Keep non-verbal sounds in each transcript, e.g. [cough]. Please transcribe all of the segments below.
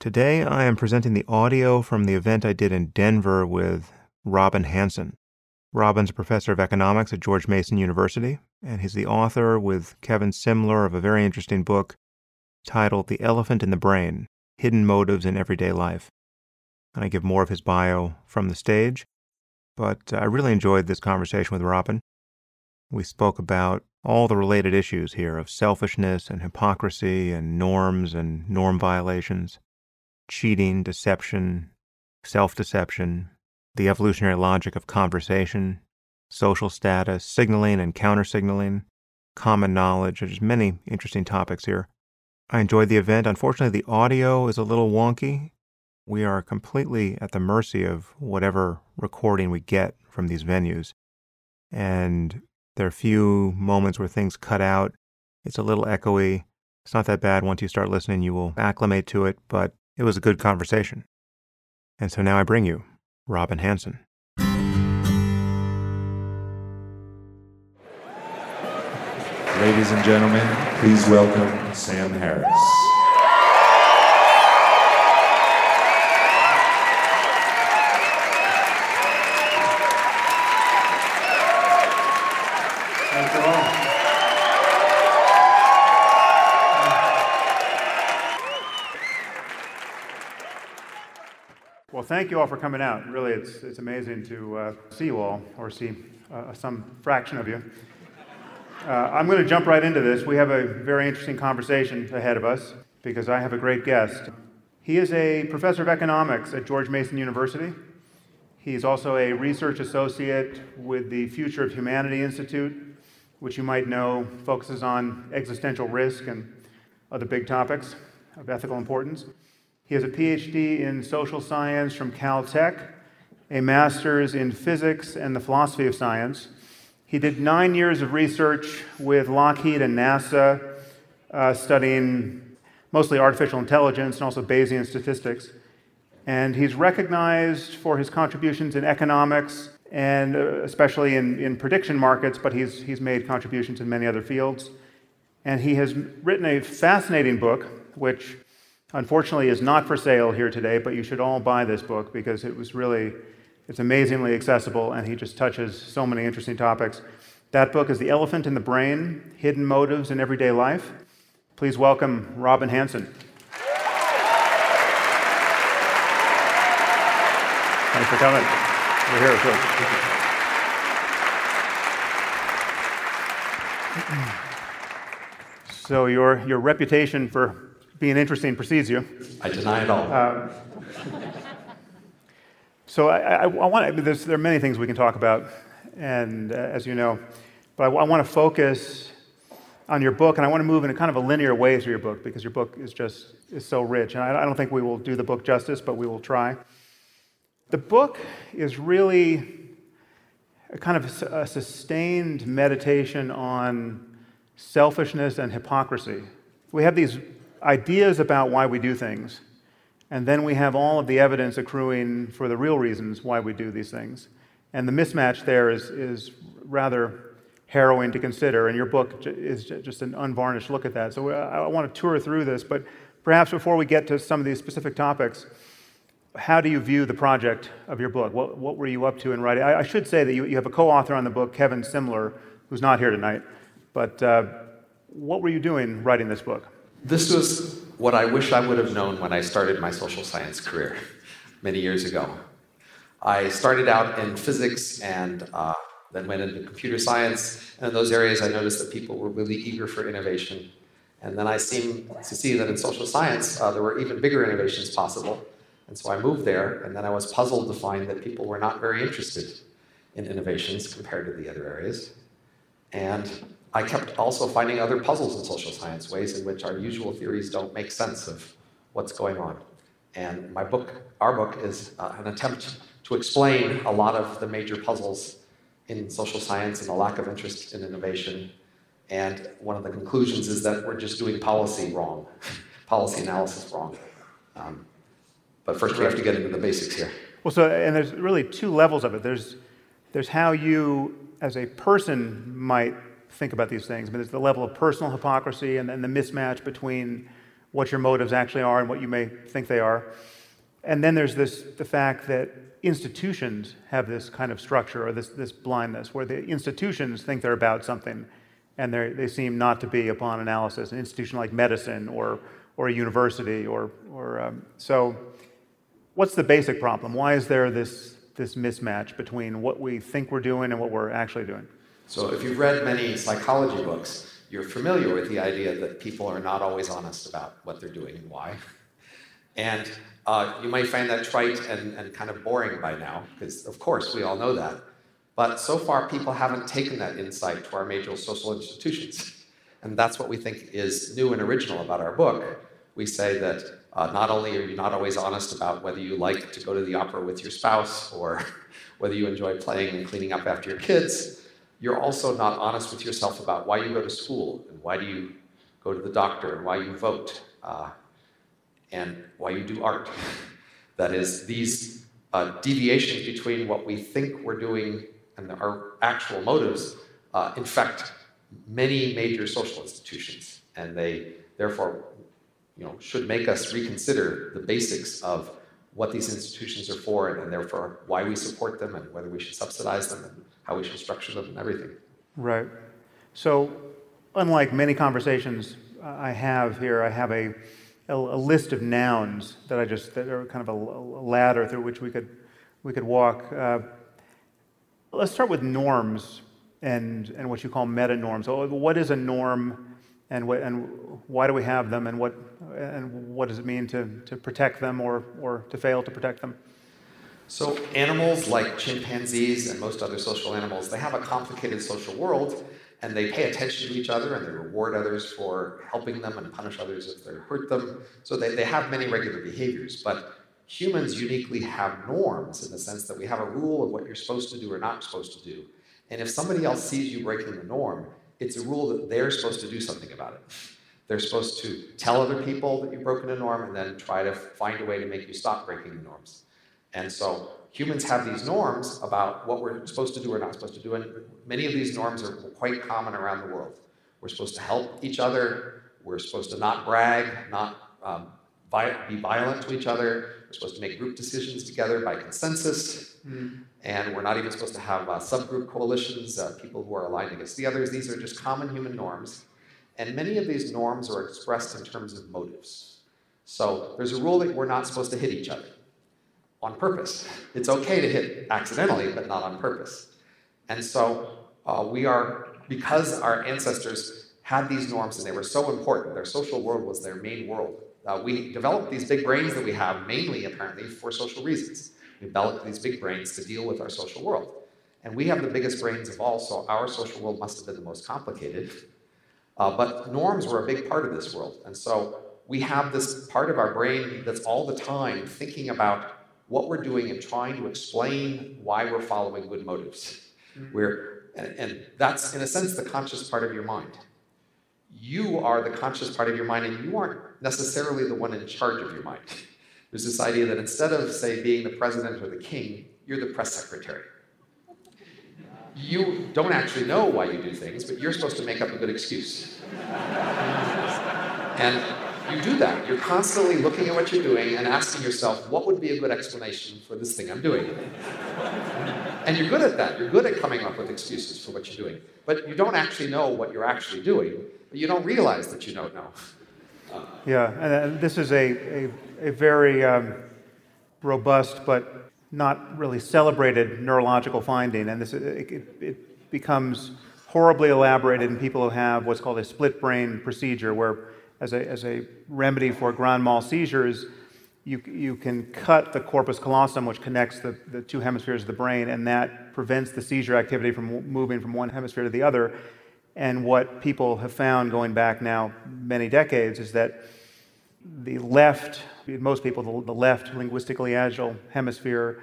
Today I am presenting the audio from the event I did in Denver with Robin Hanson. Robin's a professor of economics at George Mason University, and he's the author with Kevin Simler of a very interesting book titled The Elephant in the Brain Hidden Motives in Everyday Life. And I give more of his bio from the stage, but I really enjoyed this conversation with Robin. We spoke about all the related issues here of selfishness and hypocrisy and norms and norm violations, cheating, deception, self deception, the evolutionary logic of conversation, social status, signaling and counter signaling, common knowledge. There's many interesting topics here. I enjoyed the event. Unfortunately, the audio is a little wonky. We are completely at the mercy of whatever recording we get from these venues. And there are a few moments where things cut out. It's a little echoey. It's not that bad. Once you start listening, you will acclimate to it, but it was a good conversation. And so now I bring you Robin Hanson. Ladies and gentlemen, please welcome Sam Harris. Thank you all for coming out. Really, it's, it's amazing to uh, see you all, or see uh, some fraction of you. Uh, I'm going to jump right into this. We have a very interesting conversation ahead of us because I have a great guest. He is a professor of economics at George Mason University. He's also a research associate with the Future of Humanity Institute, which you might know focuses on existential risk and other big topics of ethical importance. He has a PhD in social science from Caltech, a master's in physics and the philosophy of science. He did nine years of research with Lockheed and NASA, uh, studying mostly artificial intelligence and also Bayesian statistics. And he's recognized for his contributions in economics and uh, especially in, in prediction markets, but he's, he's made contributions in many other fields. And he has written a fascinating book, which unfortunately is not for sale here today, but you should all buy this book because it was really, it's amazingly accessible and he just touches so many interesting topics. That book is The Elephant in the Brain Hidden Motives in Everyday Life. Please welcome Robin Hanson. Thanks for coming. You're here. So your, your reputation for being interesting precedes you. I deny it all. Um, so I, I, I want to, there are many things we can talk about, and uh, as you know, but I, I want to focus on your book, and I want to move in a kind of a linear way through your book because your book is just is so rich, and I, I don't think we will do the book justice, but we will try. The book is really a kind of a sustained meditation on selfishness and hypocrisy. We have these ideas about why we do things, and then we have all of the evidence accruing for the real reasons why we do these things. And the mismatch there is, is rather harrowing to consider, and your book is just an unvarnished look at that. So I want to tour through this, but perhaps before we get to some of these specific topics, how do you view the project of your book? What, what were you up to in writing? I, I should say that you, you have a co author on the book, Kevin Simler, who's not here tonight. But uh, what were you doing writing this book? This was what I wish I would have known when I started my social science career many years ago. I started out in physics and uh, then went into computer science. And in those areas, I noticed that people were really eager for innovation. And then I seemed to see that in social science, uh, there were even bigger innovations possible. And so I moved there, and then I was puzzled to find that people were not very interested in innovations compared to the other areas. And I kept also finding other puzzles in social science, ways in which our usual theories don't make sense of what's going on. And my book, our book, is uh, an attempt to explain a lot of the major puzzles in social science and the lack of interest in innovation. And one of the conclusions is that we're just doing policy wrong, [laughs] policy analysis wrong. Um, but first, we have to get into the basics here. Well, so, and there's really two levels of it. There's, there's how you, as a person, might think about these things. I mean, there's the level of personal hypocrisy and then the mismatch between what your motives actually are and what you may think they are. And then there's this the fact that institutions have this kind of structure or this, this blindness where the institutions think they're about something and they seem not to be upon analysis. An institution like medicine or, or a university or, or um, so what's the basic problem? Why is there this, this mismatch between what we think we're doing and what we're actually doing? So if you've read many psychology books, you're familiar with the idea that people are not always honest about what they're doing and why. [laughs] And uh, you might find that trite and, and kind of boring by now, because of course we all know that. But so far, people haven't taken that insight to our major social institutions. [laughs] And that's what we think is new and original about our book. We say that uh, not only are you not always honest about whether you like to go to the opera with your spouse or [laughs] whether you enjoy playing and cleaning up after your kids, you're also not honest with yourself about why you go to school and why do you go to the doctor and why you vote uh, and why you do art. [laughs] that is, these uh, deviations between what we think we're doing and our actual motives uh, infect many major social institutions, and they therefore you know, should make us reconsider the basics of what these institutions are for and, and therefore why we support them and whether we should subsidize them and how we should structure them and everything. Right. So, unlike many conversations I have here, I have a, a, a list of nouns that I just that are kind of a, a ladder through which we could we could walk. Uh, let's start with norms and and what you call meta norms. What is a norm, and what and why do we have them, and what and what does it mean to to protect them or or to fail to protect them? So animals like chimpanzees and most other social animals, they have a complicated social world and they pay attention to each other and they reward others for helping them and punish others if they hurt them. So they, they have many regular behaviors. But humans uniquely have norms in the sense that we have a rule of what you're supposed to do or not supposed to do. And if somebody else sees you breaking the norm, it's a rule that they're supposed to do something about it. They're supposed to tell other people that you've broken a norm and then try to find a way to make you stop breaking the norms. And so humans have these norms about what we're supposed to do or not supposed to do, and many of these norms are quite common around the world. We're supposed to help each other, we're supposed to not brag, not um, be violent to each other, we're supposed to make group decisions together by consensus, mm. and we're not even supposed to have uh, subgroup coalitions, uh, people who are aligned against the others. These are just common human norms, and many of these norms are expressed in terms of motives. So there's a rule that we're not supposed to hit each other on purpose. It's okay to hit accidentally, but not on purpose. And so uh, we are, because our ancestors had these norms and they were so important, their social world was their main world. Uh, we developed these big brains that we have mainly, apparently, for social reasons. We developed these big brains to deal with our social world. And we have the biggest brains of all, so our social world must have been the most complicated. Uh, but norms were a big part of this world. And so we have this part of our brain that's all the time thinking about what we're doing and trying to explain why we're following good motives. Mm-hmm. We're, and, and that's, in a sense, the conscious part of your mind. You are the conscious part of your mind, and you aren't necessarily the one in charge of your mind. [laughs] There's this idea that instead of, say, being the president or the king, you're the press secretary. You don't actually know why you do things, but you're supposed to make up a good excuse. and you do that. You're constantly looking at what you're doing and asking yourself, what would be a good explanation for this thing I'm doing? And you're good at that. You're good at coming up with excuses for what you're doing. But you don't actually know what you're actually doing, but you don't realize that you don't know. Yeah, and this is a, a, a very um, robust but not really celebrated neurological finding. And this, it, it becomes horribly elaborated in people who have what's called a split brain procedure, where as a, as a remedy for grand mal seizures, you, you can cut the corpus callosum, which connects the, the two hemispheres of the brain, and that prevents the seizure activity from moving from one hemisphere to the other. And what people have found going back now many decades is that the left, most people, the left linguistically agile hemisphere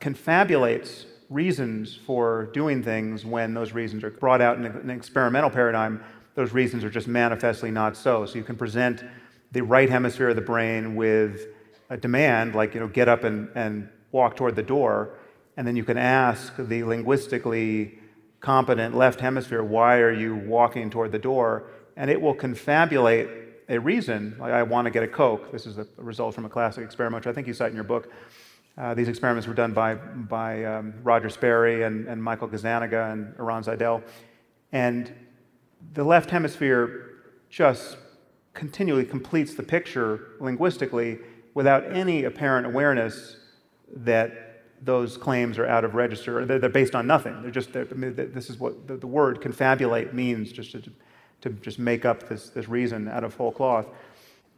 confabulates reasons for doing things when those reasons are brought out in an experimental paradigm those reasons are just manifestly not so. So you can present the right hemisphere of the brain with a demand, like, you know, get up and, and walk toward the door, and then you can ask the linguistically competent left hemisphere, why are you walking toward the door? And it will confabulate a reason, like I want to get a Coke, this is a result from a classic experiment, which I think you cite in your book. Uh, these experiments were done by, by um, Roger Sperry and, and Michael Gazzaniga and Eran Zaidel. And the left hemisphere just continually completes the picture linguistically without any apparent awareness that those claims are out of register. They're, they're based on nothing. They're just, they're, I mean, this is what the, the, word confabulate means, just to, to just make up this, this reason out of whole cloth.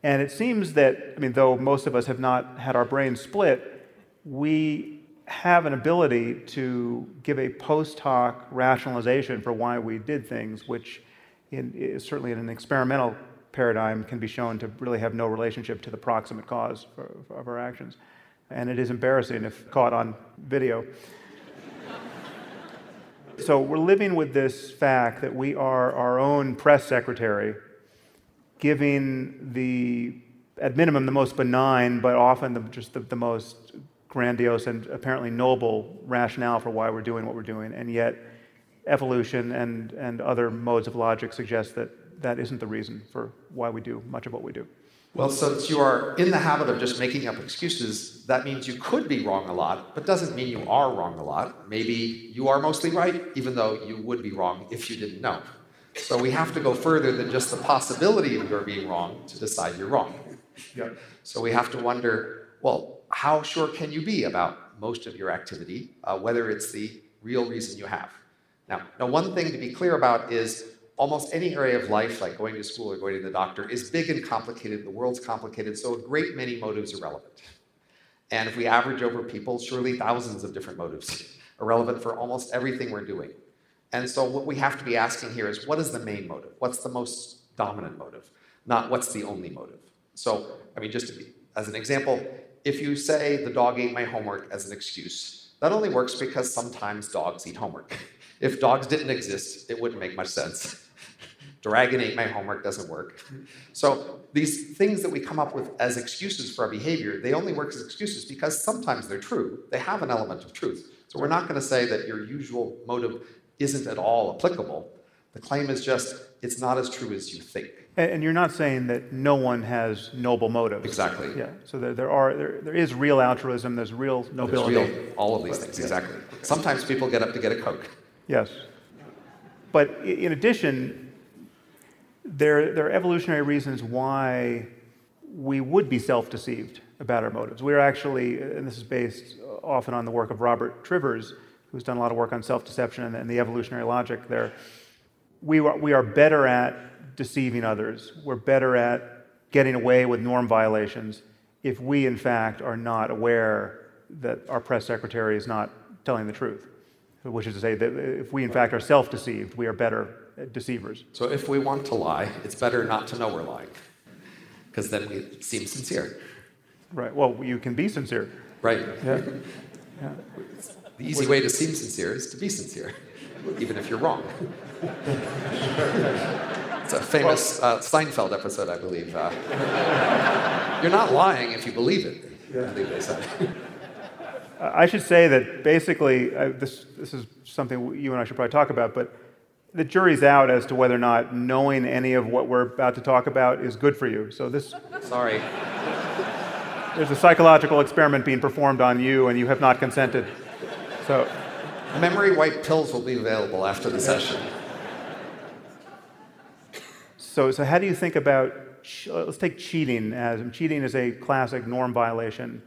And it seems that, I mean, though most of us have not had our brains split, we have an ability to give a post hoc rationalization for why we did things, which in, certainly in an experimental paradigm can be shown to really have no relationship to the proximate cause of our actions. And it is embarrassing if caught on video. So we're living with this fact that we are our own press secretary, giving the, at minimum, the most benign, but often the, just the, the most grandiose and apparently noble rationale for why we're doing what we're doing. And yet, evolution and, and other modes of logic suggest that that isn't the reason for why we do much of what we do. Well, since you are in the habit of just making up excuses, that means you could be wrong a lot, but doesn't mean you are wrong a lot. Maybe you are mostly right, even though you would be wrong if you didn't know. So we have to go further than just the possibility of your being wrong to decide you're wrong. Yeah. So we have to wonder, well, how sure can you be about most of your activity, uh, whether it's the real reason you have? Now, now, one thing to be clear about is almost any area of life, like going to school or going to the doctor, is big and complicated. The world's complicated, so a great many motives are relevant. And if we average over people, surely thousands of different motives are relevant for almost everything we're doing. And so what we have to be asking here is what is the main motive? What's the most dominant motive? Not what's the only motive. So, I mean, just be, as an example, if you say the dog ate my homework as an excuse, that only works because sometimes dogs eat homework. If dogs didn't exist, it wouldn't make much sense. Dragon ate my homework doesn't work. So these things that we come up with as excuses for our behavior, they only work as excuses because sometimes they're true. They have an element of truth. So we're not going to say that your usual motive isn't at all applicable. The claim is just it's not as true as you think. And you're not saying that no one has noble motives. Exactly. Yeah. So there, there are there, there is real altruism. There's real nobility. There's real, all of these things. Exactly. Sometimes people get up to get a coke. Yes. But in addition, there, there are evolutionary reasons why we would be self deceived about our motives. We're actually, and this is based often on the work of Robert Trivers, who's done a lot of work on self deception and, and, the evolutionary logic there. We are, we are better at deceiving others, we're better at getting away with norm violations if we, in fact, are not aware that our press secretary is not telling the truth which is to say that if we, in fact, are self deceived, we are better deceivers. So if we want to lie, it's better not to know we're lying, because then we seem sincere. Right. Well, you can be sincere. Right. Yeah. [laughs] yeah. The easy way to seem sincere is to be sincere, [laughs] even if you're wrong. [laughs] it's a famous uh, Seinfeld episode, I believe. Uh, you're not lying if you believe it. Yeah. I believe they said. I should say that basically, uh, this, this is something you and I should probably talk about, but the jury's out as to whether or not knowing any of what we're about to talk about is good for you. So this. Sorry. There's a psychological experiment being performed on you, and you have not consented. So. Memory white pills will be available after the session. So, so how do you think about? Let's take cheating as cheating is a classic norm violation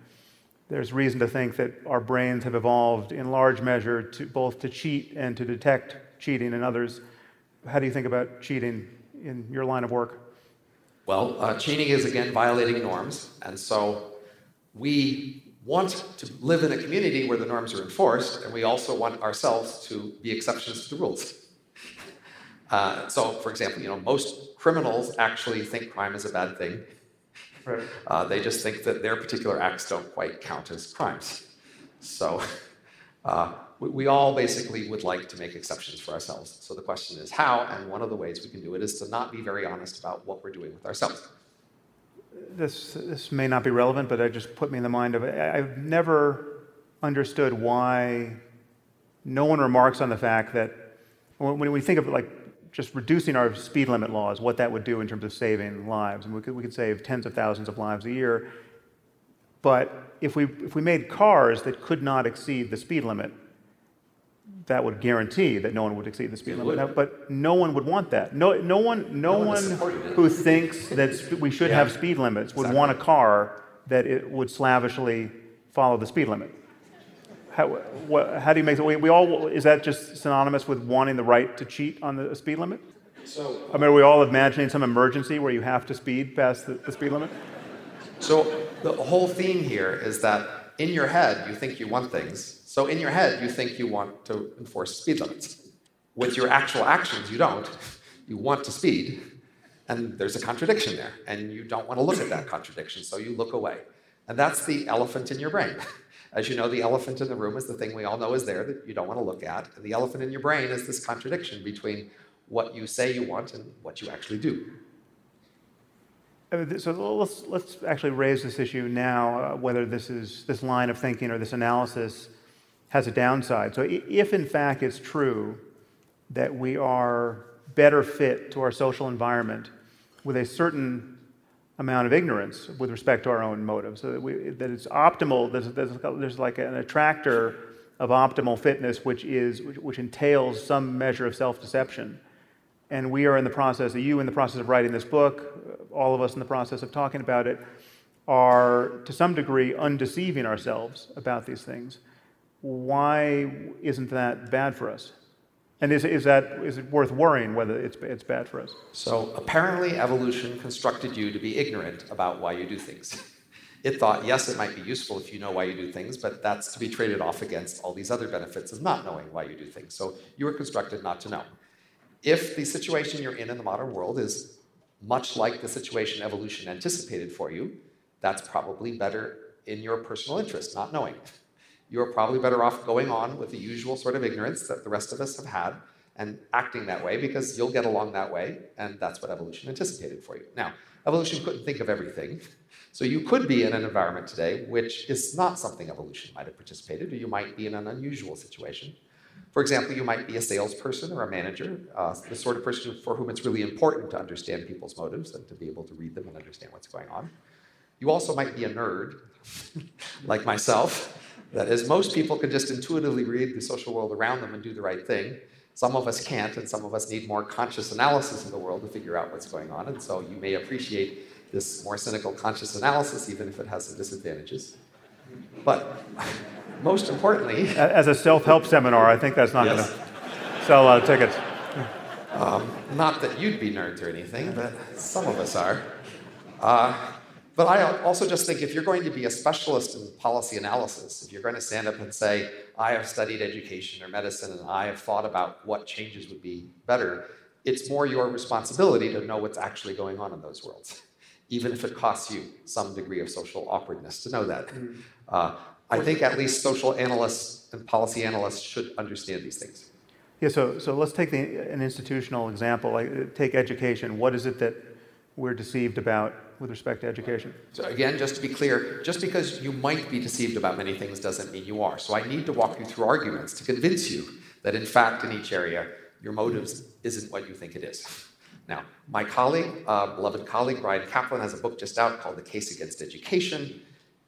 there's reason to think that our brains have evolved in large measure to both to cheat and to detect cheating in others. How do you think about cheating in your line of work? Well, uh, cheating is again violating norms, and so we want to live in a community where the norms are enforced, and we also want ourselves to be exceptions to the rules. [laughs] Uh, so, for example, you know, most criminals actually think crime is a bad thing, Right. Uh, they just think that their particular acts don't quite count as crimes. So [laughs] uh, we, all basically would like to make exceptions for ourselves. So the question is how, and one of the ways we can do it is to not be very honest about what we're doing with ourselves. This, this may not be relevant, but it just put me in the mind of. I've never understood why no one remarks on the fact that when, when we think of like just reducing our speed limit laws, what that would do in terms of saving lives. And we could, we could save tens of thousands of lives a year. But if we, if we made cars that could not exceed the speed limit, that would guarantee that no one would exceed the speed It limit. Now, But no one would want that. No, no one, no, No one one it. who thinks that sp- we should have speed limits would want a car that it would slavishly follow the speed limit. How, how do you make it? We, we all is that just synonymous with wanting the right to cheat on the speed limit? So, I mean, are we all imagining some emergency where you have to speed past the, the speed limit? so the whole theme here is that in your head you think you want things. So in your head you think you want to enforce speed limits. With your actual actions you don't. You want to speed, and there's a contradiction there, and you don't want to look at that contradiction, so you look away. And that's the elephant in your brain. [laughs] As you know, the elephant in the room is the thing we all know is there that you don't want to look at. And the elephant in your brain is this contradiction between what you say you want and what you actually do. Uh, So let's, let's actually raise this issue now, uh, whether this is this line of thinking or this analysis has a downside. So if in fact it's true that we are better fit to our social environment with a certain amount of ignorance with respect to our own motives, so that, we, that it's optimal, there's, there's, like an attractor of optimal fitness which, is, which, entails some measure of self-deception and we are in the process, you in the process of writing this book, all of us in the process of talking about it, are to some degree undeceiving ourselves about these things. Why isn't that bad for us? And is, is, that, is it worth worrying whether it's, it's bad for us? So apparently, evolution constructed you to be ignorant about why you do things. It thought, yes, it might be useful if you know why you do things, but that's to be traded off against all these other benefits of not knowing why you do things. So you were constructed not to know. If the situation you're in in the modern world is much like the situation evolution anticipated for you, that's probably better in your personal interest, not knowing. You're probably better off going on with the usual sort of ignorance that the rest of us have had and acting that way because you'll get along that way, and that's what evolution anticipated for you. Now, evolution couldn't think of everything. So you could be in an environment today which is not something evolution might have participated, or you might be in an unusual situation. For example, you might be a salesperson or a manager, uh, the sort of person for whom it's really important to understand people's motives and to be able to read them and understand what's going on. You also might be a nerd, [laughs] like myself. That is, most people can just intuitively read the social world around them and do the right thing. Some of us can't, and some of us need more conscious analysis of the world to figure out what's going on. And so you may appreciate this more cynical conscious analysis, even if it has some disadvantages. But [laughs] most importantly, As a self help seminar, I think that's not Yes. going to sell a lot of tickets. Not that you'd be nerds or anything, but some of us are. Uh, but I also just think if you're going to be a specialist in policy analysis, if you're going to stand up and say, I have studied education or medicine and I have thought about what changes would be better, it's more your responsibility to know what's actually going on in those worlds, [laughs] even if it costs you some degree of social awkwardness to know that. Uh, I think at least social analysts and policy analysts should understand these things. Yeah, so, so let's take the, an institutional example. Like, take education. What is it that we're deceived about with respect to education? So again, just to be clear, just because you might be deceived about many things doesn't mean you are. So I need to walk you through arguments to convince you that in fact in each area your motives isn't what you think it is. Now, my colleague, uh, beloved colleague Bryan Caplan, has a book just out called The Case Against Education,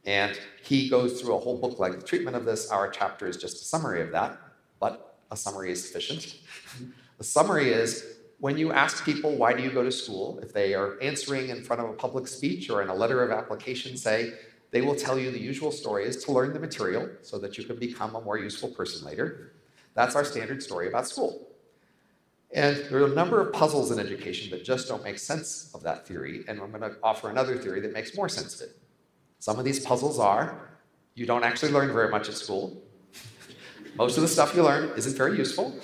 and he goes through a whole book length treatment of this. Our chapter is just a summary of that, but a summary is sufficient. [laughs] The summary is when you ask people, why do you go to school, if they are answering in front of a public speech or in a letter of application, say, they will tell you the usual story is to learn the material so that you can become a more useful person later. That's our standard story about school. And there are a number of puzzles in education that just don't make sense of that theory, and I'm going to offer another theory that makes more sense of it. Some of these puzzles are you don't actually learn very much at school. [laughs] Most of the stuff you learn isn't very useful.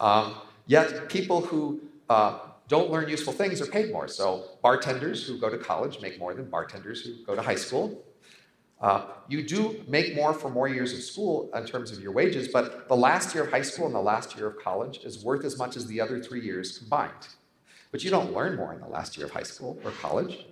Um, yet, people who uh, don't learn useful things are paid more. So, bartenders who go to college make more than bartenders who go to high school. Uh, you do make more for more years of school in terms of your wages, but the last year of high school and the last year of college is worth as much as the other three years combined. But you don't learn more in the last year of high school or college.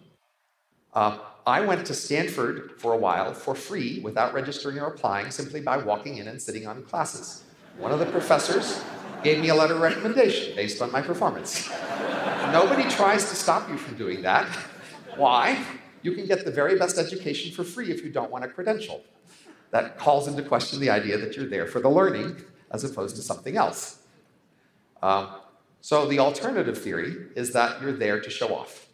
Uh, I went to Stanford for a while for free without registering or applying, simply by walking in and sitting on classes. One of the professors gave me a letter of recommendation based on my performance. Nobody tries to stop you from doing that. Why? You can get the very best education for free if you don't want a credential. That calls into question the idea that you're there for the learning as opposed to something else. Um, so, the alternative theory is that you're there to show off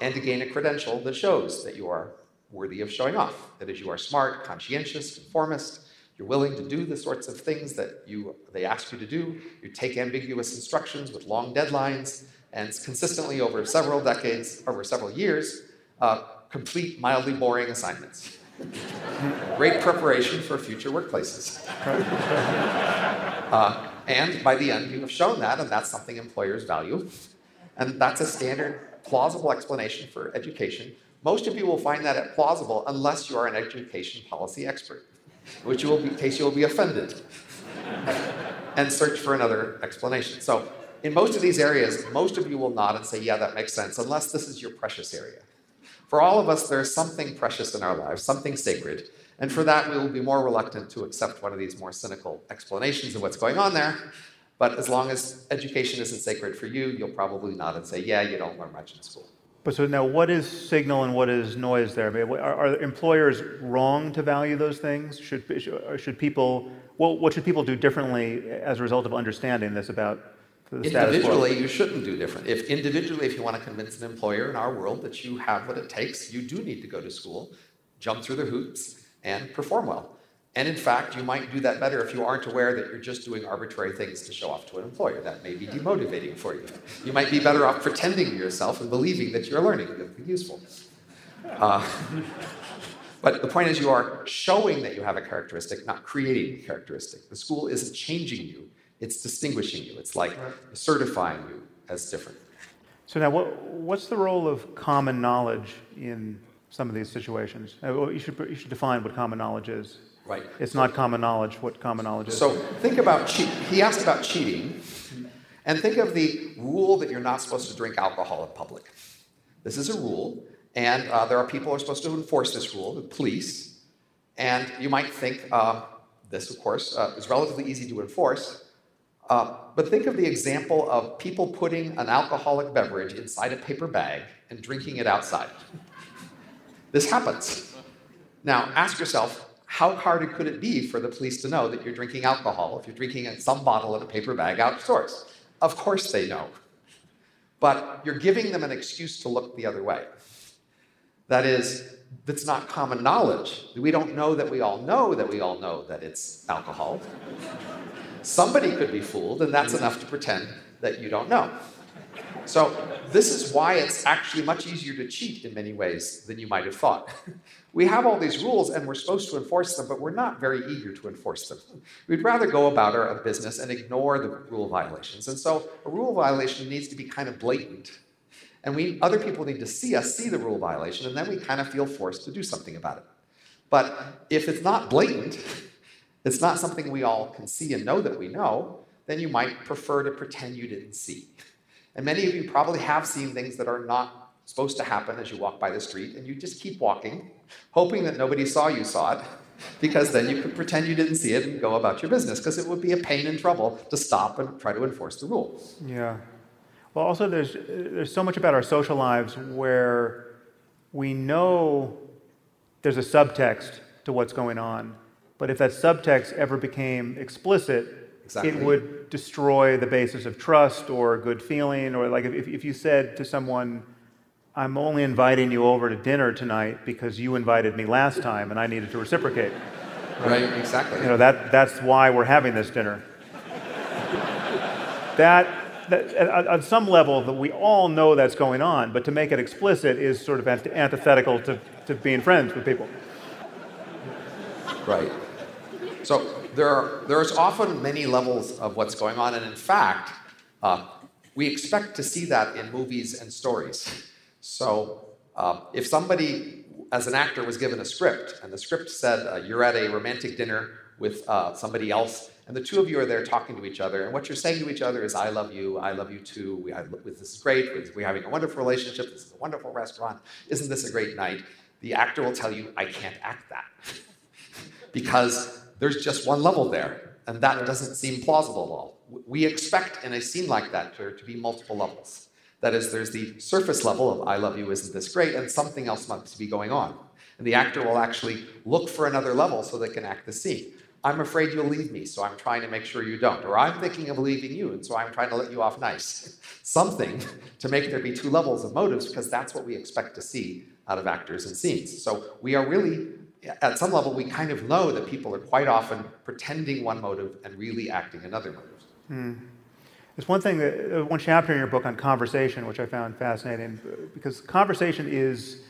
and to gain a credential that shows that you are worthy of showing off. That is, you are smart, conscientious, conformist, you're willing to do the sorts of things that you, they ask you to do. You take ambiguous instructions with long deadlines, and consistently over several decades, over several years, uh, complete mildly boring assignments. [laughs] Great preparation for future workplaces. [laughs] uh, and by the end, you have shown that, and that's something employers value. And that's a standard, plausible explanation for education. Most of you will find that plausible unless you are an education policy expert which you will be, in case you will be offended, and search for another explanation. So, in most of these areas, most of you will nod and say, Yeah, that makes sense, unless this is your precious area. For all of us, there's something precious in our lives, something sacred, and for that, we will be more reluctant to accept one of these more cynical explanations of what's going on there. But as long as education isn't sacred for you, you'll probably nod and say, Yeah, you don't learn much in school. But so now, what is signal and what is noise there? Are, are employers wrong to value those things? Should, should people, what, what should people do differently as a result of understanding this about the status Individually, you shouldn't do different. If individually, if you want to convince an employer in our world that you have what it takes, you do need to go to school, jump through the hoops, and perform well. And in fact, you might do that better if you aren't aware that you're just doing arbitrary things to show off to an employer. That may be demotivating for you. You might be better off pretending to yourself and believing that you're learning something useful. Uh, but the point is, you are showing that you have a characteristic, not creating a characteristic. The school isn't changing you, it's distinguishing you. It's like certifying you as different. So, now what, what's the role of common knowledge in some of these situations? Uh, you should, you should define what common knowledge is. Right. It's not common knowledge what common knowledge is. So think about cheat. He asked about cheating, and think of the rule that you're not supposed to drink alcohol in public. This is a rule, and uh, there are people who are supposed to enforce this rule, the police. And you might think uh, this, of course, uh, is relatively easy to enforce. Uh, but think of the example of people putting an alcoholic beverage inside a paper bag and drinking it outside. This happens. Now, ask yourself how hard could it be for the police to know that you're drinking alcohol if you're drinking some bottle in a paper bag outdoors? Of course they know. But you're giving them an excuse to look the other way. That is, that's not common knowledge. We don't know that we all know that we all know that it's alcohol. Somebody could be fooled, and that's enough to pretend that you don't know. So, this is why it's actually much easier to cheat in many ways than you might have thought. [laughs] we have all these rules and we're supposed to enforce them, but we're not very eager to enforce them. We'd rather go about our business and ignore the rule violations. And so, a rule violation needs to be kind of blatant. And we, other people need to see us see the rule violation, and then we kind of feel forced to do something about it. But if it's not blatant, it's not something we all can see and know that we know, then you might prefer to pretend you didn't see. And many of you probably have seen things that are not supposed to happen as you walk by the street, and you just keep walking, hoping that nobody saw you saw it, [laughs] because then you could pretend you didn't see it and go about your business, because it would be a pain and trouble to stop and try to enforce the rule. Yeah. Well, also, there's, there's so much about our social lives where we know there's a subtext to what's going on, but if that subtext ever became explicit, Exactly. It would destroy the basis of trust or good feeling, or like if, if you said to someone, I'm only inviting you over to dinner tonight because you invited me last time and I needed to reciprocate. Right, exactly. You know, that, that's why we're having this dinner. that, that on some level, that we all know that's going on, but to make it explicit is sort of antithetical to, to being friends with people. Right. So there are, there's often many levels of what's going on, and in fact, uh, we expect to see that in movies and stories. So uh, if somebody, as an actor, was given a script, and the script said uh, you're at a romantic dinner with uh, somebody else, and the two of you are there talking to each other, and what you're saying to each other is, I love you, I love you too, we, I, this is great, we're having a wonderful relationship, this is a wonderful restaurant, isn't this a great night? The actor will tell you, I can't act that. [laughs] because there's just one level there. And that doesn't seem plausible at all. We expect in a scene like that to, to be multiple levels. That is, there's the surface level of I love you, isn't this great? And something else must be going on. And the actor will actually look for another level so they can act the scene. I'm afraid you'll leave me, so I'm trying to make sure you don't. Or I'm thinking of leaving you, and so I'm trying to let you off nice. [laughs] Something to make there be two levels of motives, because that's what we expect to see out of actors and scenes. So we are really, at some level, we kind of know that people are quite often pretending one motive and really acting another motive. Hmm. There's one thing, that, uh, one chapter in your book on conversation, which I found fascinating, because conversation is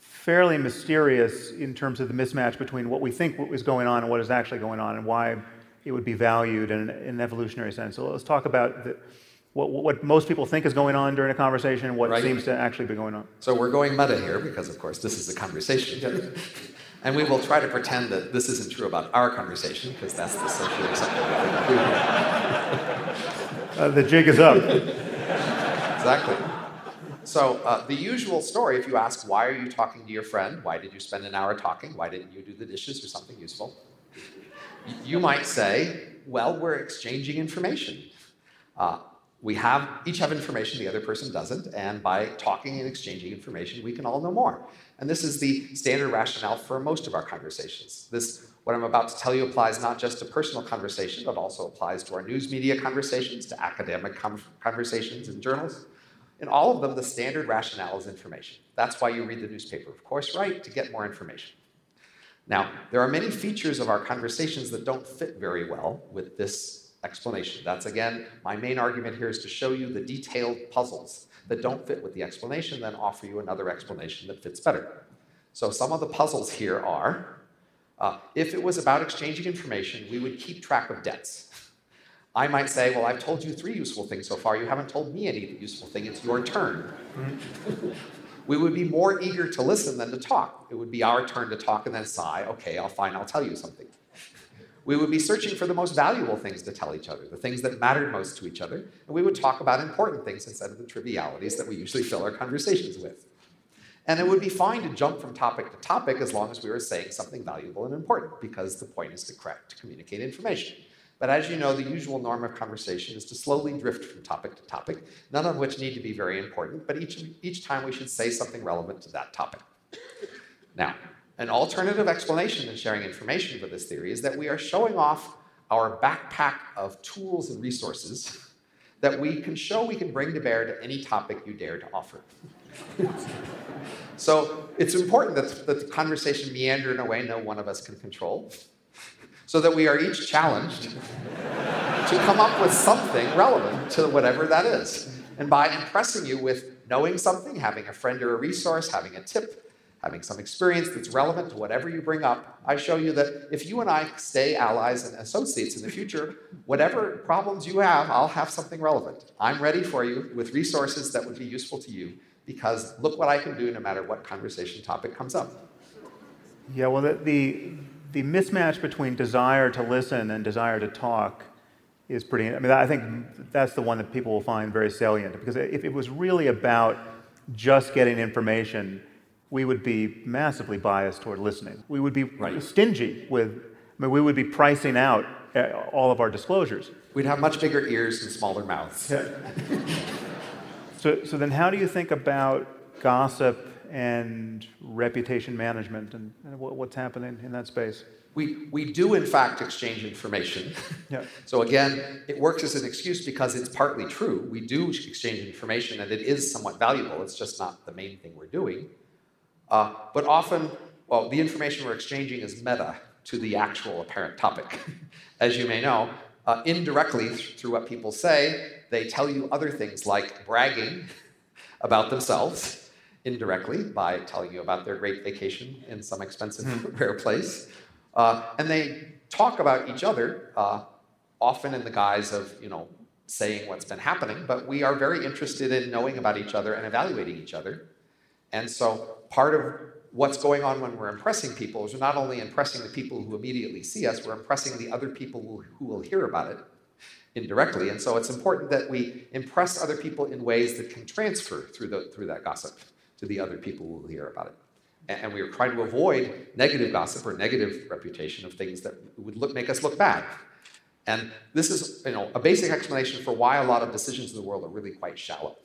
fairly mysterious in terms of the mismatch between what we think is going on and what is actually going on, and why it would be valued in, an evolutionary sense. So let's talk about the, what, what, most people think is going on during a conversation and what right. seems to actually be going on. So we're going meta here because, of course, this is a conversation. [laughs] and we will try to pretend that this isn't true about our conversation because that's the thing [laughs] uh, the jig is up. exactly. So, uh, the usual story if you ask, why are you talking to your friend? Why did you spend an hour talking? Why didn't you do the dishes or something useful? You might say, well, we're exchanging information. Uh, we have each have information the other person doesn't, and by talking and exchanging information, we can all know more. And this is the standard rationale for most of our conversations. This, what I'm about to tell you, applies not just to personal conversation, but also applies to our news media conversations, to academic conversations in journals. In all of them, the standard rationale is information. That's why you read the newspaper, of course, right? To get more information. Now, there are many features of our conversations that don't fit very well with this explanation. That's again, my main argument here is to show you the detailed puzzles that don't fit with the explanation, then offer you another explanation that fits better. So, some of the puzzles here are uh, if it was about exchanging information, we would keep track of debts. [laughs] I might say, Well, I've told you three useful things so far. You haven't told me any useful thing. It's your turn. [laughs] we would be more eager to listen than to talk. It would be our turn to talk and then sigh, Okay, I'll fine, I'll tell you something. [laughs] We would be searching for the most valuable things to tell each other, the things that mattered most to each other, and we would talk about important things instead of the trivialities that we usually fill our conversations with. And it would be fine to jump from topic to topic as long as we were saying something valuable and important, because the point is to, correct, to communicate information. But as you know, the usual norm of conversation is to slowly drift from topic to topic, none of which need to be very important, but each, each time we should say something relevant to that topic. Now, an alternative explanation in sharing information for this theory is that we are showing off our backpack of tools and resources that we can show we can bring to bear to any topic you dare to offer. So it's important that, that the conversation meander in a way no one of us can control, so that we are each challenged to come up with something relevant to whatever that is. And by impressing you with knowing something, having a friend or a resource, having a tip, having some experience that's relevant to whatever you bring up, I show you that if you and I stay allies and associates in the future, whatever problems you have, I'll have something relevant. I'm ready for you with resources that would be useful to you because look what I can do no matter what conversation topic comes up. Yeah, well, the, the, the mismatch between desire to listen and desire to talk is pretty, I mean, I think that's the one that people will find very salient because if it was really about just getting information, we would be massively biased toward listening. We would be right. stingy with, I mean, we would be pricing out uh, all of our disclosures. We'd have much bigger ears and smaller mouths. [laughs] So, so then, how do you think about gossip and reputation management and, and what's happening in that space? We, we do, in fact, exchange information. Yeah. [laughs] so, again, it works as an excuse because it's partly true. We do exchange information and it is somewhat valuable. It's just not the main thing we're doing. Uh, but often, well, the information we're exchanging is meta to the actual apparent topic. [laughs] As you may know, uh, indirectly through what people say, they tell you other things like bragging about themselves indirectly by telling you about their great vacation in some expensive, mm. [laughs] rare place. Uh, and they talk about each other, uh, often in the guise of, you know, saying what's been happening, but we are very interested in knowing about each other and evaluating each other. And so part of what's going on when we're impressing people is we're not only impressing the people who immediately see us, we're impressing the other people who will hear about it indirectly. And so it's important that we impress other people in ways that can transfer through, the, through that gossip to the other people who will hear about it. And, and we are trying to avoid negative gossip or negative reputation of things that would look, make us look bad. And this is you know, a basic explanation for why a lot of decisions in the world are really quite shallow.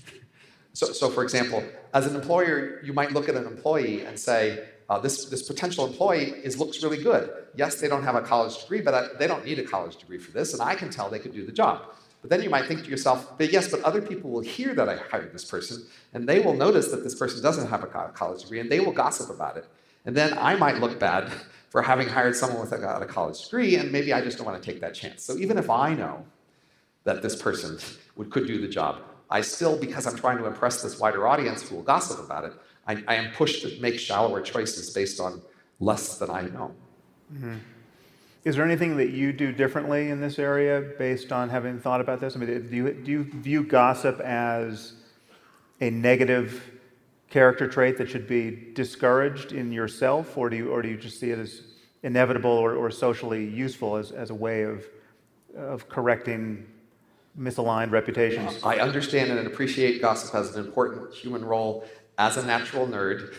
[laughs] so, so, for example, as an employer, you might look at an employee and say, uh, this, this potential employee is, looks really good. Yes, they don't have a college degree, but I, they don't need a college degree for this, and I can tell they could do the job. But then you might think to yourself, but yes, but other people will hear that I hired this person, and they will notice that this person doesn't have a college degree, and they will gossip about it. And then I might look bad [laughs] for having hired someone without a college degree, and maybe I just don't want to take that chance. So even if I know that this person [laughs] would, could do the job, I still, because I'm trying to impress this wider audience who will gossip about it, I, I am pushed to make shallower choices based on less than I know. Mm-hmm. Is there anything that you do differently in this area based on having thought about this? I mean, do you, do you view gossip as a negative character trait that should be discouraged in yourself, or do you, or do you just see it as inevitable or, or socially useful as, as a way of, of correcting misaligned reputations? I understand and appreciate gossip as an important human role as a natural nerd,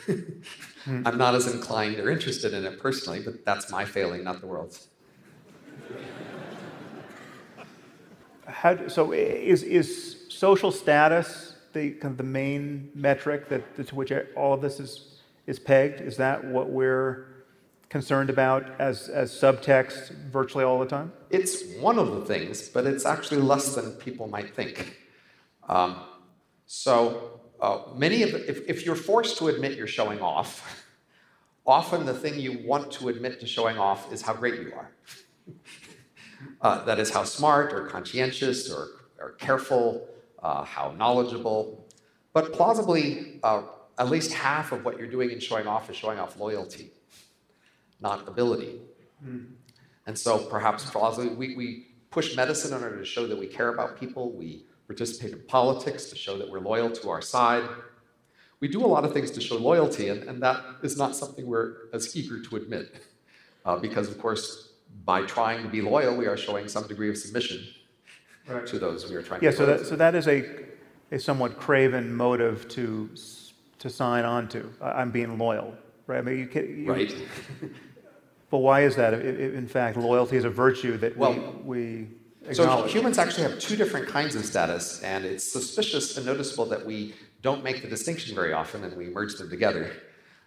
I'm not as inclined or interested in it personally, but that's my failing, not the world's. How, so is, is social status the, kind of the main metric that, to which all of this is, is pegged? Is that what we're concerned about as, as subtext virtually all the time? It's one of the things, but it's actually less than people might think. Um, so uh, many of if, if you're forced to admit you're showing off, [laughs] often the thing you want to admit to showing off is how great you are. [laughs] uh, that is how smart or conscientious or, or careful, uh, how knowledgeable. But plausibly, uh, at least half of what you're doing in showing off is showing off loyalty, not ability. Mm. And so perhaps plausibly, we, we push medicine in order to show that we care about people. We participate in politics to show that we're loyal to our side. We do a lot of things to show loyalty, and, and that is not something we're as eager to admit. Uh, because, of course, by trying to be loyal, we are showing some degree of submission right. to those we are trying yeah, to so that, so that is a, a somewhat craven motive to, to sign on to. I'm being loyal, right? I mean, you, can, you right. [laughs] but why is that? In fact, loyalty is a virtue that well, we, we so humans actually have two different kinds of status, and it's suspicious and noticeable that we don't make the distinction very often and we merge them together.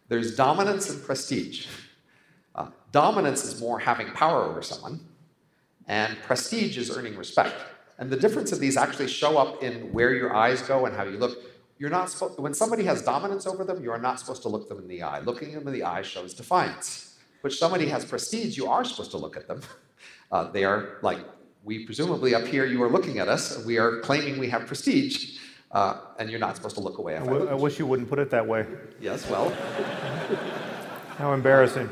There's dominance and prestige. Uh, dominance is more having power over someone, and prestige is earning respect. And the difference of these actually show up in where your eyes go and how you look. You're not supposed, when somebody has dominance over them, you are not supposed to look them in the eye. Looking them in the eye shows defiance. But somebody has prestige, you are supposed to look at them. [laughs] Uh, they are like we presumably up here you are looking at us. We are claiming we have prestige, uh, and you're not supposed to look away. I, w- I wish you wouldn't put it that way. Yes, well. How embarrassing.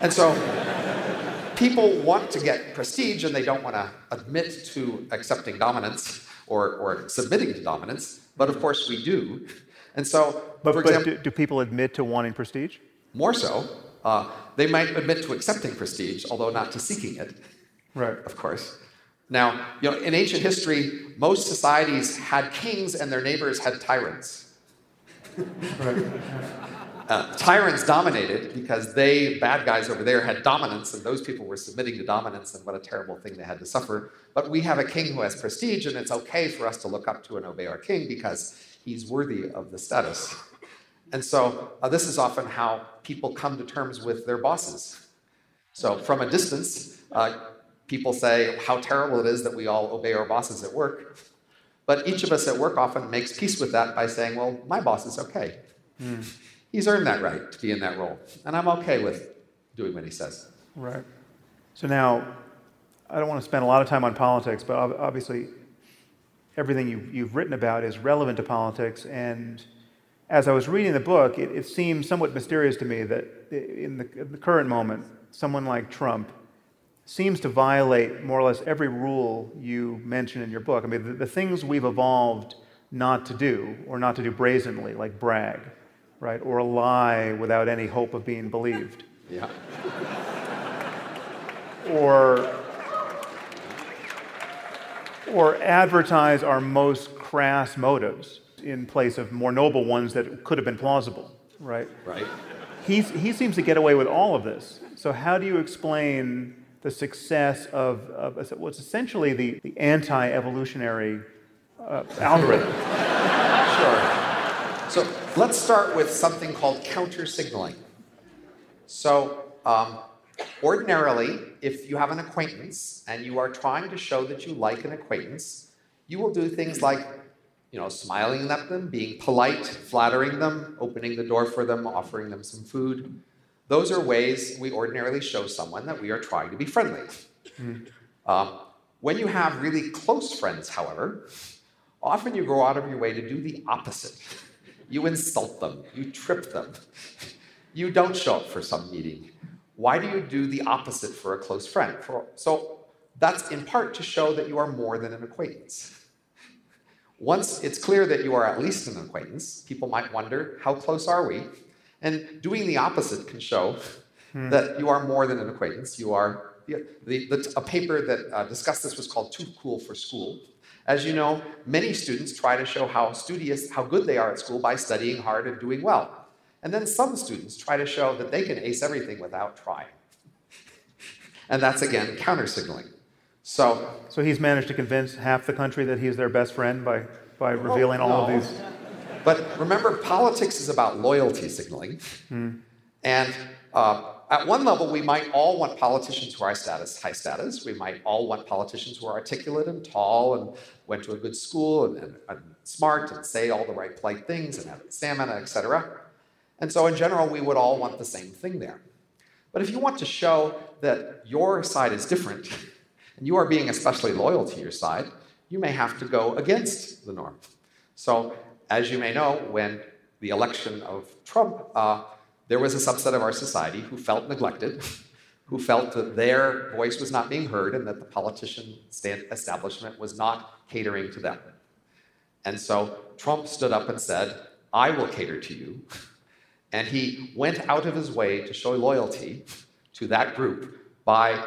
And so people want to get prestige and they don't want to admit to accepting dominance or, or submitting to dominance, but of course we do. And so, but, for example, do, do, people admit to wanting prestige? More so. Uh, they might admit to accepting prestige, although not to seeking it. Right. Of course. Now, you know, in ancient history, most societies had kings and their neighbors had tyrants. [laughs] uh, tyrants dominated because they, bad guys over there, had dominance, and those people were submitting to dominance, and what a terrible thing they had to suffer. But we have a king who has prestige, and it's okay for us to look up to and obey our king because he's worthy of the status. And so, uh, this is often how people come to terms with their bosses. So, from a distance, uh, people say how terrible it is that we all obey our bosses at work. But each of us at work often makes peace with that by saying, well, my boss is okay. Mm. He's earned that right to be in that role. And I'm okay with doing what he says. Right. So now, I don't want to spend a lot of time on politics, but obviously, everything you, you've written about is relevant to politics. And as I was reading the book, it, it seemed somewhat mysterious to me that in the, in the current moment, someone like Trump seems to violate more or less every rule you mention in your book. I mean, the, the, things we've evolved not to do, or not to do brazenly, like brag, right? Or lie without any hope of being believed. Yeah. or, or advertise our most crass motives in place of more noble ones that could have been plausible, right? Right. He's, he seems to get away with all of this. So, how do you explain the success of, of what's essentially the, the anti evolutionary uh, algorithm. [laughs] sure. So let's start with something called counter signaling. So, um, ordinarily, if you have an acquaintance and you are trying to show that you like an acquaintance, you will do things like you know, smiling at them, being polite, flattering them, opening the door for them, offering them some food. Those are ways we ordinarily show someone that we are trying to be friendly. Mm. Um, when you have really close friends, however, often you go out of your way to do the opposite. You insult them, you trip them, you don't show up for some meeting. Why do you do the opposite for a close friend? For, so that's in part to show that you are more than an acquaintance. Once it's clear that you are at least an acquaintance, people might wonder, how close are we? And doing the opposite can show hmm. that you are more than an acquaintance. You are the, the, a paper that uh, discussed this was called Too Cool for School. As you know, many students try to show how studious, how good they are at school by studying hard and doing well. And then some students try to show that they can ace everything without trying. [laughs] and that's again counter signaling. So, so he's managed to convince half the country that he's their best friend by, by revealing all of these. But remember, politics is about loyalty signaling. Hmm. And uh, at one level, we might all want politicians who are status, high status. We might all want politicians who are articulate and tall and went to a good school and, and, and smart and say all the right polite things and have stamina, etc. And so, in general, we would all want the same thing there. But if you want to show that your side is different, [laughs] and you are being especially loyal to your side, you may have to go against the norm. So as you may know, when the election of Trump, uh, there was a subset of our society who felt neglected, [laughs] who felt that their voice was not being heard and that the politician establishment was not catering to them. And so Trump stood up and said, I will cater to you. [laughs] And he went out of his way to show loyalty to that group by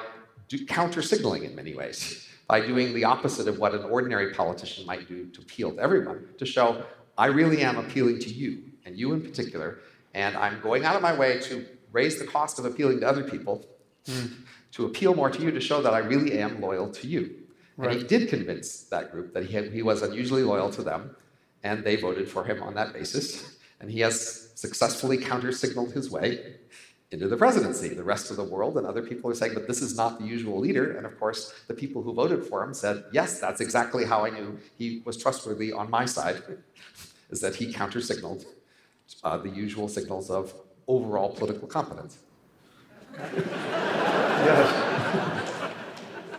counter signaling in many ways, [laughs] by doing the opposite of what an ordinary politician might do to appeal to everyone, to show I really am appealing to you, and you in particular, and I'm going out of my way to raise the cost of appealing to other people, mm. to appeal more to you, to show that I really am loyal to you. Right. And he did convince that group that he, had, he was unusually loyal to them, and they voted for him on that basis. And he has successfully counter signaled his way into the presidency. The rest of the world and other people are saying, but this is not the usual leader. And of course, the people who voted for him said, yes, that's exactly how I knew he was trustworthy on my side is that he countersignaled uh, the usual signals of overall political competence. yes.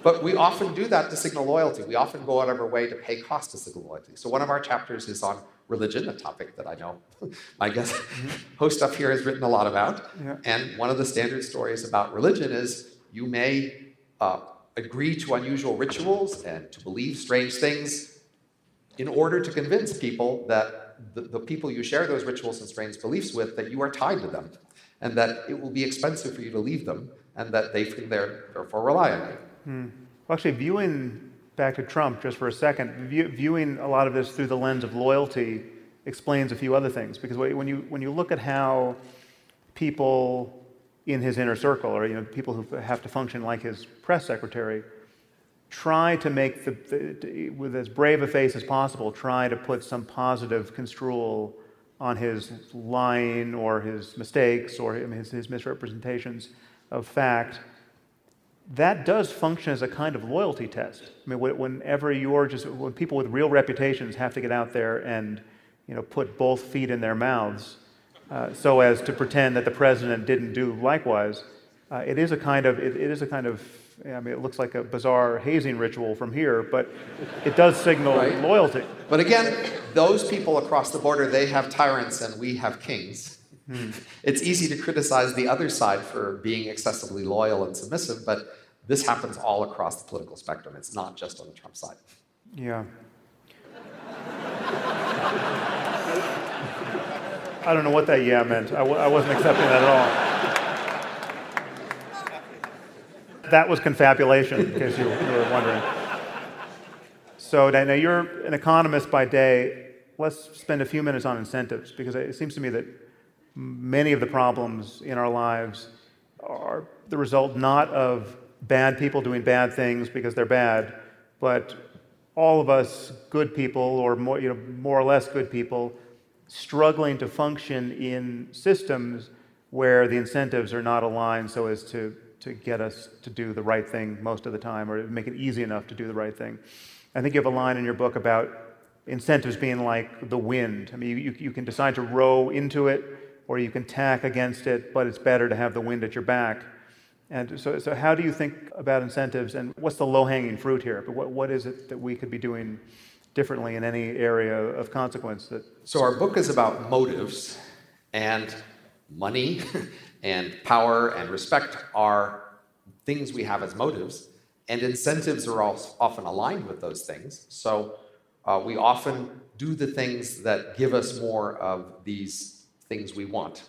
But we often do that to signal loyalty. We often go out of our way to pay cost to signal loyalty. So one of our chapters is on religion, a topic that I know [laughs] my guest mm-hmm. host up here has written a lot about. Yeah. And one of the standard stories about religion is you may uh, agree to unusual rituals and to believe strange things in order to convince people that the, the, people you share those rituals and strange beliefs with, that you are tied to them, and that it will be expensive for you to leave them, and that they can therefore rely on you. Hmm. Well, actually, viewing back to Trump just for a second, view, viewing a lot of this through the lens of loyalty explains a few other things. Because when you, when you look at how people in his inner circle, or you know, people who have to function like his press secretary, try to make the, the, with as brave a face as possible, try to put some positive construal on his lying or his mistakes or his, his misrepresentations of fact. That does function as a kind of loyalty test. I mean, whenever you're just, when people with real reputations have to get out there and, you know, put both feet in their mouths uh, so as to pretend that the president didn't do likewise, uh, it is a kind of, it, it is a kind of I mean, it looks like a bizarre hazing ritual from here, but it does signal right. loyalty. But again, those people across the border, they have tyrants and we have kings. Hmm. [laughs] It's easy to criticize the other side for being excessively loyal and submissive, but this happens all across the political spectrum. It's not just on the Trump side. Yeah. I don't know what that yeah meant. I w- I wasn't accepting that at all. That was confabulation, in case you, you were wondering. So now you're an economist by day. Let's spend a few minutes on incentives because it seems to me that many of the problems in our lives are the result not of bad people doing bad things because they're bad, but all of us good people, or more, you know, more or less good people, struggling to function in systems where the incentives are not aligned so as to, to get us to do the right thing most of the time or make it easy enough to do the right thing. I think you have a line in your book about incentives being like the wind. I mean, you, you can decide to row into it or you can tack against it, but it's better to have the wind at your back. And so, so how do you think about incentives and what's the low hanging fruit here? But what, what is it that we could be doing differently in any area of consequence? That... So, our book is about motives, and money [laughs] and power and respect are things we have as motives, and incentives are often aligned with those things. So, uh, we often do the things that give us more of these things we want.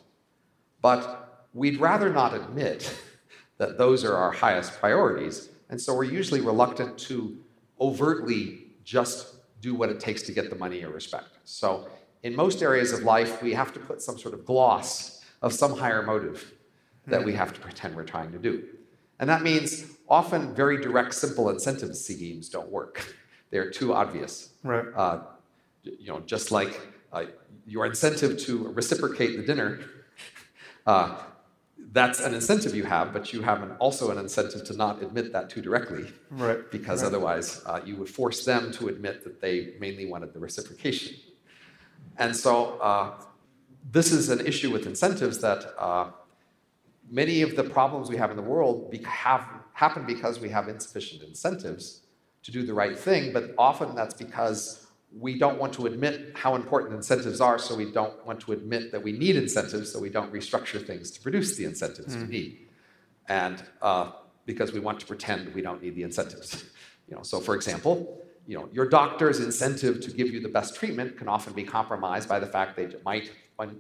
But we'd rather not admit [laughs] that those are our highest priorities, and so we're usually reluctant to overtly just do what it takes to get the money or respect. So, in most areas of life, we have to put some sort of gloss of some higher motive that we have to pretend we're trying to do. And that means often very direct, simple incentive schemes don't work. They're too obvious. Right. Uh, you know, just like uh, your incentive to reciprocate the dinner, [laughs] uh, that's an incentive you have, but you have an, also an incentive to not admit that too directly. Right. Because right. otherwise, uh, you would force them to admit that they mainly wanted the reciprocation. And so, uh, this is an issue with incentives that uh, many of the problems we have in the world have, happen because we have insufficient incentives to do the right thing, but often that's because we don't want to admit how important incentives are, so we don't want to admit that we need incentives, so we don't restructure things to produce the incentives mm. we hmm. need. And uh, because we want to pretend we don't need the incentives. [laughs] you know, so for example, you know, your doctor's incentive to give you the best treatment can often be compromised by the fact they might,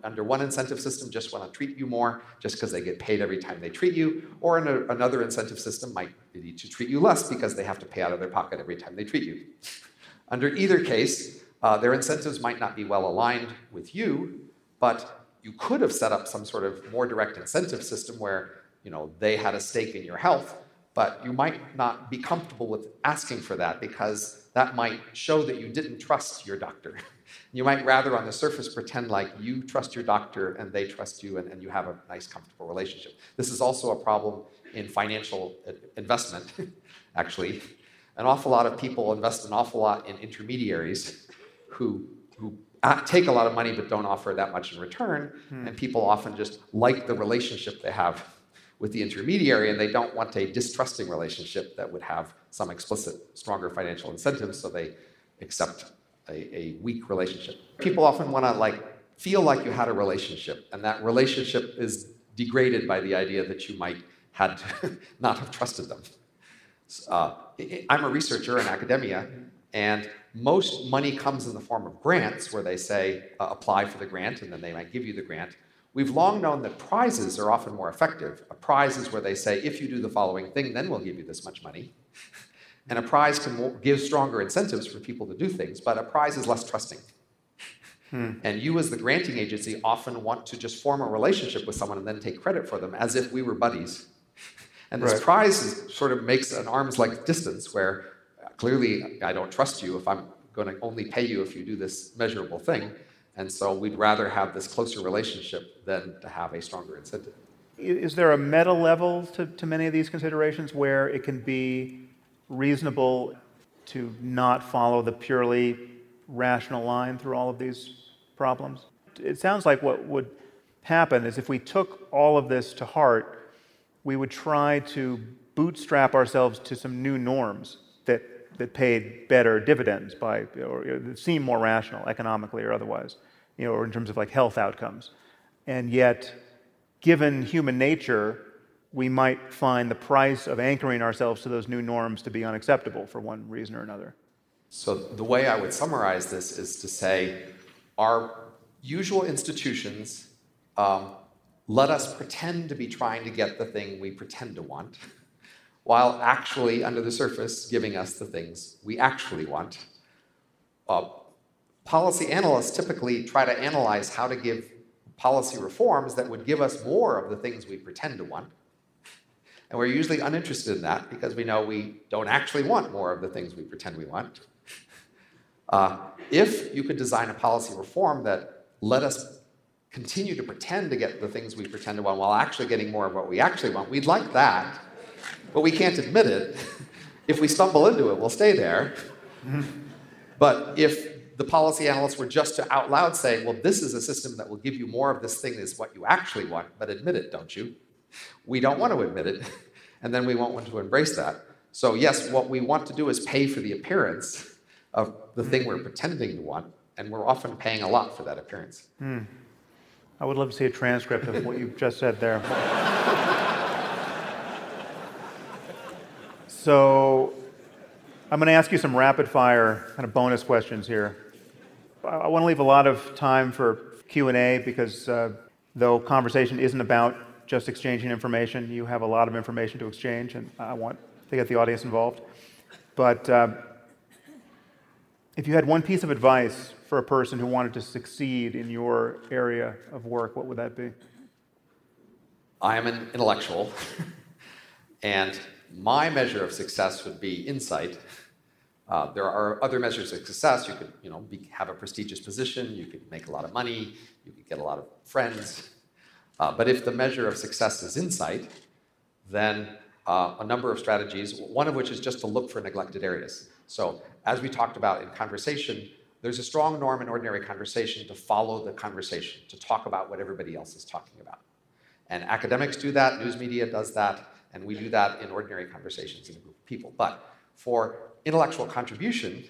under one incentive system, just want to treat you more just because they get paid every time they treat you, or in a, another incentive system might need to treat you less because they have to pay out of their pocket every time they treat you. [laughs] Under either case, uh, their incentives might not be well aligned with you, but you could have set up some sort of more direct incentive system where you know they had a stake in your health, but you might not be comfortable with asking for that because that might show that you didn't trust your doctor. [laughs] you might rather on the surface pretend like you trust your doctor and they trust you and, and you have a nice comfortable relationship. This is also a problem in financial investment, [laughs] actually an awful lot of people invest an awful lot in intermediaries [laughs] who, who take a lot of money but don't offer that much in return. Hmm. And people often just like the relationship they have with the intermediary and they don't want a distrusting relationship that would have some explicit, stronger financial incentives, so they accept a, a weak relationship. People often want to like feel like you had a relationship, and that relationship is degraded by the idea that you might had [laughs] not have trusted them. Uh, I'm a researcher in academia, and most money comes in the form of grants where they say, uh, apply for the grant, and then they might give you the grant. We've long known that prizes are often more effective. A prize is where they say, if you do the following thing, then we'll give you this much money. [laughs] And a prize can give stronger incentives for people to do things, but a prize is less trusting. Hmm. And you, as the granting agency, often want to just form a relationship with someone and then take credit for them as if we were buddies. And this right. prize sort of makes an arm's length distance where uh, clearly I don't trust you if I'm going to only pay you if you do this measurable thing. And so we'd rather have this closer relationship than to have a stronger incentive. Is there a meta level to, to many of these considerations where it can be reasonable to not follow the purely rational line through all of these problems? It sounds like what would happen is if we took all of this to heart we would try to bootstrap ourselves to some new norms that, paid better dividends by, or that seemed more rational economically or otherwise, you know, or in terms of like health outcomes. And yet, given human nature, we might find the price of anchoring ourselves to those new norms to be unacceptable for one reason or another. So, the way I would summarize this is to say our usual institutions um, let us pretend to be trying to get the thing we pretend to want, [laughs] while actually, under the surface, giving us the things we actually want. Uh, policy analysts typically try to analyze how to give policy reforms that would give us more of the things we pretend to want. And we're usually uninterested in that because we know we don't actually want more of the things we pretend we want. Uh, if you could design a policy reform that let us continue to pretend to get the things we pretend to want while actually getting more of what we actually want, we'd like that, but we can't admit it. [laughs] if we stumble into it, we'll stay there. But if the policy analysts were just to out loud say, well, this is a system that will give you more of this thing is what you actually want, but admit it, don't you? We don't want to admit it, [laughs] and then we won't want to embrace that. So, yes, what we want to do is pay for the appearance of the thing we're pretending to want, and we're often paying a lot for that appearance. Hmm. I would love to see a transcript of what you've just said there. [laughs] so, I'm going to ask you some rapid fire kind of bonus questions here. I want to leave a lot of time for Q&A because uh, though conversation isn't about just exchanging information, you have a lot of information to exchange, and I want to get the audience involved. But uh, if you had one piece of advice for a person who wanted to succeed in your area of work, what would that be? I am an intellectual, and my measure of success would be insight. Uh, there are other measures of success. You could, you know, be, have a prestigious position. You could make a lot of money. You could get a lot of friends. Uh, but if the measure of success is insight, then uh, a number of strategies, one of which is just to look for neglected areas. So, as we talked about in conversation, there's a strong norm in ordinary conversation to follow the conversation, to talk about what everybody else is talking about. And academics do that, news media does that, and we do that in ordinary conversations in a group of people. But for intellectual contribution,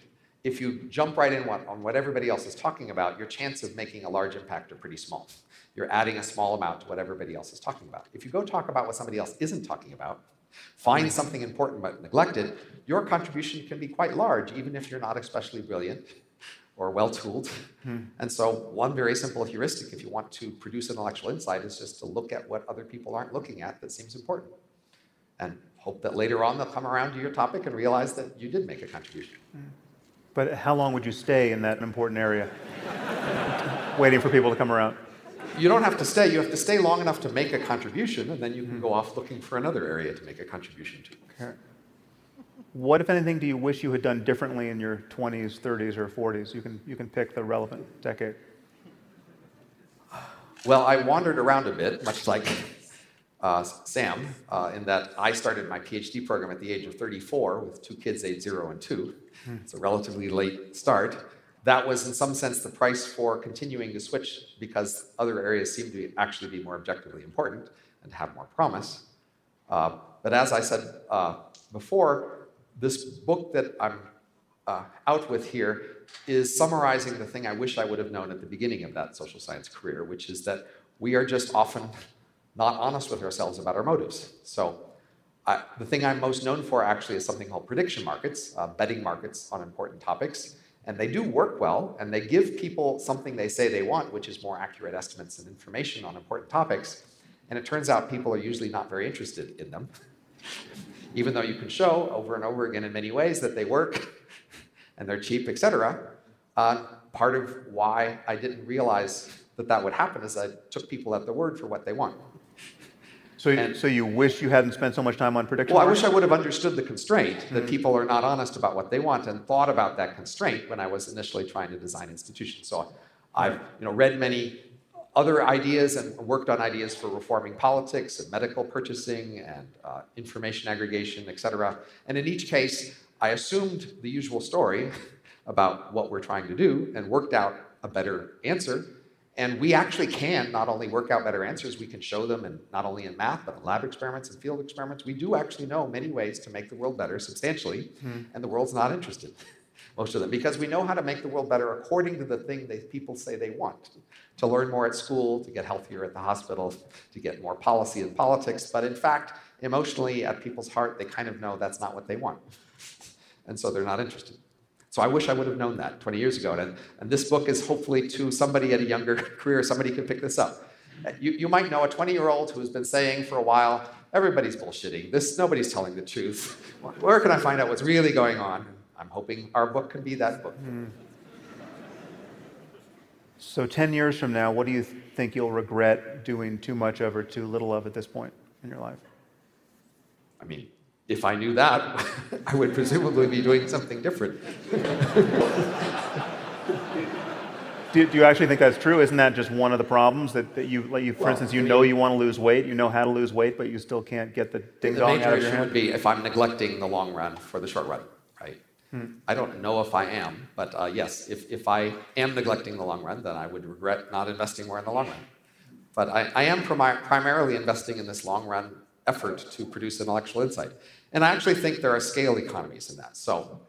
if you jump right in on what everybody else is talking about, your chance of making a large impact are pretty small. You're adding a small amount to what everybody else is talking about. If you go talk about what somebody else isn't talking about, find something important but neglected, your contribution can be quite large, even if you're not especially brilliant or well tooled. Hmm. And so, one very simple heuristic, if you want to produce intellectual insight, is just to look at what other people aren't looking at that seems important. And hope that later on they'll come around to your topic and realize that you did make a contribution. But how long would you stay in that important area, waiting for people to come around? you don't have to stay. You have to stay long enough to make a contribution, and then you can go off looking for another area to make a contribution to. Okay. What, if anything, do you wish you had done differently in your 20s, 30s, or 40s? You can, you can pick the relevant decade. Well, I wandered around a bit, much like uh, Sam, uh, in that I started my PhD program at the age of 34 with two kids, age zero and two. Hmm. It's a relatively late start that was in some sense the price for continuing to switch because other areas seem to be, actually be more objectively important and have more promise. Uh, but as I said uh, before, this book that I'm uh, out with here is summarizing the thing I wish I would have known at the beginning of that social science career, which is that we are just often not honest with ourselves about our motives. So the thing I'm most known for actually is something called prediction markets, uh, betting markets on important topics. And they do work well, and they give people something they say they want, which is more accurate estimates and information on important topics. And it turns out people are usually not very interested in them, [laughs] even though you can show over and over again in many ways that they work [laughs] and they're cheap, etc. Uh, part of why I didn't realize that that would happen is I took people at their word for what they want. So, and, so you wish you hadn't spent so much time on prediction? Well, I wish I would have understood the constraint mm-hmm. that people are not honest about what they want and thought about that constraint when I was initially trying to design institutions. So I've you know, read many other ideas and worked on ideas for reforming politics and medical purchasing and uh, information aggregation, et cetera. And in each case, I assumed the usual story [laughs] about what we're trying to do and worked out a better answer and we actually can not only work out better answers, we can show them in, not only in math, but in lab experiments and field experiments. We do actually know many ways to make the world better substantially, hmm. and the world's not interested, [laughs] most of them, because we know how to make the world better according to the thing that people say they want to learn more at school, to get healthier at the hospital, to get more policy in politics. But in fact, emotionally, at people's heart, they kind of know that's not what they want. [laughs] And so they're not interested. So I wish I would have known that 20 years ago. And, and this book is hopefully to somebody at a younger [laughs] career, somebody can pick this up. You, you might know a 20 year old who's been saying for a while, everybody's bullshitting. This, nobody's telling the truth. [laughs] Where can I find out what's really going on? I'm hoping our book can be that book. Mm. So 10 years from now, what do you think you'll regret doing too much of or too little of at this point in your life? I mean, if I knew that, [laughs] I would presumably be doing something different. do, do, you actually think that's true? Isn't that just one of the problems that, that you, like you, for well, instance, you I mean, know you want to lose weight, you know how to lose weight, but you still can't get the ding dong out of your hand? would be if I'm neglecting the long run for the short run, right? Hmm. I don't know if I am, but uh, yes, if, if I am neglecting the long run, then I would regret not investing more in the long run. But I, I am prim- primarily investing in this long run effort to produce intellectual insight. And I actually think there are scale economies in that. So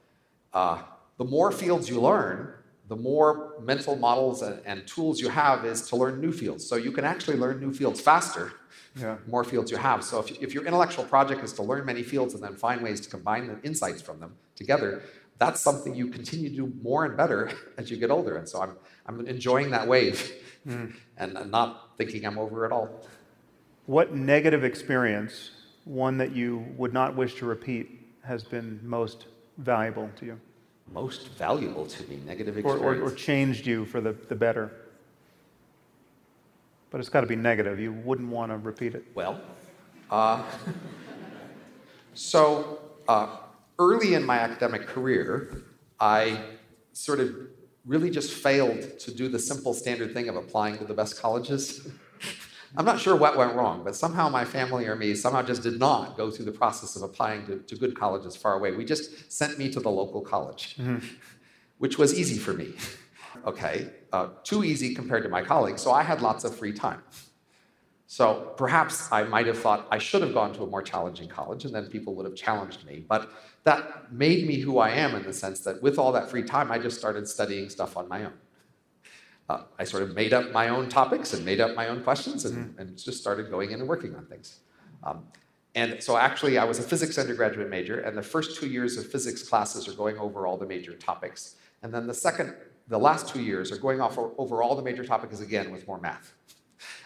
uh, the more fields you learn, the more mental models and, and, tools you have is to learn new fields. So you can actually learn new fields faster, yeah. more fields you have. So if, if your intellectual project is to learn many fields and then find ways to combine the insights from them together, that's something you continue to do more and better [laughs] as you get older. And so I'm, I'm enjoying that wave mm. [laughs] and, and not thinking I'm over it all. What negative experience, one that you would not wish to repeat, has been most valuable to you? Most valuable to me, negative experience. Or, or, or changed you for the, the better? But it's got to be negative. You wouldn't want to repeat it. Well, uh, [laughs] so uh, early in my academic career, I sort of really just failed to do the simple standard thing of applying to the best colleges. [laughs] I'm not sure what went wrong, but somehow my family or me somehow just did not go through the process of applying to, to good colleges far away. We just sent me to the local college, mm-hmm. which was easy for me. Okay, uh, too easy compared to my colleagues, so I had lots of free time. So perhaps I might have thought I should have gone to a more challenging college, and then people would have challenged me. But that made me who I am in the sense that with all that free time, I just started studying stuff on my own. Uh, I sort of made up my own topics and made up my own questions and, and just started going in and working on things. Um, and so actually, I was a physics undergraduate major, and the first two years of physics classes are going over all the major topics. And then the second, the last two years are going off over all the major topics again with more math.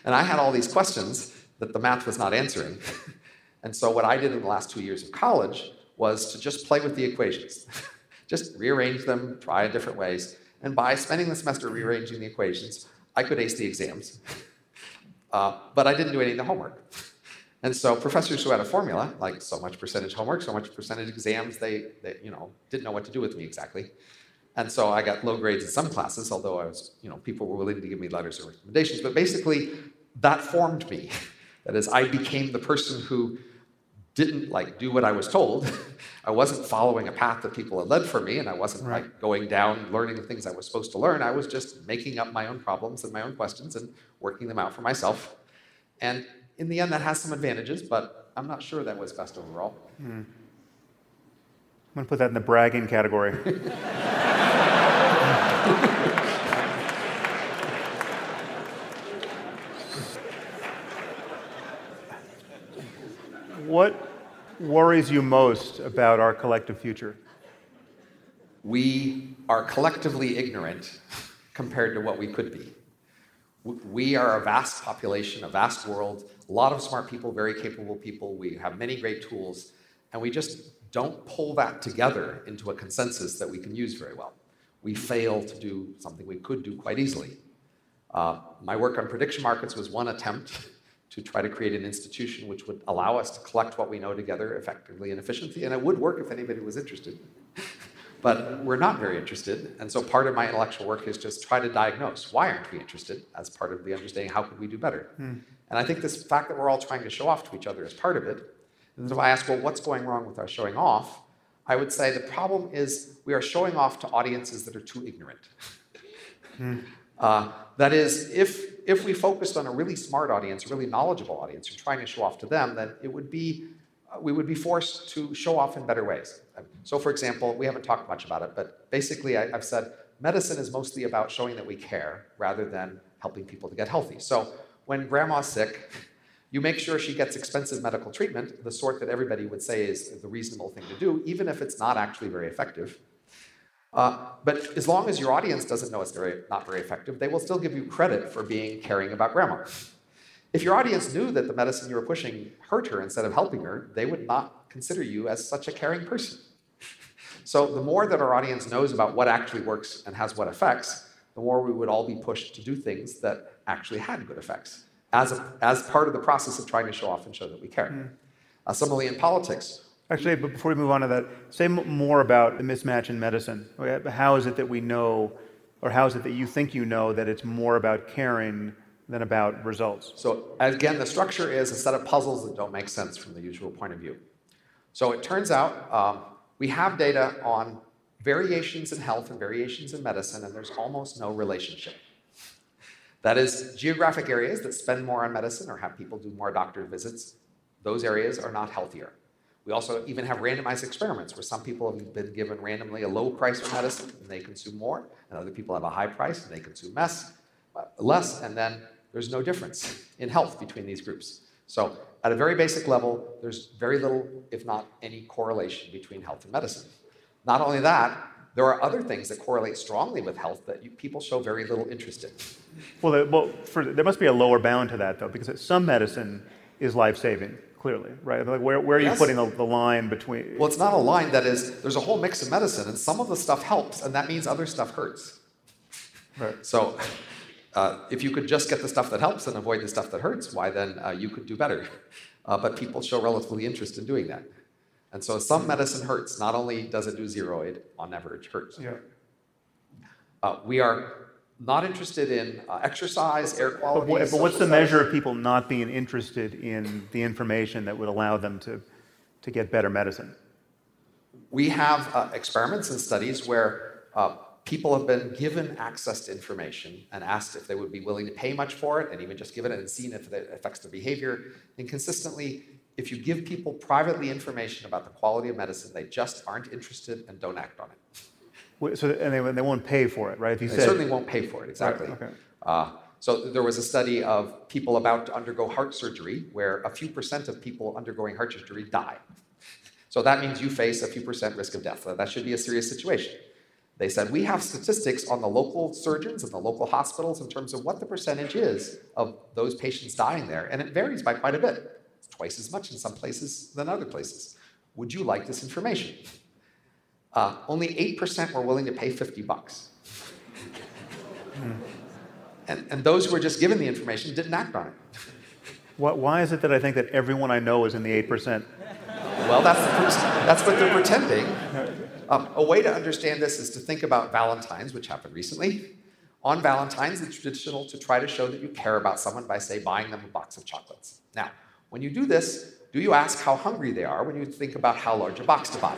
And I had all these questions that the math was not answering. [laughs] and so what I did in the last two years of college was to just play with the equations, [laughs] just rearrange them, try different ways. And by spending the semester rearranging the equations, I could ace the exams. Uh, but I didn't do any of the homework. And so professors who had a formula, like so much percentage homework, so much percentage exams, they, they you know, didn't know what to do with me exactly. And so I got low grades in some classes, although I was, you know, people were willing to give me letters of recommendations. But basically, that formed me. [laughs] That is, I became the person who didn't like do what I was told. [laughs] I wasn't following a path that people had led for me, and I wasn't right. like going down learning the things I was supposed to learn. I was just making up my own problems and my own questions and working them out for myself. And in the end, that has some advantages, but I'm not sure that was best overall. Hmm. I'm to put that in the bragging category. [laughs] what worries you most about our collective future? We are collectively ignorant compared to what we could be. We are a vast population, a vast world, a lot of smart people, very capable people. We have many great tools, and we just don't pull that together into a consensus that we can use very well. We fail to do something we could do quite easily. Uh, my work on prediction markets was one attempt to try to create an institution which would allow us to collect what we know together effectively and efficiently. And it would work if anybody was interested. [laughs] but we're not very interested. And so part of my intellectual work is just try to diagnose why aren't we interested as part of the understanding how could we do better. Hmm. And I think this fact that we're all trying to show off to each other is part of it. And if I ask, well, what's going wrong with our showing off? I would say the problem is we are showing off to audiences that are too ignorant. Hmm. [laughs] Uh, that is, if, if we focused on a really smart audience, a really knowledgeable audience, and trying to show off to them, then it would be, uh, we would be forced to show off in better ways. So, for example, we haven't talked much about it, but basically, I, I've said medicine is mostly about showing that we care rather than helping people to get healthy. So, when grandma's sick, [laughs] you make sure she gets expensive medical treatment, the sort that everybody would say is the reasonable thing to do, even if it's not actually very effective. Uh, but as long as your audience doesn't know it's very, not very effective, they will still give you credit for being caring about grandma. If your audience knew that the medicine you were pushing hurt her instead of helping her, they would not consider you as such a caring person. So the more that our audience knows about what actually works and has what effects, the more we would all be pushed to do things that actually had good effects as, a, as part of the process of trying to show off and show that we care. Mm. Uh, similarly, in politics, Actually, but before we move on to that, say more about the mismatch in medicine. How is it that we know, or how is it that you think you know that it's more about caring than about results? So, again, the structure is a set of puzzles that don't make sense from the usual point of view. So, it turns out um, we have data on variations in health and variations in medicine, and there's almost no relationship. That is, geographic areas that spend more on medicine or have people do more doctor visits, those areas are not healthier. We also even have randomized experiments where some people have been given randomly a low price for medicine and they consume more, and other people have a high price and they consume less, uh, less, and then there's no difference in health between these groups. So, at a very basic level, there's very little, if not any, correlation between health and medicine. Not only that, there are other things that correlate strongly with health that you, people show very little interest in. Well, well for, there must be a lower bound to that, though, because some medicine is life saving clearly, right? Like where, where are you putting the, the, line between? Well, it's not a line that is, there's a whole mix of medicine, and some of the stuff helps, and that means other stuff hurts. Right. So [laughs] uh, if you could just get the stuff that helps and avoid the stuff that hurts, why then uh, you could do better. [laughs] Uh, but people show relatively interest in doing that. And so some medicine hurts. Not only does it do zero, it on average hurts. Yeah. Uh, we are not interested in uh, exercise, air quality. But, but what's the measure of people not being interested in the information that would allow them to, to get better medicine? We have uh, experiments and studies where uh, people have been given access to information and asked if they would be willing to pay much for it and even just given it and seen if it affects their behavior. And consistently, if you give people privately information about the quality of medicine, they just aren't interested and don't act on it. So, and they, they won't pay for it, right? If you they said, certainly won't pay for it, exactly. Right, okay. Uh, so there was a study of people about to undergo heart surgery where a few percent of people undergoing heart surgery die. So that means you face a few percent risk of death. That should be a serious situation. They said, we have statistics on the local surgeons and the local hospitals in terms of what the percentage is of those patients dying there, and it varies by quite a bit. It's twice as much in some places than other places. Would you like this information? Uh, only 8% were willing to pay 50 bucks. and, and those who were just given the information didn't act on it. What, why is it that I think that everyone I know is in the 8%? Well, that's, the, that's what they're pretending. Um, a way to understand this is to think about Valentine's, which happened recently. On Valentine's, it's traditional to try to show that you care about someone by, say, buying them a box of chocolates. Now, when you do this, do you ask how hungry they are when you think about how large a box to buy?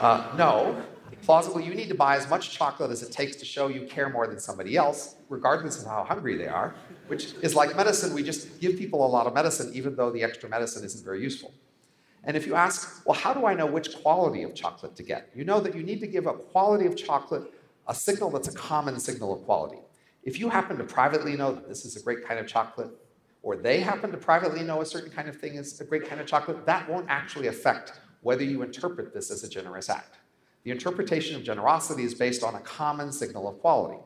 Uh, no. Plausibly, you need to buy as much chocolate as it takes to show you care more than somebody else, regardless of how hungry they are, which is like medicine. We just give people a lot of medicine, even though the extra medicine isn't very useful. And if you ask, well, how do I know which quality of chocolate to get? You know that you need to give a quality of chocolate a signal that's a common signal of quality. If you happen to privately know that this is a great kind of chocolate, or they happen to privately know a certain kind of thing is a great kind of chocolate, that won't actually affect whether you interpret this as a generous act. The interpretation of generosity is based on a common signal of quality.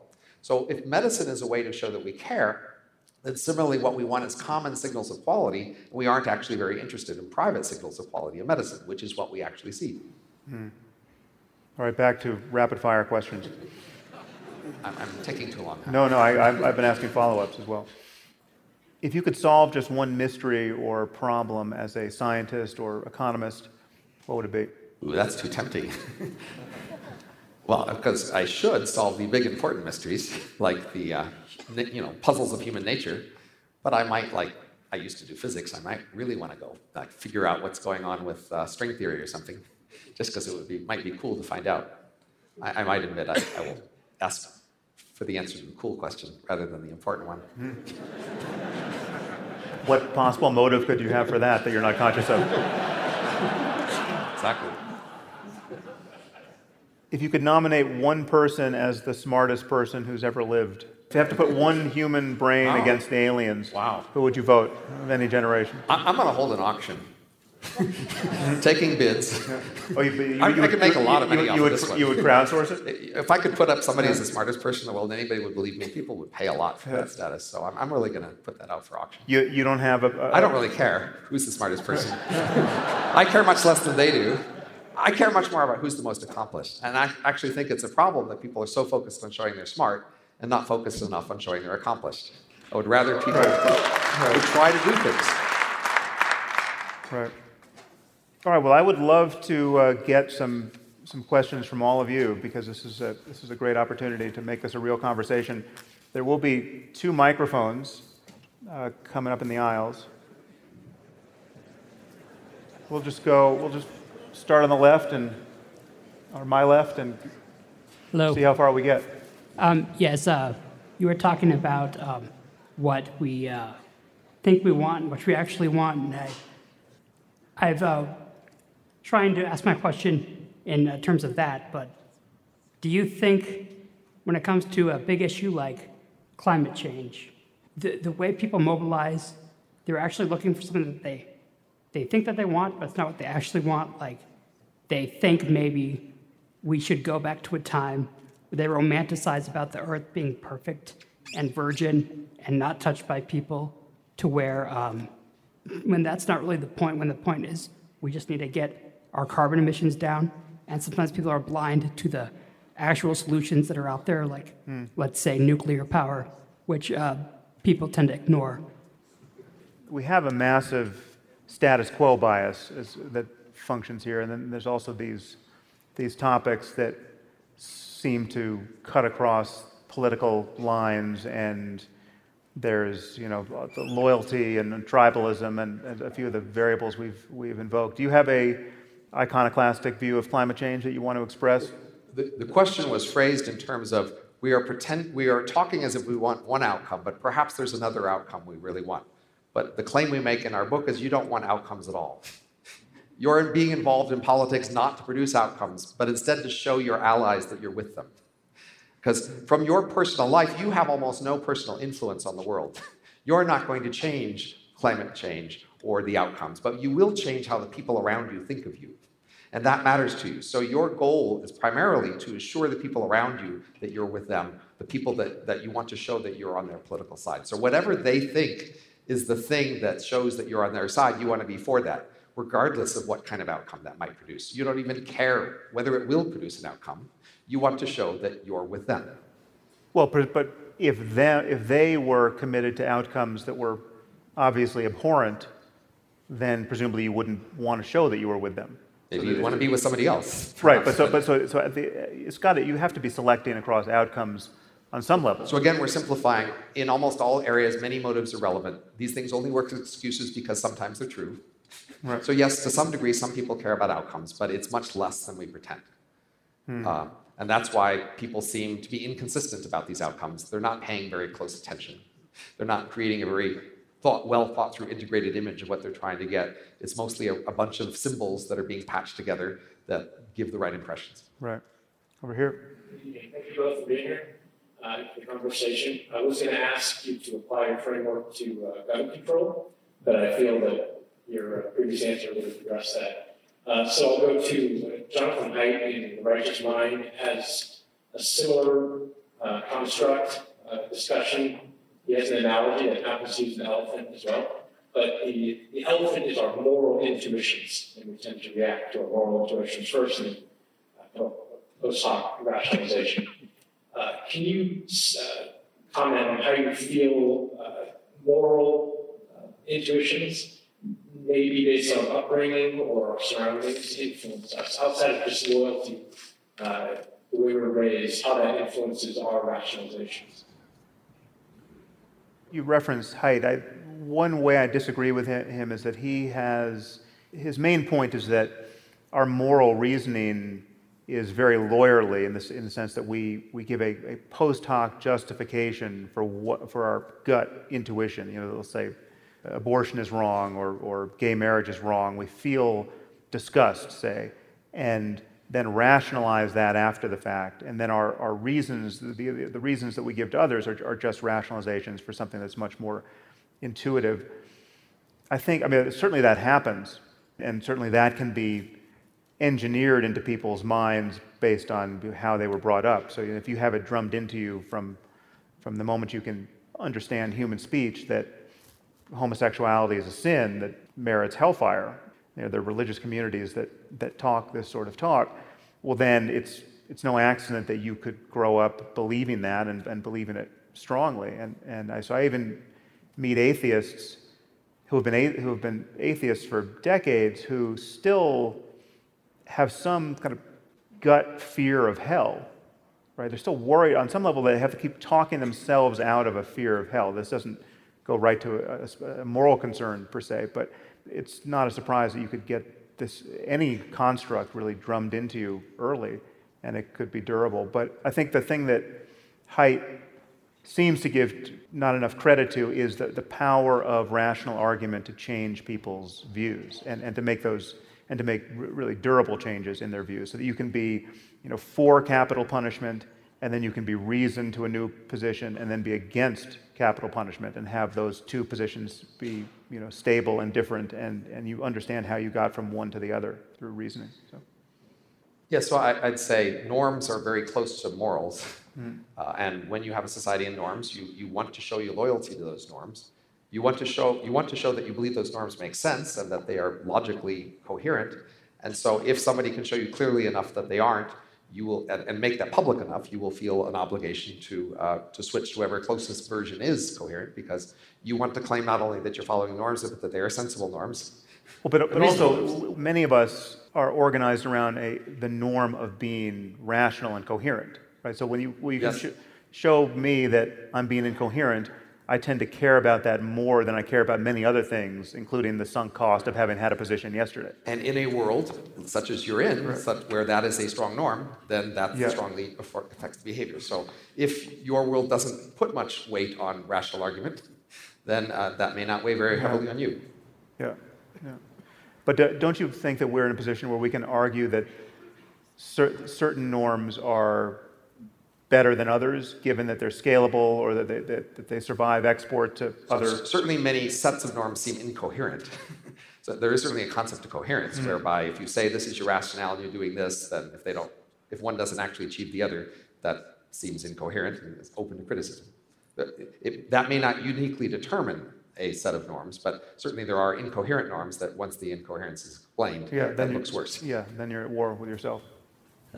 So if medicine is a way to show that we care, then similarly what we want is common signals of quality, and we aren't actually very interested in private signals of quality of medicine, which is what we actually see. Hmm. All right, back to rapid fire questions. I'm, I'm taking too long. No, no, I, I've been asking follow ups as well. If you could solve just one mystery or problem as a scientist or economist, what would it be? Ooh, that's too tempting. [laughs] well, because I should solve the big important mysteries, [laughs] like the uh, you know puzzles of human nature, but I might like I used to do physics. I might really want to go like figure out what's going on with uh, string theory or something, [laughs] just because it would be might be cool to find out. I, I might admit I, I, will ask for the answer to the cool question rather than the important one. What possible motive could you have for that that you're not conscious of? Exactly. If you could nominate one person as the smartest person who's ever lived, if you have to put one human brain wow. against the aliens, wow. who would you vote of any generation? I, am going to hold an auction. [laughs] Taking bids. Oh, you, you, I, you, I, could make a lot of money you, off would, this one. You would crowdsource it? [laughs] If I could put up somebody as the smartest person in the world, anybody would believe me. People would pay a lot for that status. So I'm, I'm really going to put that out for auction. You, you don't have a, a... I don't really care who's the smartest person. [laughs] I care much less than they do. I care much more about who's the most accomplished. And I actually think it's a problem that people are so focused on showing they're smart and not focused enough on showing they're accomplished. I would rather people right. Right. try to do things. Right. All right. Well, I would love to uh, get some some questions from all of you because this is a this is a great opportunity to make this a real conversation. There will be two microphones uh, coming up in the aisles. We'll just go. We'll just start on the left and or my left and Hello. see how far we get. Um, yes, uh, you were talking about um, what we uh, think we want and what we actually want, and I, I've uh, trying to ask my question in uh, terms of that. But do you think, when it comes to a big issue like climate change, the, the way people mobilize, they're actually looking for something that they they think that they want, but it's not what they actually want. Like they think maybe we should go back to a time where they romanticize about the earth being perfect and virgin and not touched by people, to where um, when that's not really the point, when the point is we just need to get our carbon emissions down. And sometimes people are blind to the actual solutions that are out there, like let's say nuclear power, which uh, people tend to ignore. we have a massive status quo bias as, that functions here, and then there's also these these topics that seem to cut across political lines, and there's you know loyalty and tribalism and, and a few of the variables we've we've invoked. Do you have a iconoclastic view of climate change that you want to express? The, the question was phrased in terms of we are pretend we are talking as if we want one outcome, but perhaps there's another outcome we really want. But the claim we make in our book is you don't want outcomes at all. You're being involved in politics not to produce outcomes, but instead to show your allies that you're with them. Because from your personal life, you have almost no personal influence on the world. You're not going to change climate change or the outcomes, but you will change how the people around you think of you. And that matters to you. So your goal is primarily to assure the people around you that you're with them, the people that, that you want to show that you're on their political side. So whatever they think is the thing that shows that you're on their side, you want to be for that, regardless of what kind of outcome that might produce. You don't even care whether it will produce an outcome. You want to show that you're with them. Well, but if they, if they were committed to outcomes that were obviously abhorrent, then presumably you wouldn't want to show that you were with them. Maybe you want to be with somebody else. Right, but so but so so at the, to, you have to be selecting across outcomes on some level. So again, we're simplifying. In almost all areas, many motives are relevant. These things only work as excuses because sometimes they're true. Right. So yes, to some degree, some people care about outcomes, but it's much less than we pretend. Uh, and that's why people seem to be inconsistent about these outcomes. They're not paying very close attention. They're not creating a very thought, well thought through integrated image of what they're trying to get. It's mostly a, a bunch of symbols that are being patched together that give the right impressions. Right, over here. Thank you both for being here, uh, for the conversation. I was going to ask you to apply your framework to uh, gun control, but I feel that your uh, previous answer would address that. Uh, so I'll go to uh, Jonathan Haidt in The Righteous Mind has a similar uh, construct uh, discussion. He has an analogy that happens to use an elephant as well. But the, the elephant is our moral intuitions, and we tend to react to our moral intuitions first and uh, post hoc rationalization. Uh, can you uh, comment on how you feel uh, moral uh, intuitions, maybe based on upbringing or our surroundings, influence us outside of just loyalty, uh, the way we're raised, how that influences our rationalizations? You referenced Haidt. I, one way I disagree with him is that he has, his main point is that our moral reasoning is very lawyerly in, this, in the sense that we, we give a, a post hoc justification for, what, for our gut intuition. You know, they'll say abortion is wrong or, or gay marriage is wrong. We feel disgust, say, and then rationalize that after the fact. And then our, our reasons, the, the, reasons that we give to others are, are just rationalizations for something that's much more intuitive. I think, I mean, certainly that happens, and certainly that can be engineered into people's minds based on how they were brought up. So if you have it drummed into you from, from the moment you can understand human speech that homosexuality is a sin that merits hellfire, you know, religious communities that, that talk this sort of talk, well, then it's, it's no accident that you could grow up believing that and, and believing it strongly. And, and I, so I even meet atheists who have been who have been atheists for decades who still have some kind of gut fear of hell. Right? They're still worried on some level. They have to keep talking themselves out of a fear of hell. This doesn't go right to a, a moral concern per se, but it's not a surprise that you could get this any construct really drummed into you early, and it could be durable. But I think the thing that Haidt seems to give not enough credit to is the, the power of rational argument to change people's views and, and to make those and to make r- really durable changes in their views so that you can be you know for capital punishment and then you can be reasoned to a new position and then be against capital punishment and have those two positions be you know stable and different and, and you understand how you got from one to the other through reasoning so. Yeah, so I, would say norms are very close to morals. Mm. Uh, and when you have a society in norms, you, you want to show your loyalty to those norms. You want to show you want to show that you believe those norms make sense and that they are logically coherent. And so if somebody can show you clearly enough that they aren't, you will and, and make that public enough, you will feel an obligation to uh, to switch to whatever closest version is coherent because you want to claim not only that you're following norms, but that they are sensible norms. Well, but, but also many of us are organized around a, the norm of being rational and coherent, right? So when you, when you yes. sh- show me that I'm being incoherent, I tend to care about that more than I care about many other things, including the sunk cost of having had a position yesterday. And in a world such as you're in, right. such, where that is a strong norm, then that yeah. strongly affects behavior. So if your world doesn't put much weight on rational argument, then uh, that may not weigh very heavily yeah. on you. Yeah. yeah. But don't you think that we're in a position where we can argue that cer- certain norms are better than others, given that they're scalable or that they, that, that they survive export to so other? Certainly, many sets of norms seem incoherent. [laughs] so there is certainly a concept of coherence, mm-hmm. whereby if you say this is your rationale and you're doing this, then if they don't, if one doesn't actually achieve the other, that seems incoherent and is open to criticism. It, it, that may not uniquely determine a set of norms, but certainly there are incoherent norms that once the incoherence is explained, yeah, that looks worse. Yeah, then you're at war with yourself.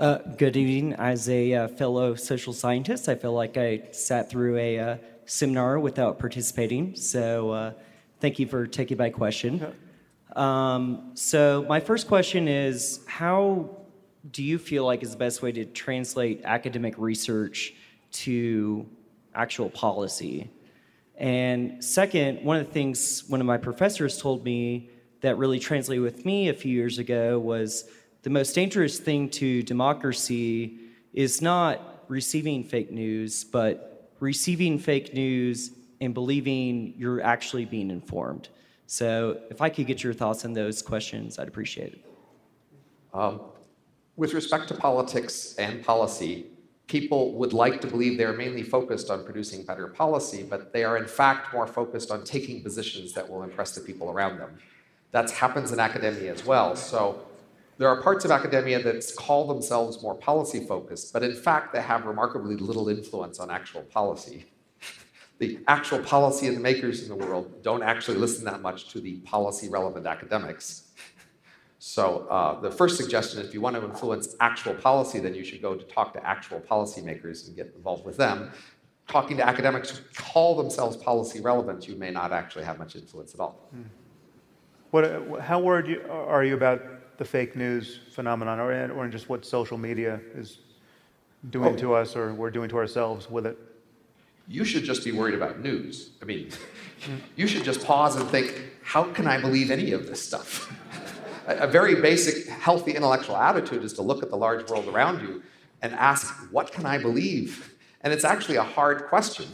Uh, good evening. As a uh, fellow social scientist, I feel like I sat through a uh, seminar without participating. So, uh, thank you for taking my question. Um, so, my first question is How do you feel like is the best way to translate academic research to actual policy? And second, one of the things one of my professors told me that really translated with me a few years ago was the most dangerous thing to democracy is not receiving fake news, but receiving fake news and believing you're actually being informed. So, if I could get your thoughts on those questions, I'd appreciate it. Um, with respect to politics and policy, people would like to believe they're mainly focused on producing better policy, but they are in fact more focused on taking positions that will impress the people around them. That happens in academia as well. So there are parts of academia that call themselves more policy focused, but in fact they have remarkably little influence on actual policy. [laughs] the actual policy and the makers in the world don't actually listen that much to the policy relevant academics. [laughs] So uh, the first suggestion if you want to influence actual policy, then you should go to talk to actual policymakers and get involved with them. Talking to academics who call themselves policy relevant, you may not actually have much influence at all. Hmm. What, how worried are you about the fake news phenomenon, or, or just what social media is doing oh. to us, or we're doing to ourselves with it? You should just be worried about news. I mean, you should just pause and think, how can I believe any of this stuff? [laughs] a very basic, healthy intellectual attitude is to look at the large world around you and ask, what can I believe? And it's actually a hard question.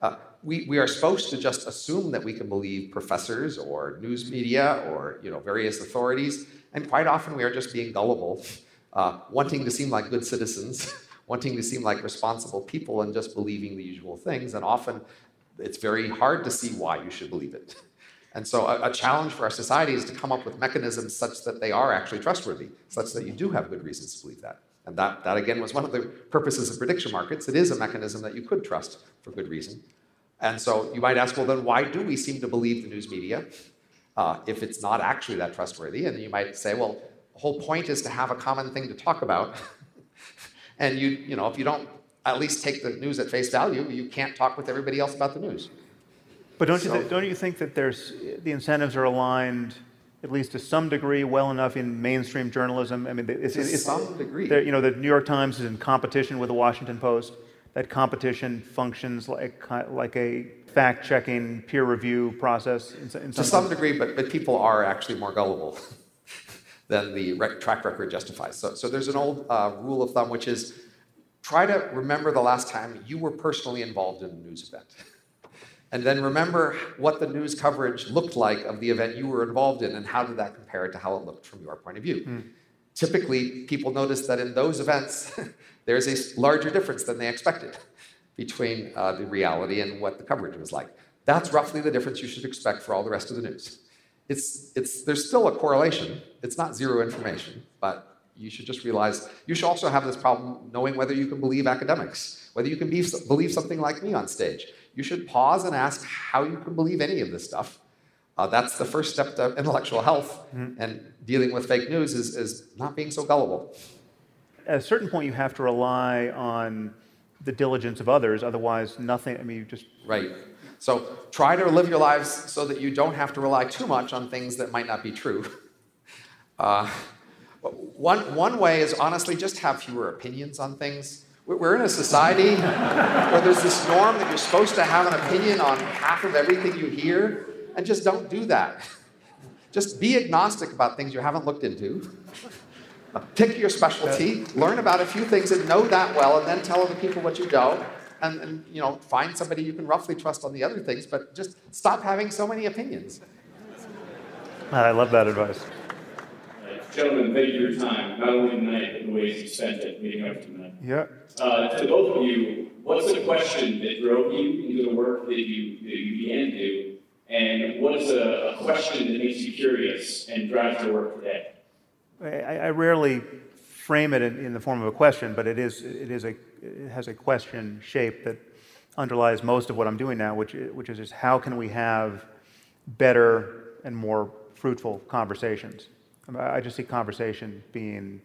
Uh, we, we are supposed to just assume that we can believe professors or news media or you know, various authorities, and quite often we are just being gullible, uh, wanting to seem like good citizens, [laughs] wanting to seem like responsible people, and just believing the usual things. And often it's very hard to see why you should believe it. [laughs] And so, a, a, challenge for our society is to come up with mechanisms such that they are actually trustworthy, such that you do have good reasons to believe that. And that, that again, was one of the purposes of prediction markets. It is a mechanism that you could trust for good reason. And so, you might ask, well, then why do we seem to believe the news media uh, if it's not actually that trustworthy? And you might say, well, the whole point is to have a common thing to talk about. [laughs] and you, you know, if you don't at least take the news at face value, you can't talk with everybody else about the news. But don't you, th- don't you think that there's, the incentives are aligned, at least to some degree, well enough in mainstream journalism? I mean, it's, To it's some degree. You know, the New York Times is in competition with the Washington Post. That competition functions like, like a fact-checking, peer review process in, in To some some sense. degree, but, but people are actually more gullible [laughs] than the rec- track record justifies. So, so there's an old uh, rule of thumb, which is try to remember the last time you were personally involved in a news event. And then remember what the news coverage looked like of the event you were involved in and how did that compare to how it looked from your point of view. Typically, people notice that in those events, [laughs] there's a larger difference than they expected between uh, the reality and what the coverage was like. That's roughly the difference you should expect for all the rest of the news. It's, it's, there's still a correlation. It's not zero information, but you should just realize you should also have this problem knowing whether you can believe academics, whether you can be, believe something like me on stage. You should pause and ask how you can believe any of this stuff. Uh, that's the first step to intellectual health, and dealing with fake news is, is not being so gullible. At a certain point, you have to rely on the diligence of others, otherwise nothing, I mean, you just, Right. So try to live your lives so that you don't have to rely too much on things that might not be true. [laughs] Uh, one, one way is honestly just have fewer opinions on things. We're we're in a society [laughs] where there's this norm that you're supposed to have an opinion on half of everything you hear, and just don't do that. [laughs] Just be agnostic about things you haven't looked into. Pick your specialty, learn about a few things and know that well, and then tell other people what you don't. And, and you know, find somebody you can roughly trust on the other things, but just stop having so many opinions. I love that advice. Gentlemen, thank you for your time, not only tonight, but the ways you spent it leading up to tonight. Yeah. Uh, to both of you, what's the question that drove you into the work that you, that you began to do? And what's a, a question that makes you curious and drives your work today? I, I rarely frame it in, in the form of a question, but it is, it is a, it has a question shape that underlies most of what I'm doing now, which, which is how can we have better and more fruitful conversations? I just see conversation being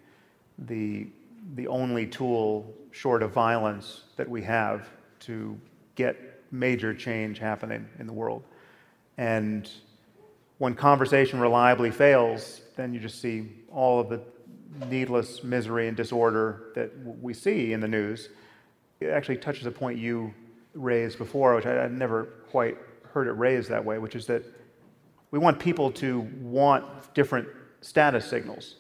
the, the only tool short of violence that we have to get major change happening in the world. And when conversation reliably fails, then you just see all of the needless misery and disorder that we see in the news. It actually touches a point you raised before, which I, I'd never quite heard it raised that way, which is that we want people to want different status signals.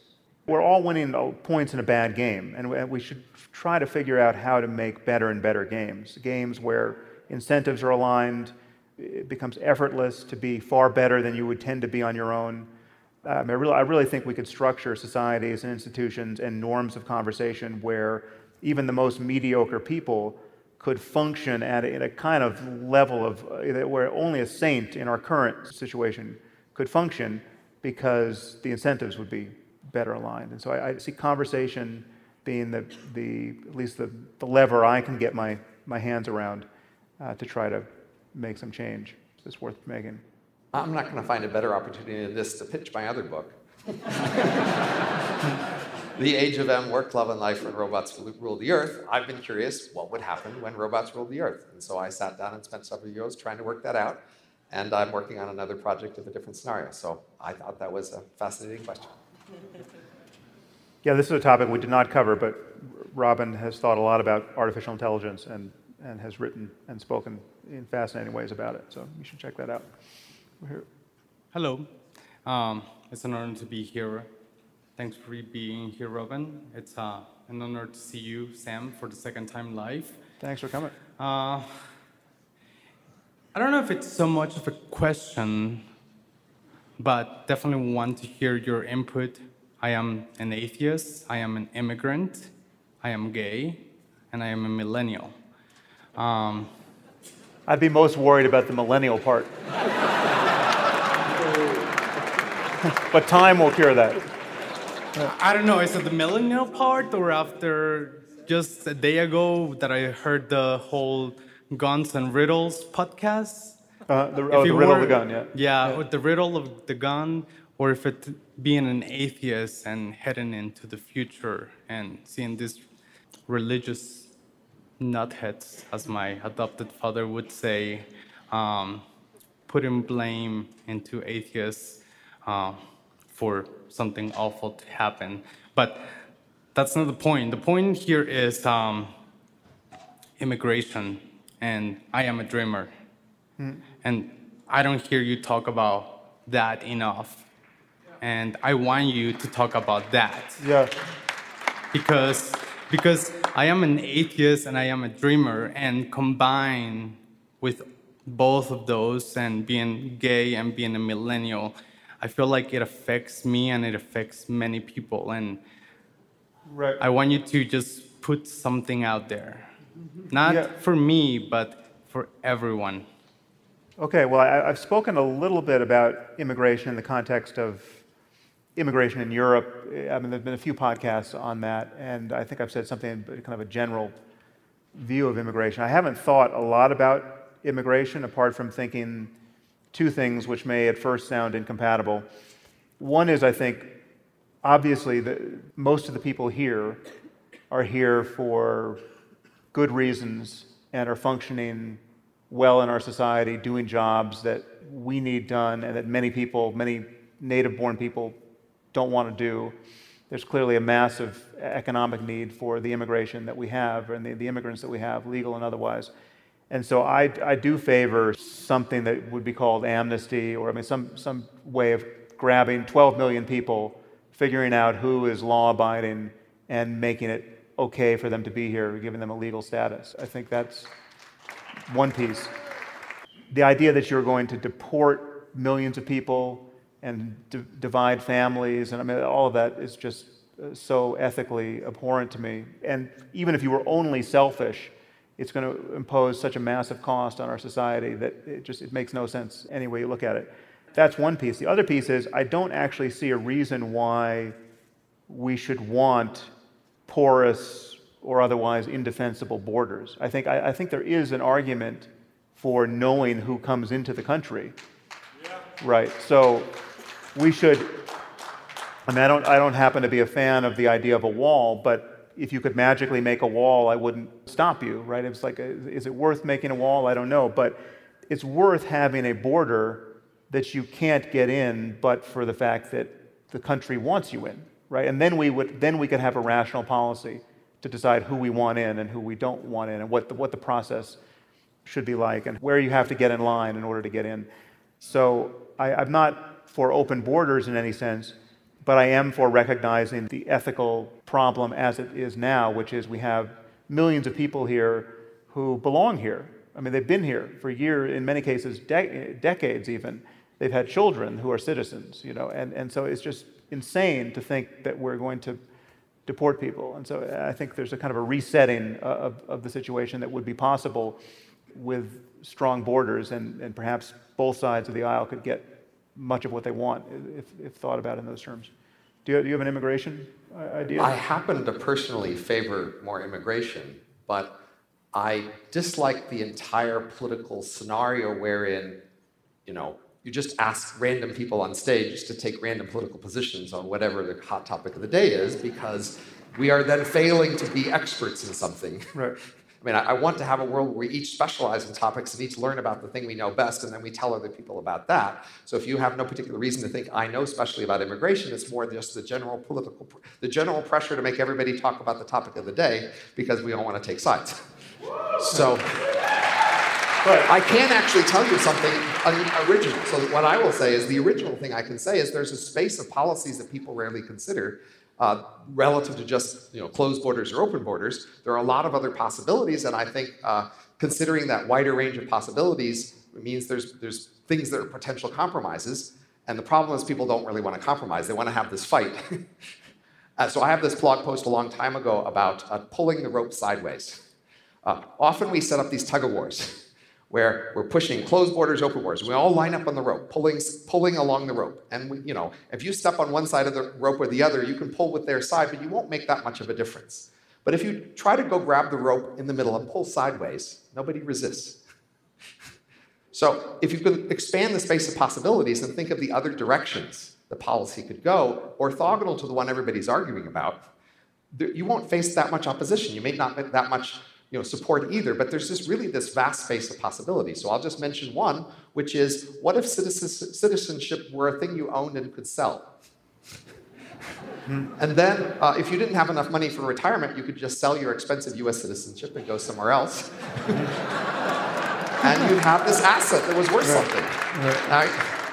We're all winning points in a bad game, and we should try to figure out how to make better and better games. Games where incentives are aligned, it becomes effortless to be far better than you would tend to be on your own. I, I, really, I really think we could structure societies and institutions and norms of conversation where even the most mediocre people could function at a, at a kind of level of uh, where only a saint in our current situation could function because the incentives would be better aligned. And so I, I see conversation being the, the at least the, the lever I can get my, my hands around uh, to try to make some change that's worth making. I'm not going to find a better opportunity than this to pitch my other book. [laughs] the Age of Em Work, Love, and Life When Robots Rule the Earth. I've been curious what would happen when robots ruled the Earth. And so I sat down and spent several years trying to work that out. And I'm working on another project of a different scenario. So I thought that was a fascinating question. [laughs] Yeah, this is a topic we did not cover, but Robin has thought a lot about artificial intelligence and, and has written and spoken in fascinating ways about it. So you should check that out. We're here. Hello. Um, it's an honor to be here. Thanks for being here, Robin. It's uh, an honor to see you, Sam, for the second time live. Thanks for coming. Uh, I don't know if it's so much of a question, but definitely want to hear your input. I am an atheist, I am an immigrant, I am gay, and I am a millennial. Um, I'd be most worried about the millennial part. [laughs] but time will cure that. I don't know, is it the millennial part or after just a day ago that I heard the whole Guns and Riddles podcast? Uh, the, oh, the riddle of the gun, yeah. Yeah, with the riddle of the gun, or if it being an atheist and heading into the future and seeing these religious nutheads, as my adopted father would say, um, putting blame into atheists uh, for something awful to happen. But that's not the point. The point here is um, immigration, and I am a dreamer. And I don't hear you talk about that enough. And I want you to talk about that Yeah. because because I am an atheist and I am a dreamer, and combined with both of those and being gay and being a millennial, I feel like it affects me and it affects many people. And Right. I want you to just put something out there, mm-hmm. not Yeah. for me, but for everyone. Okay, well, I, I've spoken a little bit about immigration in the context of immigration in Europe. I mean, there's been a few podcasts on that, and I think I've said something, kind of a general view of immigration. I haven't thought a lot about immigration apart from thinking two things which may at first sound incompatible. One is, I think, obviously, the, most of the people here are here for good reasons and are functioning well in our society, doing jobs that we need done and that many people, many native born people, don't want to do. There's clearly a massive economic need for the immigration that we have and the, the immigrants that we have, legal and otherwise. And so I, I do favor something that would be called amnesty, or I mean, some, some way of grabbing 12 million people, figuring out who is law abiding, and making it okay for them to be here, giving them a legal status. I think that's one piece. The idea that you're going to deport millions of people and d- divide families, and I mean, all of that is just uh, so ethically abhorrent to me. And even if you were only selfish, it's going to impose such a massive cost on our society that it just it makes no sense any way you look at it. That's one piece. The other piece is I don't actually see a reason why we should want porous or otherwise indefensible borders. I think, I, I think there is an argument for knowing who comes into the country. Right. So we should. I mean, I don't, I don't happen to be a fan of the idea of a wall, but if you could magically make a wall, I wouldn't stop you, right? It's like, is it worth making a wall? I don't know. But it's worth having a border that you can't get in, but for the fact that the country wants you in, right? And then we would, then we could have a rational policy to decide who we want in and who we don't want in, and what the, what the process should be like, and where you have to get in line in order to get in. So I, I'm not for open borders in any sense, but I am for recognizing the ethical problem as it is now, which is we have millions of people here who belong here. I mean, they've been here for years, in many cases, de- decades even. They've had children who are citizens, you know, and, and so it's just insane to think that we're going to deport people. And so I think there's a kind of a resetting of, of the situation that would be possible with strong borders, and, and perhaps both sides of the aisle could get much of what they want if, if thought about in those terms. Do you, do you have an immigration uh, idea? I happen to personally favor more immigration, but I dislike the entire political scenario wherein, you know, you just ask random people on stage to take random political positions on whatever the hot topic of the day is because we are then failing to be experts in something. Right. I mean, I, I want to have a world where we each specialize in topics and each learn about the thing we know best, and then we tell other people about that. So if you have no particular reason to think I know especially about immigration, it's more just the general political, the general pressure to make everybody talk about the topic of the day because we all want to take sides. So I can actually tell you something original. So what I will say is the original thing I can say is there's a space of policies that people rarely consider uh, relative to just you know closed borders or open borders. There are a lot of other possibilities, and I think uh, considering that wider range of possibilities means there's there's things that are potential compromises. And the problem is people don't really want to compromise; they want to have this fight. [laughs] Uh, so I have this blog post a long time ago about uh, pulling the rope sideways. Uh, often we set up these tug of wars where we're pushing closed borders, open borders. We all line up on the rope, pulling, pulling along the rope. And we, you know, if you step on one side of the rope or the other, you can pull with their side, but you won't make that much of a difference. But if you try to go grab the rope in the middle and pull sideways, nobody resists. [laughs] So if you could expand the space of possibilities and think of the other directions the policy could go, orthogonal to the one everybody's arguing about, you won't face that much opposition. You may not get that much you know, support either, but there's just really this vast space of possibilities. So I'll just mention one. which is what if citizenship were a thing you owned and could sell? And then, uh, if you didn't have enough money for retirement, you could just sell your expensive US citizenship and go somewhere else. [laughs] and you'd have this asset that was worth something. Now,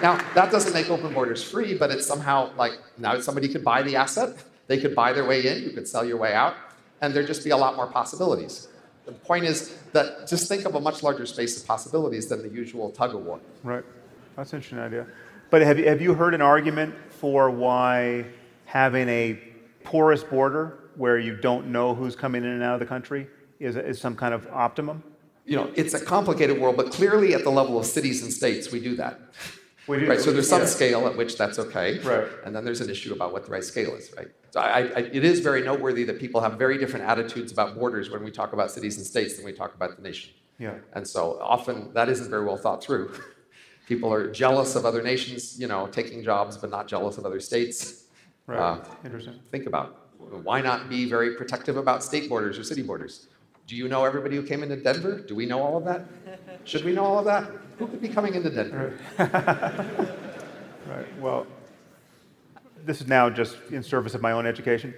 now, that doesn't make open borders free, but it's somehow like now somebody could buy the asset, they could buy their way in, you could sell your way out, and there'd just be a lot more possibilities. The point is that just think of a much larger space of possibilities than the usual tug of war. Right. That's an interesting idea. But have you, have you heard an argument for why having a porous border where you don't know who's coming in and out of the country is, is some kind of optimum? You know, it's a complicated world, but clearly at the level of cities and states, we do that. Do. Right, so there's some Yeah. scale at which that's okay. Right. And then there's an issue about what the right scale is, right? So I, I, it is very noteworthy that people have very different attitudes about borders when we talk about cities and states than we talk about the nation. Yeah. And so often that isn't very well thought through. [laughs] People are jealous of other nations, you know, taking jobs, but not jealous of other states. Right. Uh, Interesting. think about why not be very protective about state borders or city borders? Do you know everybody who came into Denver? Do we know all of that? [laughs] Should we know all of that? Who could be coming into Denver? [laughs] Right. Well, this is now just in service of my own education.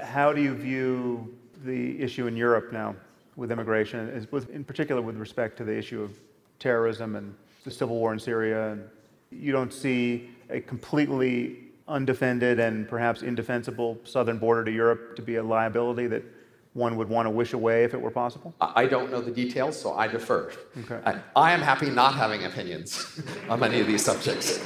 How do you view the issue in Europe now with immigration, in particular with respect to the issue of terrorism and the civil war in Syria? And you don't see a completely undefended and perhaps indefensible southern border to Europe to be a liability that one would want to wish away if it were possible? I don't know the details, so I defer. Okay. I, I am happy not having opinions on many of these subjects.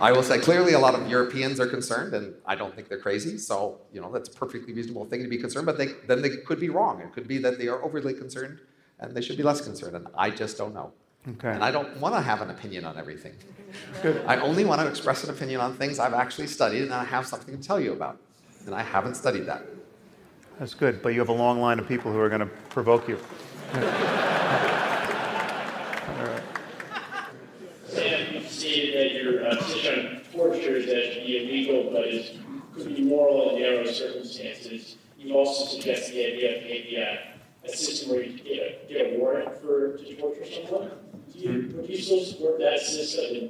I will say clearly a lot of Europeans are concerned, and I don't think they're crazy. So you know that's a perfectly reasonable thing to be concerned. But they, then they could be wrong. It could be that they are overly concerned, and they should be less concerned. And I just don't know. Okay. And I don't want to have an opinion on everything. Good. I only want to express an opinion on things I've actually studied and I have something to tell you about. And I haven't studied that. That's good, but you have a long line of people who are going to provoke you. Sam, you stated that your uh, position on torture is that it should be illegal, but it could be moral in narrow circumstances. You also suggest the idea of maybe a, a system where you get a, get a warrant for to torture someone. Do you, would you still support that system?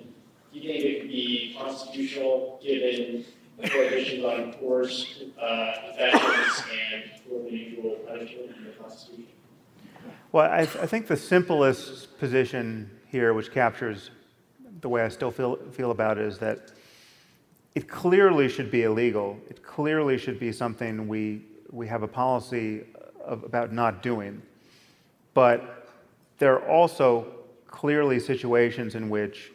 Do you think it could be constitutional given prohibitions on force, uh, and unusual punishment in the Constitution? Well, I, I think the simplest position here, which captures the way I still feel, feel about it, is that it clearly should be illegal. It clearly should be something we, we have a policy of, about not doing. But there are also clearly situations in which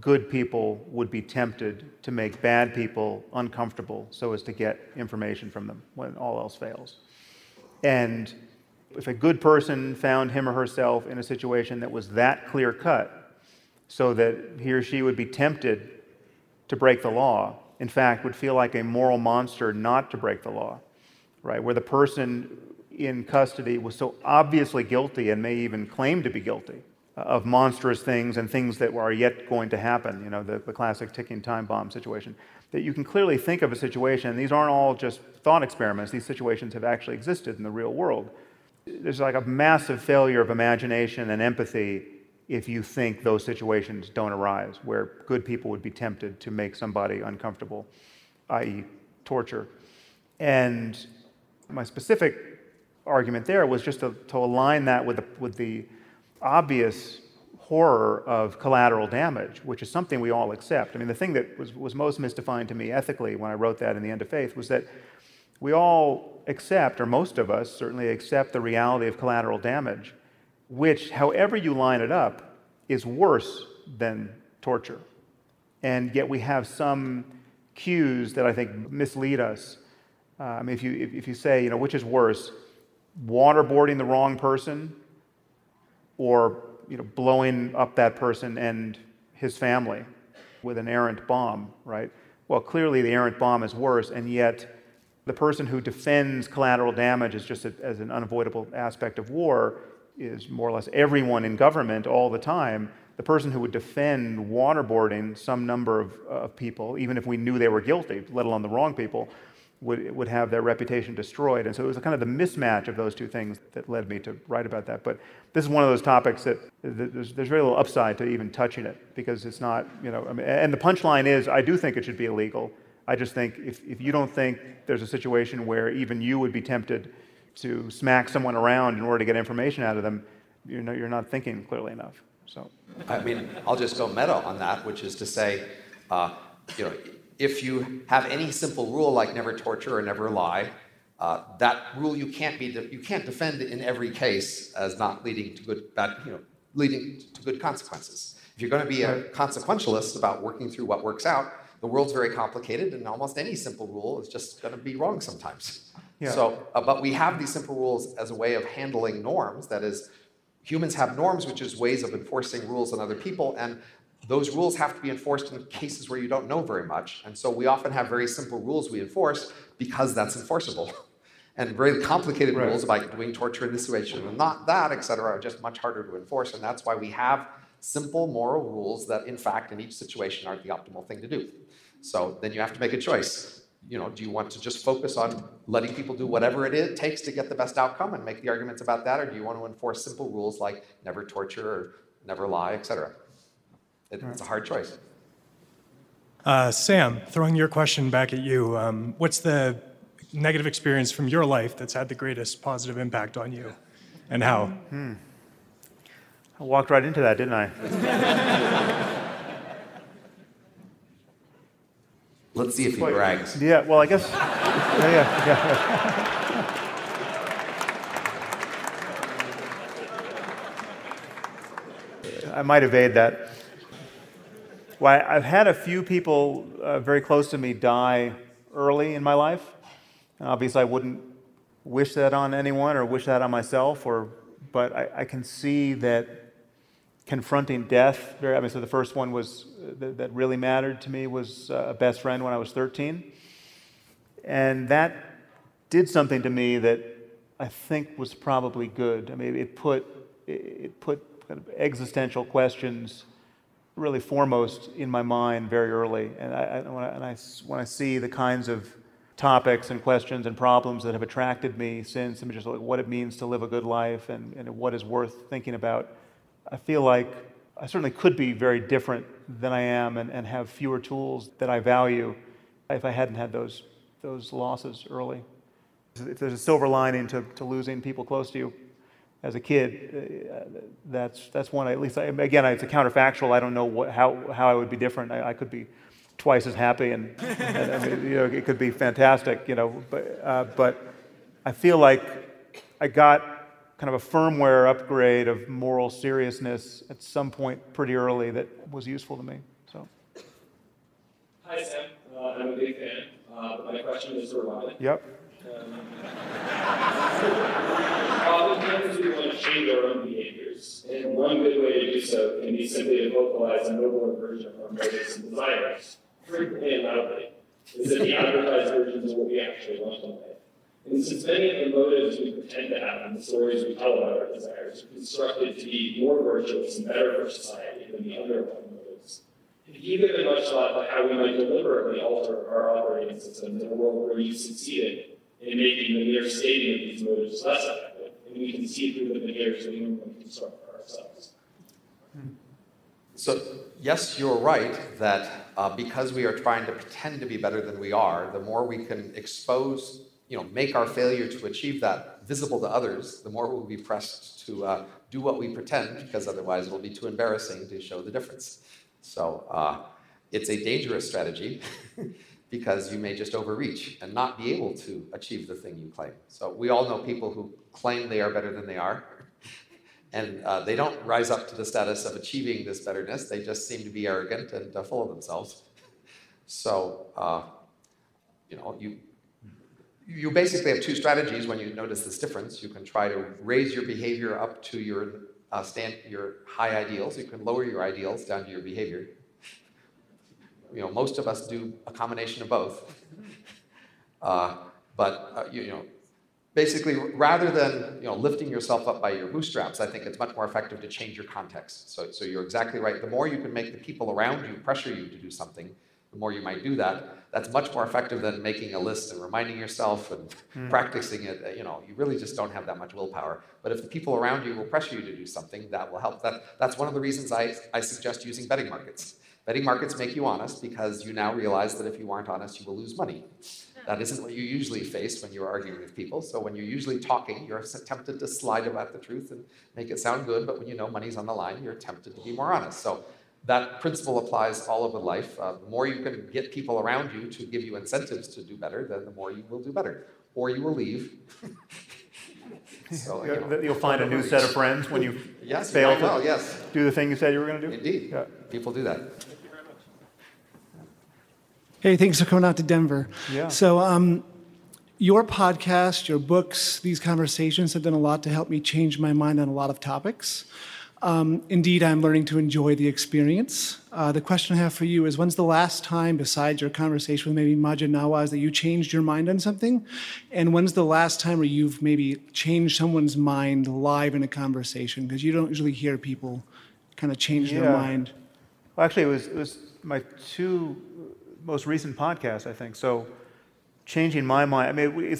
good people would be tempted to make bad people uncomfortable so as to get information from them when all else fails. And if a good person found him or herself in a situation that was that clear cut, so that he or she would be tempted to break the law, in fact, would feel like a moral monster not to break the law, right? Where the person in custody was so obviously guilty and may even claim to be guilty of monstrous things and things that are yet going to happen, you know, the, the classic ticking time bomb situation. That you can clearly think of a situation, these aren't all just thought experiments, these situations have actually existed in the real world. There's like a massive failure of imagination and empathy if you think those situations don't arise, where good people would be tempted to make somebody uncomfortable, i.e., torture. And my specific argument there was just to, to align that with the, with the obvious horror of collateral damage, which is something we all accept. I mean, the thing that was, was most mystifying to me ethically when I wrote that in The End of Faith was that we all accept, or most of us certainly accept, the reality of collateral damage, which, however you line it up, is worse than torture. And yet we have some cues that I think mislead us. Uh, if you, if, if you say, you know, which is worse, waterboarding the wrong person or you know, blowing up that person and his family with an errant bomb, right? Well, clearly the errant bomb is worse, and yet the person who defends collateral damage as just a, as an unavoidable aspect of war is more or less everyone in government all the time. The person who would defend waterboarding some number of, of people, even if we knew they were guilty, let alone the wrong people, would, would have their reputation destroyed. And so it was kind of the mismatch of those two things that led me to write about that. But this is one of those topics that, there's, there's very little upside to even touching it because it's not, you know, I mean, and the punchline is I do think it should be illegal. I just think if, if you don't think there's a situation where even you would be tempted to smack someone around in order to get information out of them, you know, you're not thinking clearly enough. So, I mean, I'll just go meta on that, which is to say, uh, you know, if you have any simple rule like never torture or never lie, uh, that rule you can't be you can't defend in every case as not leading to good bad you know leading to good consequences. If you're going to be a consequentialist about working through what works out, the world's very complicated, and almost any simple rule is just going to be wrong sometimes. Yeah. So, uh, but we have these simple rules as a way of handling norms. That is, humans have norms, which is ways of enforcing rules on other people, and those rules have to be enforced in cases where you don't know very much. And so we often have very simple rules we enforce because that's enforceable. [laughs] and very complicated right. rules about doing torture in this situation and not that, et cetera, are just much harder to enforce. And that's why we have simple moral rules that, in fact, in each situation aren't the optimal thing to do. So then you have to make a choice. You know, do you want to just focus on letting people do whatever it is, takes to get the best outcome and make the arguments about that, or do you want to enforce simple rules like never torture or never lie, et cetera? It, it's a hard choice. Uh, Sam, throwing your question back at you, um, what's the negative experience from your life that's had the greatest positive impact on you, and how? Hmm. I walked right into that, didn't I? Let's see if he brags. Yeah, well, I guess. yeah, yeah, yeah. I might evade that. Well, I've had a few people uh, very close to me die early in my life. Obviously, I wouldn't wish that on anyone or wish that on myself, or, but I, I can see that confronting death. Very, I mean, so the first one was uh, that, that really mattered to me was uh, a best friend when I was 13, and that did something to me that I think was probably good. I mean, it put it put kind of existential questions really foremost in my mind very early. And, I, when, I, and I, when I see the kinds of topics and questions and problems that have attracted me since, mean, just like what it means to live a good life and, and what is worth thinking about, I feel like I certainly could be very different than I am and, and have fewer tools that I value if I hadn't had those, those losses early. If there's a silver lining to, to losing people close to you, as a kid, uh, that's, that's one, at least, I, again, it's a counterfactual. I don't know what, how, how I would be different. I, I could be twice as happy and, and I mean, you know, it could be fantastic, you know, but, uh, but I feel like I got kind of a firmware upgrade of moral seriousness at some point pretty early that was useful to me. So. Hi, Sam. Uh, I'm a big fan. Uh, my question is for Robin. Yep. Oftentimes we want to change our own behaviors, and one good way to do so can be simply to vocalize a nobler version of our motives and desires, frequently and loudly, is that the advertised versions of what we actually want in life. And since many of the motives we pretend to have and the stories we tell about our desires are constructed to be more virtuous and better for society than the underlying motives, if you much thought about how we might deliberately alter our operating systems in a world where you succeeded in making the mere stating of these motives less effective, and we can see through the behaviors that we normally construct for ourselves. So, yes, you're right that uh, because we are trying to pretend to be better than we are, the more we can expose, you know, make our failure to achieve that visible to others, the more we'll be pressed to uh, do what we pretend, because otherwise it'll be too embarrassing to show the difference. So, uh, it's a dangerous strategy. [laughs] because you may just overreach and not be able to achieve the thing you claim. So we all know people who claim they are better than they are, [laughs] and uh, they don't rise up to the status of achieving this betterness. They just seem to be arrogant and uh, full of themselves. So uh, you know you. You basically have two strategies when you notice this difference. You can try to raise your behavior up to your uh, stand, your high ideals. You can lower your ideals down to your behavior you know, most of us do a combination of both. Uh, but uh, you, you, know, basically, rather than you know lifting yourself up by your bootstraps, I think it's much more effective to change your context. So, so you're exactly right. The more you can make the people around you pressure you to do something, the more you might do that. That's much more effective than making a list and reminding yourself and mm. practicing it. You know, you really just don't have that much willpower. But if the people around you will pressure you to do something, that will help. That, that's one of the reasons I, I suggest using betting markets. Betting markets make you honest because you now realize that if you aren't honest, you will lose money. That isn't what you usually face when you're arguing with people. So when you're usually talking, you're tempted to slide about the truth and make it sound good. But when you know money's on the line, you're tempted to be more honest. So that principle applies all over life. Uh, the more you can get people around you to give you incentives to do better, then the more you will do better. Or you will leave. so, you will know, find a new set of friends when you yes, fail to well, yes. do the thing you said you were going to do. Indeed. Yeah. People do that. Hey, thanks for coming out to Denver. Yeah. So, um, your podcast, your books, these conversations have done a lot to help me change my mind on a lot of topics. Um, indeed, I'm learning to enjoy the experience. Uh, the question I have for you is when's the last time, besides your conversation with maybe Maajid Nawaz, that you changed your mind on something? And when's the last time where you've maybe changed someone's mind live in a conversation? Because you don't usually hear people kind of change yeah. their mind. Well, actually, it was, it was my two most recent podcast, I think. So, changing my mind, I mean,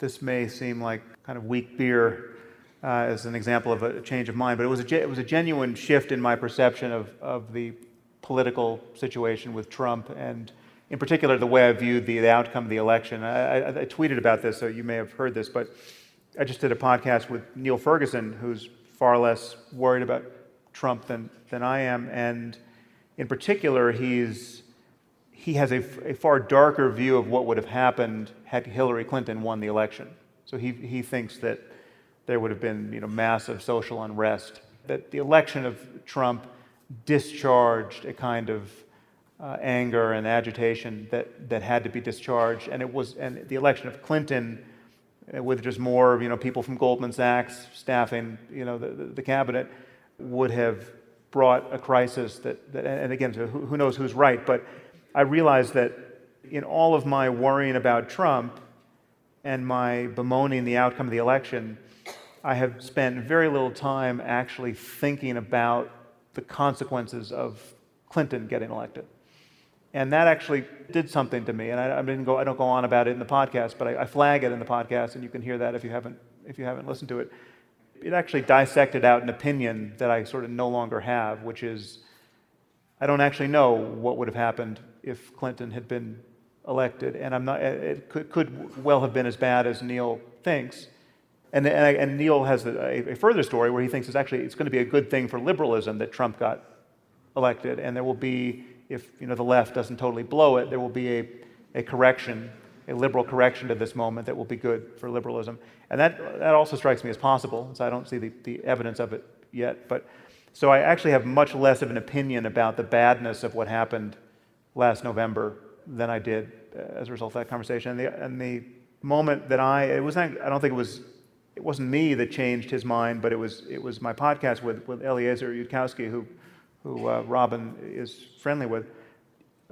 this may seem like kind of weak beer uh, as an example of a change of mind, but it was a, it was a genuine shift in my perception of, of the political situation with Trump and, in particular, the way I viewed the, the outcome of the election. I, I, I, tweeted about this, so you may have heard this, but I just did a podcast with Niall Ferguson, who's far less worried about Trump than, than I am. And in particular, he's, he has a, a far darker view of what would have happened had Hillary Clinton won the election. So he, he thinks that there would have been you know, massive social unrest. That the election of Trump discharged a kind of uh, anger and agitation that, that had to be discharged. And it was, and the election of Clinton, uh, with just more you know, people from Goldman Sachs staffing you know, the, the, the cabinet, would have brought a crisis that, that and again, who, who knows who's right, but I realized that in all of my worrying about Trump and my bemoaning the outcome of the election, I have spent very little time actually thinking about the consequences of Clinton getting elected. And that actually did something to me. And I, I didn't go, I don't go on about it in the podcast, but I, I flag it in the podcast, and you can hear that if you haven't, if you haven't listened to it. It actually dissected out an opinion that I sort of no longer have, which is I don't actually know what would have happened if Clinton had been elected. And I'm not, it could, could well have been as bad as Niall thinks. And, and, and Niall has a, a, further story where he thinks it's actually it's going to be a good thing for liberalism that Trump got elected, and there will be, if you know the left doesn't totally blow it, there will be a, a correction, a liberal correction to this moment that will be good for liberalism, and that that also strikes me as possible. So I don't see the, the evidence of it yet, but so I actually have much less of an opinion about the badness of what happened last November than I did uh, as a result of that conversation. And the, and the moment that I it was not, I don't think it was it wasn't me that changed his mind, but it was, it was my podcast with, with Eliezer Yudkowsky, who, who uh, Robin is friendly with.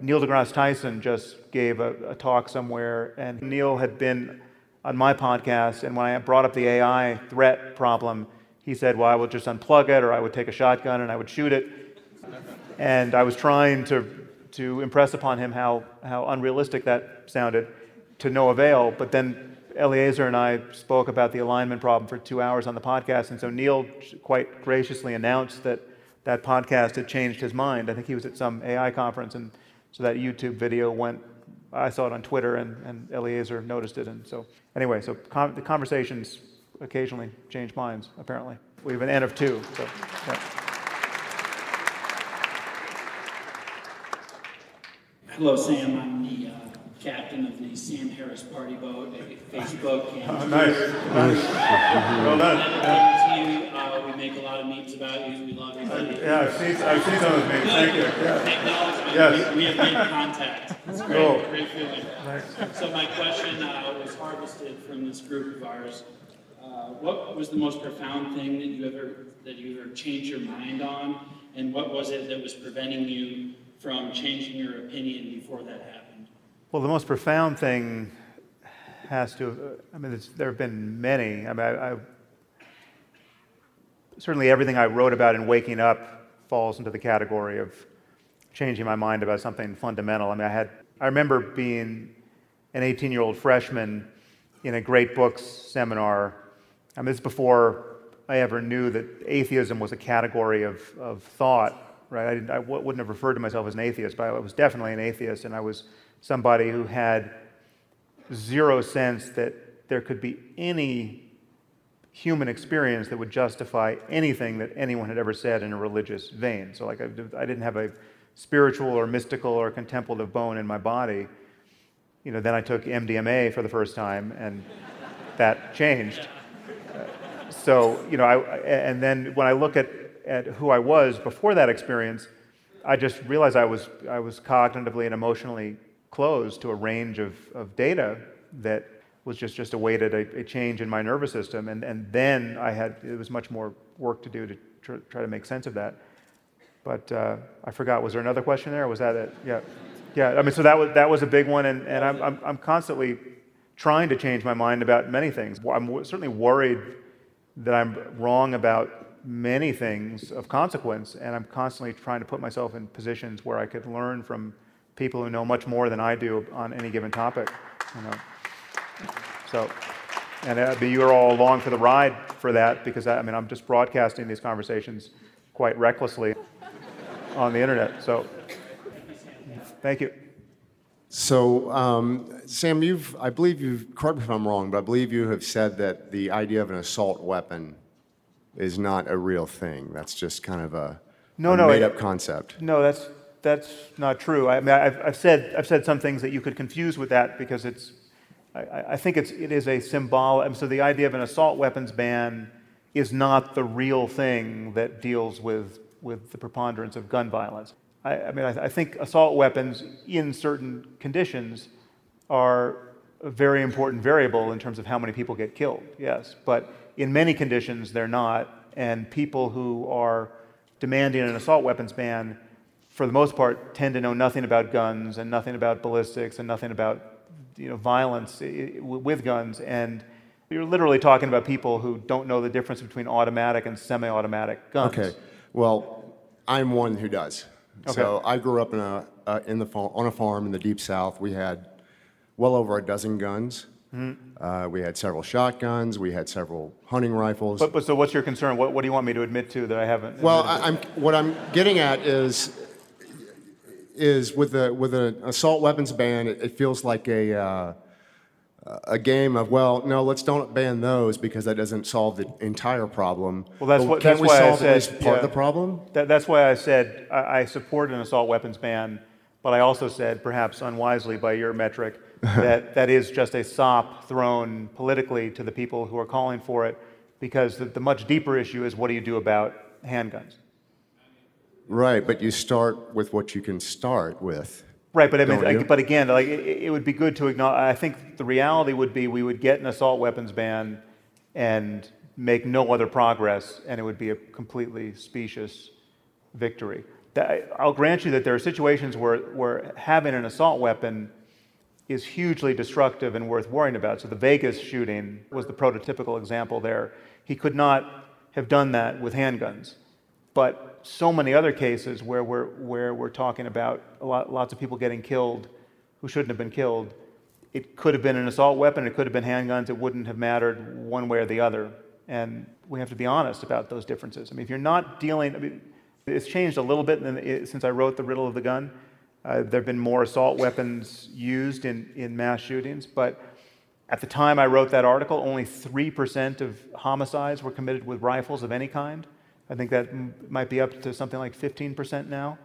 Neil deGrasse Tyson just gave a, a, talk somewhere, and Neil had been on my podcast, and when I brought up the AI threat problem, he said, Well, I would just unplug it, or I would take a shotgun and I would shoot it. And I was trying to, to impress upon him how, how unrealistic that sounded to no avail, but then Eliezer and I spoke about the alignment problem for two hours on the podcast, and so Neil quite graciously announced that that podcast had changed his mind. I think he was at some AI conference, and so that YouTube video went. I saw it on Twitter, and, and Eliezer noticed it, and so anyway, so com- the conversations occasionally change minds. Apparently, we have an N of two. So, yeah. Hello, Sam. I'm the uh, captain of the Sam Harris Party Boat, Facebook. Oh, nice. nice. well done. Yeah. You, uh, we make a lot of memes about you. We love you. Uh, yeah, I've seen, I've seen some of those memes. Thank you. Yeah. Yes. We, we, have made contact. It's great, cool. great feeling. Nice. So my question uh, was harvested from this group of ours. Uh, what was the most profound thing that you ever that you ever changed your mind on, and what was it that was preventing you from changing your opinion before that happened? Well, the most profound thing has to, I mean, there have been many. I mean, I, I, certainly everything I wrote about in Waking Up falls into the category of changing my mind about something fundamental. I mean, I had I remember being an 18-year-old freshman in a great books seminar. I mean, this is before I ever knew that atheism was a category of, of thought, right? I, didn't, wouldn't have referred to myself as an atheist, but I was definitely an atheist, and I was somebody who had zero sense that there could be any human experience that would justify anything that anyone had ever said in a religious vein. So, like, I, I didn't have a spiritual or mystical or contemplative bone in my body. You know, then I took MDMA for the first time, and that changed. Uh, so, you know, I, and then when I look at, at who I was before that experience, I just realized I was, I was cognitively and emotionally closed to a range of, of data that was just, just awaited a, a change in my nervous system. And, and then I had, it was much more work to do to tr- try to make sense of that. But uh, I forgot, was there another question there? was that it? Yeah. Yeah, I mean, so that was, that was a big one. And, and I'm, I'm, I'm constantly trying to change my mind about many things. I'm certainly worried that I'm wrong about many things of consequence, and I'm constantly trying to put myself in positions where I could learn from people who know much more than I do on any given topic. You know. So, and uh, you're all along for the ride for that because I, I mean I'm just broadcasting these conversations quite recklessly on the internet. So, thank you. So, um, Sam, you've I believe you've correct me if I'm wrong, but I believe you have said that the idea of an assault weapon is not a real thing. That's just kind of a, no, a no, made up concept. No, that's that's not true. I mean, I've, I've said I've said some things that you could confuse with that because it's I, I think it's, it is a symbol. So the idea of an assault weapons ban is not the real thing that deals with, with the preponderance of gun violence. I, I mean, I, I think assault weapons in certain conditions are a very important variable in terms of how many people get killed, yes. But in many conditions, they're not. And people who are demanding an assault weapons ban, for the most part, tend to know nothing about guns and nothing about ballistics and nothing about you know, violence with guns, and you're literally talking about people who don't know the difference between automatic and semi-automatic guns. Okay. Well, I'm one who does. Okay. So I grew up in a uh, in the on a farm in the deep south. We had well over a dozen guns. Mm-hmm. Uh, we had several shotguns. We had several hunting rifles. But, but so, what's your concern? What, what do you want me to admit to that I haven't? Well, I, am what I'm getting at is is with a with an assault weapons ban, it, it feels like a uh, a game of well, no, let's don't ban those because that doesn't solve the entire problem. Well, that's what. Can't that's we why solve I said, said, part yeah, of the problem? That, that's why I said I, I support an assault weapons ban, but I also said, perhaps unwisely by your metric, [laughs] that that is just a sop thrown politically to the people who are calling for it, because the, the much deeper issue is what do you do about handguns? Right, but you start with what you can start with. Right, but I mean, but again, like it, it, would be good to acknowledge. I think the reality would be we would get an assault weapons ban and make no other progress, and it would be a completely specious victory. That, I'll grant you that there are situations where, where having an assault weapon is hugely destructive and worth worrying about. So the Vegas shooting was the prototypical example there. He could not have done that with handguns. But so many other cases where we're, where we're talking about lot, lots of people getting killed who shouldn't have been killed, it could have been an assault weapon, it could have been handguns, it wouldn't have mattered one way or the other. And we have to be honest about those differences. I mean, if you're not dealing, I mean, it's changed a little bit since I wrote The Riddle of the Gun. Uh, there have been more assault weapons used in, in mass shootings, but at the time I wrote that article, only 3% of homicides were committed with rifles of any kind. I think that m- might be up to something like 15% now.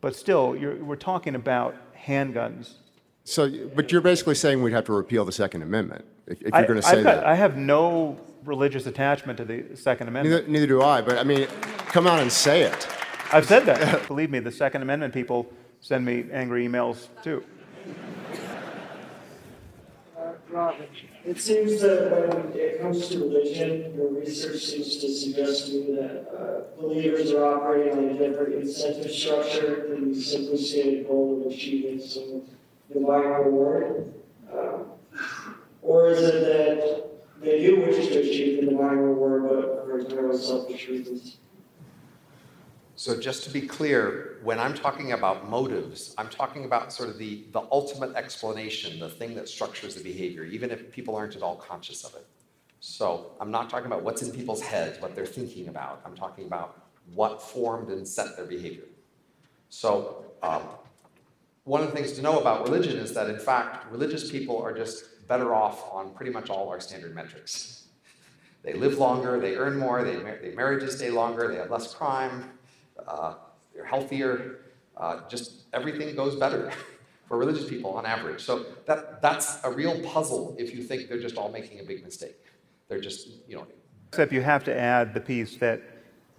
But still, we're talking about handguns. So, but you're basically saying we'd have to repeal the Second Amendment if, if you're going to say got, that. I have no religious attachment to the Second Amendment. Neither, neither do I, but I mean, come out and say it. I've said that. Believe me, the Second Amendment people send me angry emails too. Robin, it seems that when it comes to religion, your research seems to suggest to me that uh, believers are operating on a different incentive structure than the simply stated goal of achieving some divine reward. Um, or is it that they do wish to achieve the divine reward, but for entirely selfish reasons? So, just to be clear, when I'm talking about motives, I'm talking about sort of the, the ultimate explanation, the thing that structures the behavior, even if people aren't at all conscious of it. So I'm not talking about what's in people's heads, what they're thinking about. I'm talking about what formed and set their behavior. So um, one of the things to know about religion is that, in fact, religious people are just better off on pretty much all our standard metrics. They live longer, they earn more, they, their marriages stay longer, they have less crime, uh, they're healthier, uh, just everything goes better [laughs] for religious people on average. So that, that's a real puzzle if you think they're just all making a big mistake. They're just, you know. Except you have to add the piece that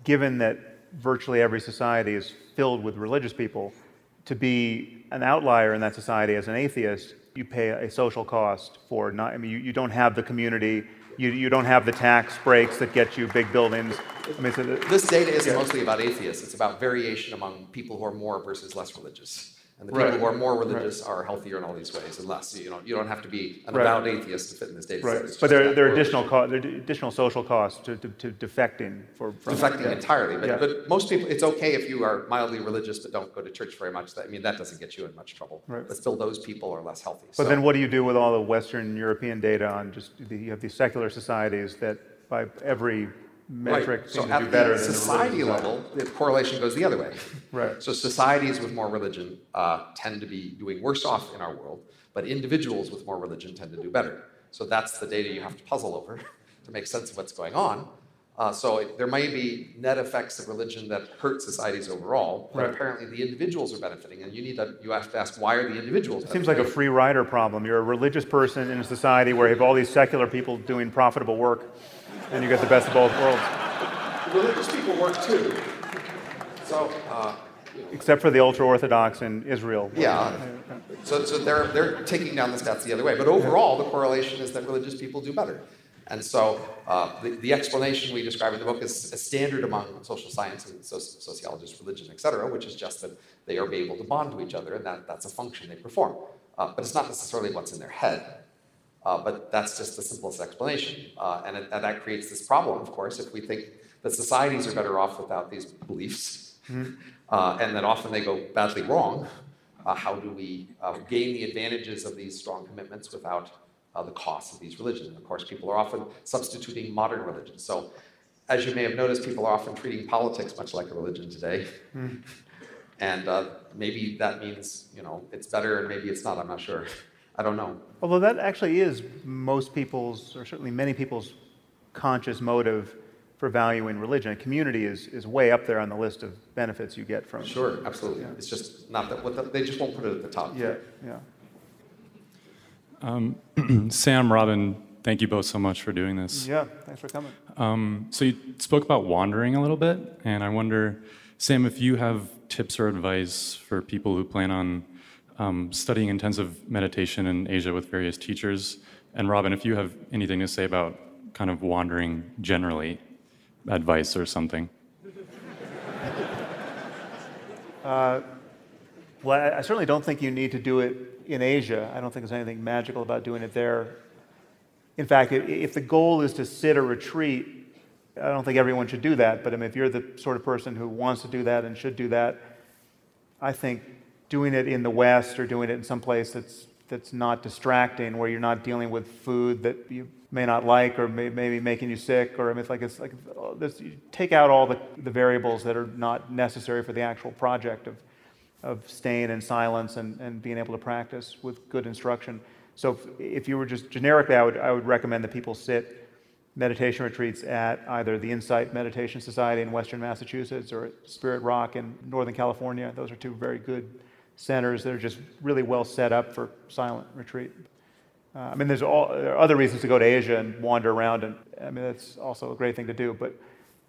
given that virtually every society is filled with religious people, to be an outlier in that society as an atheist, you pay a social cost for not, I mean, you, you don't have the community you, you don't have the tax breaks that get you big buildings. I mean, so the, this data isn't yeah. mostly about atheists. It's about variation among people who are more versus less religious. And the people right. who are more religious right. are healthier in all these ways and less. You know, you don't have to be an right. avowed atheist to fit in this data right. set. But there, there are additional co- there are additional social costs to, to, to defecting for from, defecting yeah. entirely. But, yeah. but most people, it's okay if you are mildly religious but don't go to church very much. I mean, that doesn't get you in much trouble. Right. But still, those people are less healthy. But so. then, what do you do with all the Western European data on just the, you have these secular societies that by every metric right. so at the society the level, the correlation goes the other way. Right. So societies with more religion uh, tend to be doing worse off in our world, but individuals with more religion tend to do better. So that's the data you have to puzzle over [laughs] to make sense of what's going on. Uh, so it, there may be net effects of religion that hurt societies overall, but right. apparently the individuals are benefiting, and you need to you have to ask why are the individuals? It seems like a free rider problem. You're a religious person in a society where you have all these secular people doing profitable work and you get the best of both worlds. Religious people work too. So, uh, except for the ultra orthodox in Israel. Yeah. So, so they're they're taking down the stats the other way. But overall, the correlation is that religious people do better. And so uh, the, the explanation we describe in the book is a standard among social science and sociologists, religion, et cetera, which is just that they are able to bond to each other, and that, that's a function they perform. Uh, but it's not necessarily what's in their head. Uh, but that's just the simplest explanation. Uh, and, it, and, that creates this problem, of course, if we think that societies are better off without these beliefs, mm-hmm. uh, and that often they go badly wrong. Uh, how do we uh, gain the advantages of these strong commitments without uh, the costs of these religions? And of course, people are often substituting modern religions. So, as you may have noticed, people are often treating politics much like a religion today. Mm. And maybe that means, you know, it's better and maybe it's not, I'm not sure. I don't know. Although that actually is most people's, or certainly many people's, conscious motive for valuing religion. A community is, is way up there on the list of benefits you get from. Sure, absolutely. Yeah. It's just not that what the, they just won't put it at the top. Yeah, yeah. Um, [clears throat] Sam, Robin, thank you both so much for doing this. Yeah, thanks for coming. Um, so you spoke about wandering a little bit, and I wonder, Sam, if you have tips or advice for people who plan on um, studying intensive meditation in Asia with various teachers. And Robin, if you have anything to say about kind of wandering generally, advice or something. [laughs] Uh, well, I certainly don't think you need to do it in Asia. I don't think there's anything magical about doing it there. In fact, if the goal is to sit a retreat, I don't think everyone should do that. But I mean, if you're the sort of person who wants to do that and should do that, I think doing it in the West or doing it in some place that's, that's not distracting, where you're not dealing with food that you may not like or may, maybe making you sick, or I mean, it's like it's like this, you take out all the, the variables that are not necessary for the actual project of, of staying in silence and, and being able to practice with good instruction. So if, if you were just generically, I would, I would recommend that people sit meditation retreats at either the Insight Meditation Society in Western Massachusetts or Spirit Rock in Northern California. Those are two very good centers that are just really well set up for silent retreat. Uh, I mean, there's all, there are other reasons to go to Asia and wander around, and I mean, that's also a great thing to do. But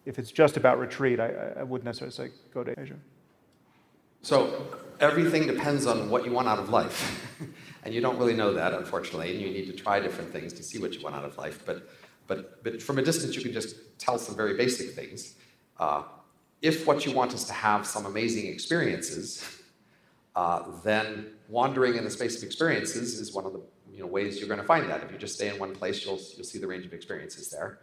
if it's just about retreat, I, I wouldn't necessarily say go to Asia. So everything depends on what you want out of life. [laughs] and you don't really know that, unfortunately, and you need to try different things to see what you want out of life. But, but, but from a distance, you can just tell some very basic things. Uh, if what you want is to have some amazing experiences, uh, then wandering in the space of experiences is one of the you know, ways you're going to find that. If you just stay in one place, you'll, you'll see the range of experiences there.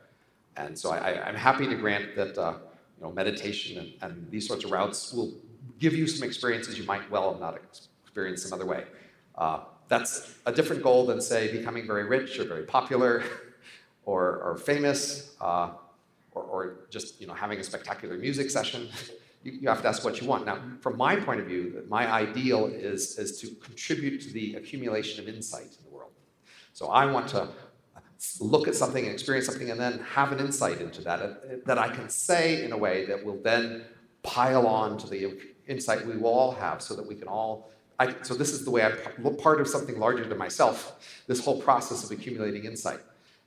And so I, am happy to grant that uh, you know, meditation and, and, these sorts of routes will give you some experiences you might well have not experienced some other way. Uh, that's a different goal than, say, becoming very rich or very popular [laughs] or, or famous uh, or, or, just you know, having a spectacular music session. [laughs] You, you, have to ask what you want. Now, from my point of view, my ideal is, is to contribute to the accumulation of insight in the world. So I want to look at something and experience something and then have an insight into that uh, that I can say in a way that will then pile on to the insight we will all have so that we can all I, so this is the way I'm part of something larger than myself, this whole process of accumulating insight.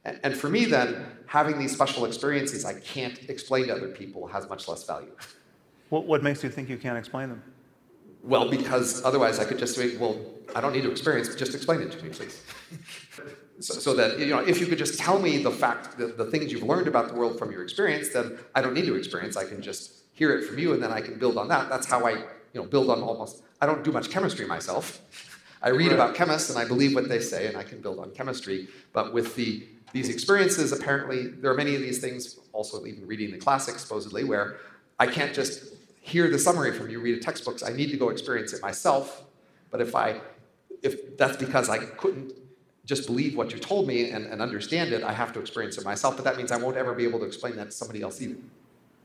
And, and for me then, having these special experiences I can't explain to other people has much less value. [laughs] What, what makes you think you can't explain them? Well, because otherwise I could just say, well, I don't need to experience, just explain it to me, please. so, so, that, you know, if you could just tell me the fact, the, the things you've learned about the world from your experience, then I don't need to experience. I can just hear it from you and then I can build on that. That's how I, you know, build on almost I don't do much chemistry myself. I read about chemists and I believe what they say and I can build on chemistry. But with the, these experiences, apparently, there are many of these things, also even reading the classics, supposedly, where I can't just hear the summary from you, read a textbook, I need to go experience it myself. But if I, if that's because I couldn't just believe what you told me and, and understand it, I have to experience it myself. But that means I won't ever be able to explain that to somebody else either.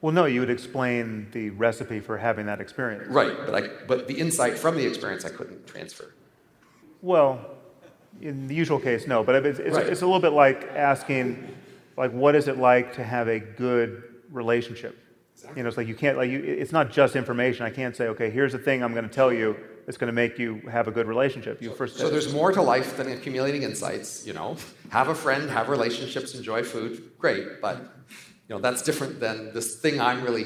Well, no, you would explain the recipe for having that experience. Right, but, I, but the insight from the experience I couldn't transfer. Well, in the usual case, no, but it's, it's, right. it's a little bit like asking, like, what is it like to have a good relationship? You know, it's like you can't, like, you, it's not just information. I can't say, okay, here's the thing I'm going to tell you that's going to make you have a good relationship. You so, first. So there's more to life than accumulating insights. You know, have a friend, have relationships, enjoy food, great, but you know, that's different than this thing I'm really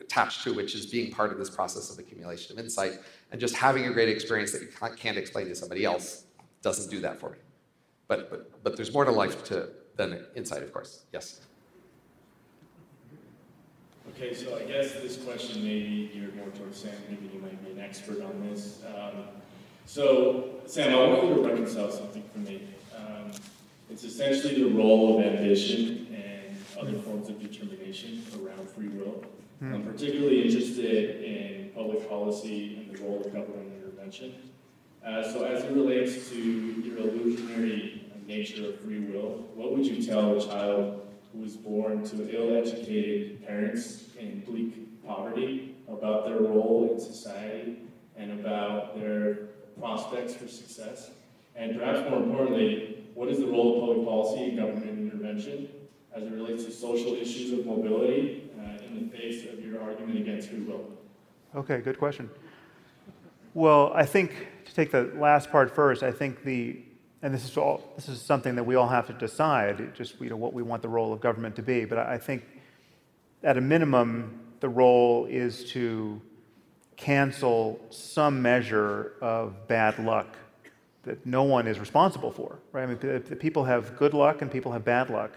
attached to, which is being part of this process of accumulation of insight. And just having a great experience that you can't explain to somebody else doesn't do that for me. But, but, but there's more to life to, than insight, of course. Yes? Okay, so I guess this question may be geared more towards Sam. Maybe you might be an expert on this. Um, so, Sam, I want you to reconcile something for me. Um, it's essentially the role of ambition and other forms of determination around free will. Hmm. I'm particularly interested in public policy and the role of government intervention. Uh, so, as it relates to your illusionary nature of free will, what would you tell a child who was born to ill-educated parents in bleak poverty about their role in society and about their prospects for success? And perhaps more importantly, what is the role of public policy and government intervention as it relates to social issues of mobility uh, in the face of your argument against free will? Okay, good question. Well, I think to take the last part first, I think the and this is all this is something that we all have to decide, just you know what we want the role of government to be. But I think at a minimum, the role is to cancel some measure of bad luck that no one is responsible for. Right? I mean, people have good luck and people have bad luck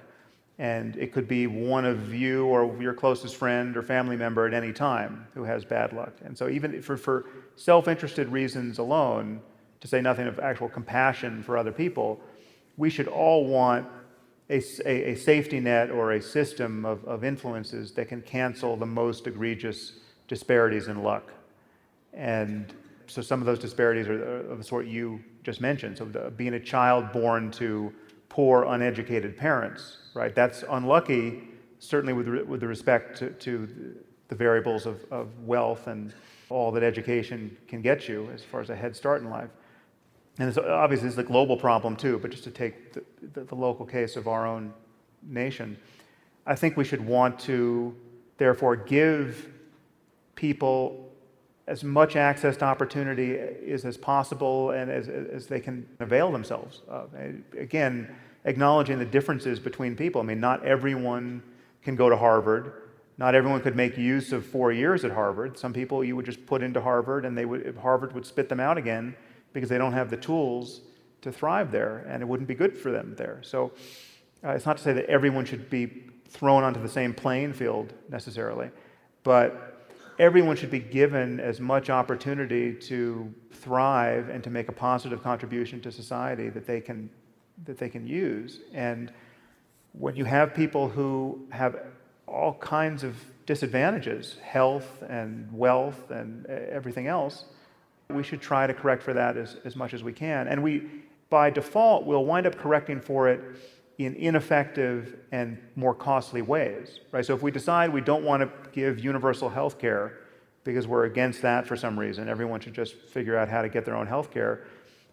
and it could be one of you or your closest friend or family member at any time who has bad luck. And so, even for, for self interested reasons alone, to say nothing of actual compassion for other people, we should all want a, a, a safety net or a system of, of influences that can cancel the most egregious disparities in luck. And so, some of those disparities are of the sort you just mentioned. So, the, being a child born to poor, uneducated parents, right? That's unlucky, certainly with, with the respect to, to the variables of, of wealth and all that education can get you as far as a head start in life. And it's, obviously, it's a global problem too, but just to take the, the, the local case of our own nation, I think we should want to, therefore, give people as much access to opportunity is as possible and as, as they can avail themselves of. Again, acknowledging the differences between people. I mean, not everyone can go to Harvard. Not everyone could make use of four years at Harvard. Some people you would just put into Harvard and they would, Harvard would spit them out again because they don't have the tools to thrive there and it wouldn't be good for them there. So uh, it's not to say that everyone should be thrown onto the same playing field necessarily, but everyone should be given as much opportunity to thrive and to make a positive contribution to society that they can that they can use. And when you have people who have all kinds of disadvantages health and wealth and everything else. We should try to correct for that as, as much as we can. And we, by default, will wind up correcting for it in ineffective and more costly ways. Right? So if we decide we don't want to give universal health care because we're against that for some reason, everyone should just figure out how to get their own health care.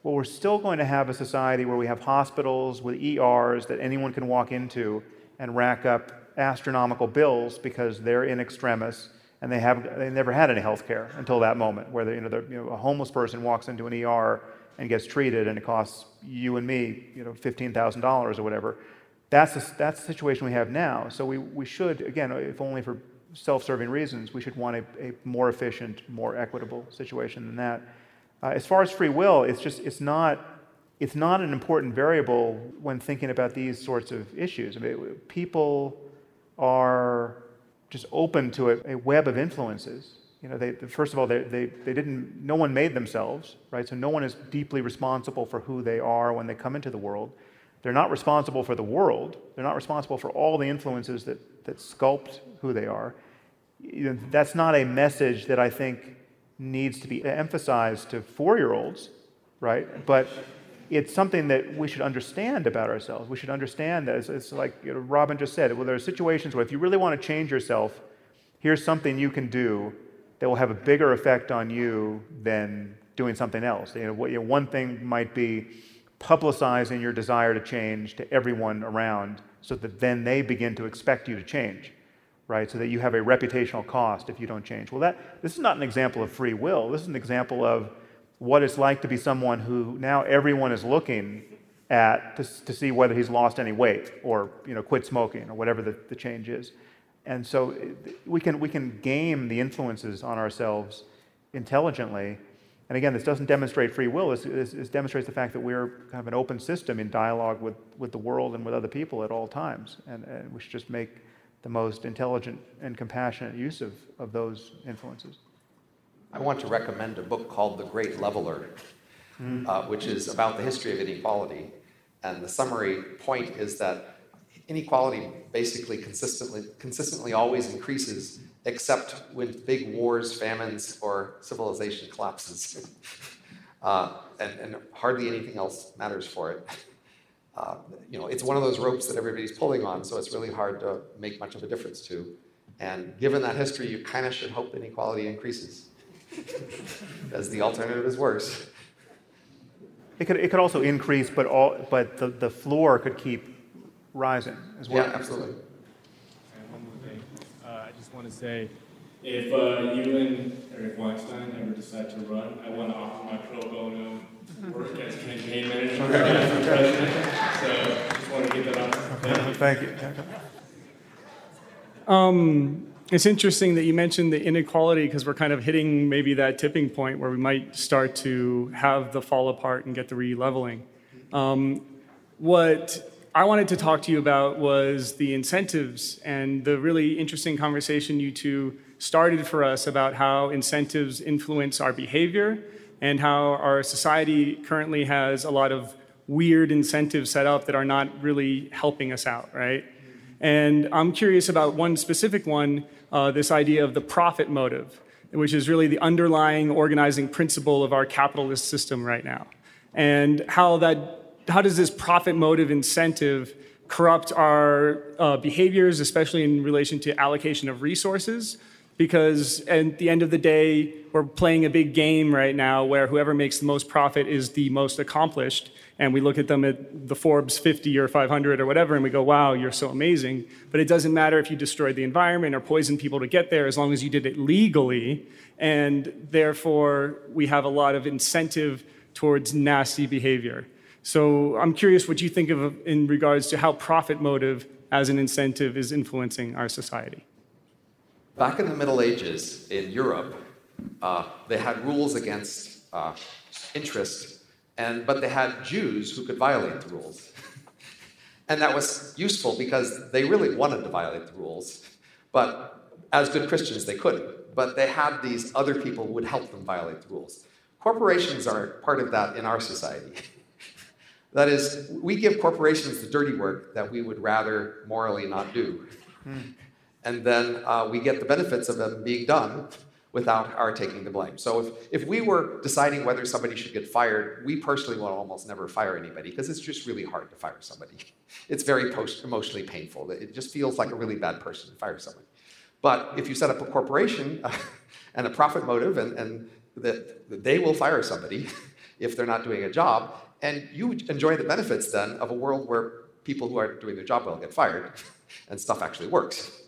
Well, we're still going to have a society where we have hospitals with ERs that anyone can walk into and rack up astronomical bills because they're in extremis and they have they never had any health care until that moment where you know, you know, a homeless person walks into an ER and gets treated and it costs you and me you know $15,000 or whatever. That's the, that's the situation we have now. So we, we should, again, if only for self-serving reasons, we should want a, a more efficient, more equitable situation than that. Uh, as far as free will, it's just it's not it's not an important variable when thinking about these sorts of issues. I mean, people are just open to a, a web of influences. You know, they, first of all, they, they, they didn't, no one made themselves, right? So no one is deeply responsible for who they are when they come into the world. They're not responsible for the world. They're not responsible for all the influences that, that sculpt who they are. You know, that's not a message that I think needs to be emphasized to four year olds, right? But it's something that we should understand about ourselves. We should understand that it's, it's like you know, Robin just said. Well, there are situations where if you really want to change yourself, here's something you can do that will have a bigger effect on you than doing something else. You know, what, you know, one thing might be publicizing your desire to change to everyone around so that then they begin to expect you to change, right? So that you have a reputational cost if you don't change. Well, that, this is not an example of free will. This is an example of what it's like to be someone who now everyone is looking at to, to see whether he's lost any weight or you know quit smoking or whatever the, the change is. And so eh, we can we can game the influences on ourselves intelligently. And again this doesn't demonstrate free will. This, this, this demonstrates the fact that we're kind of an open system in dialogue with, with the world and with other people at all times. And, and we should just make the most intelligent and compassionate use of, of those influences I want to recommend a book called The Great Leveler, mm. uh, which is about the history of inequality. And the summary point is that inequality basically consistently, consistently always increases, except with big wars, famines, or civilization collapses. [laughs] uh, and, and, hardly anything else matters for it. Uh, you know, it's one of those ropes that everybody's pulling on, so it's really hard to make much of a difference to. And given that history, you kind of should hope inequality increases [laughs] because the alternative is worse. It could, it could also increase, but, all, but the, the floor could keep rising as well. Yeah, absolutely. And one more thing. Uh, I just want to say if uh, you and Eric Weinstein ever decide to run, I want to offer my pro bono work as campaign manager [laughs] for president. So just want to get that off. Thank you. Thank you. Um, it's interesting that you mentioned the inequality because we're kind of hitting maybe that tipping point where we might start to have the fall apart and get the re-leveling. Um, what I wanted to talk to you about was the incentives and the really interesting conversation you two started for us about how incentives influence our behavior and how our society currently has a lot of weird incentives set up that are not really helping us out, right? And I'm curious about one specific one uh, this idea of the profit motive, which is really the underlying organizing principle of our capitalist system right now. And how, that, how does this profit motive incentive corrupt our uh, behaviors, especially in relation to allocation of resources? Because at the end of the day, we're playing a big game right now where whoever makes the most profit is the most accomplished and we look at them at the Forbes 50 or 500 or whatever, and we go, wow, you're so amazing. But it doesn't matter if you destroyed the environment or poisoned people to get there as long as you did it legally. And therefore, we have a lot of incentive towards nasty behavior. So I'm curious what you think of in regards to how profit motive as an incentive is influencing our society. Back in the Middle Ages in Europe, uh, they had rules against uh, interest and, but they had Jews who could violate the rules. [laughs] and that was useful because they really wanted to violate the rules. But as good Christians, they couldn't. But they had these other people who would help them violate the rules. Corporations are part of that in our society. [laughs] that is, we give corporations the dirty work that we would rather morally not do. And then uh, we get the benefits of them being done without our taking the blame. So if, if we were deciding whether somebody should get fired, we personally will almost never fire anybody because it's just really hard to fire somebody. [laughs] It's very post- emotionally painful. It just feels like a really bad person to fire somebody. But if you set up a corporation uh, [laughs] and a profit motive and, and that, that they will fire somebody [laughs] if they're not doing a job, and you enjoy the benefits then of a world where people who aren't doing their job well get fired and stuff actually works.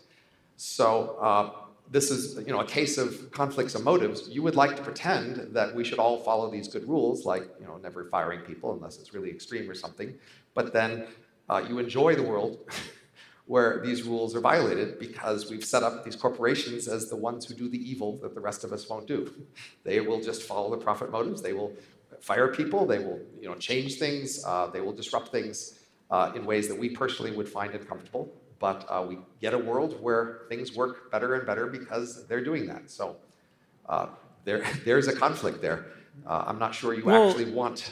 So uh, this is you know a case of conflicts of motives. You would like to pretend that we should all follow these good rules, like you know never firing people unless it's really extreme or something. But then uh, you enjoy the world [laughs] where these rules are violated because we've set up these corporations as the ones who do the evil that the rest of us won't do. [laughs] They will just follow the profit motives. They will fire people. They will you know change things. Uh, they will disrupt things uh, in ways that we personally would find uncomfortable but uh, we get a world where things work better and better because they're doing that. So uh, there, [laughs] there's a conflict there. Uh, I'm not sure you well, actually want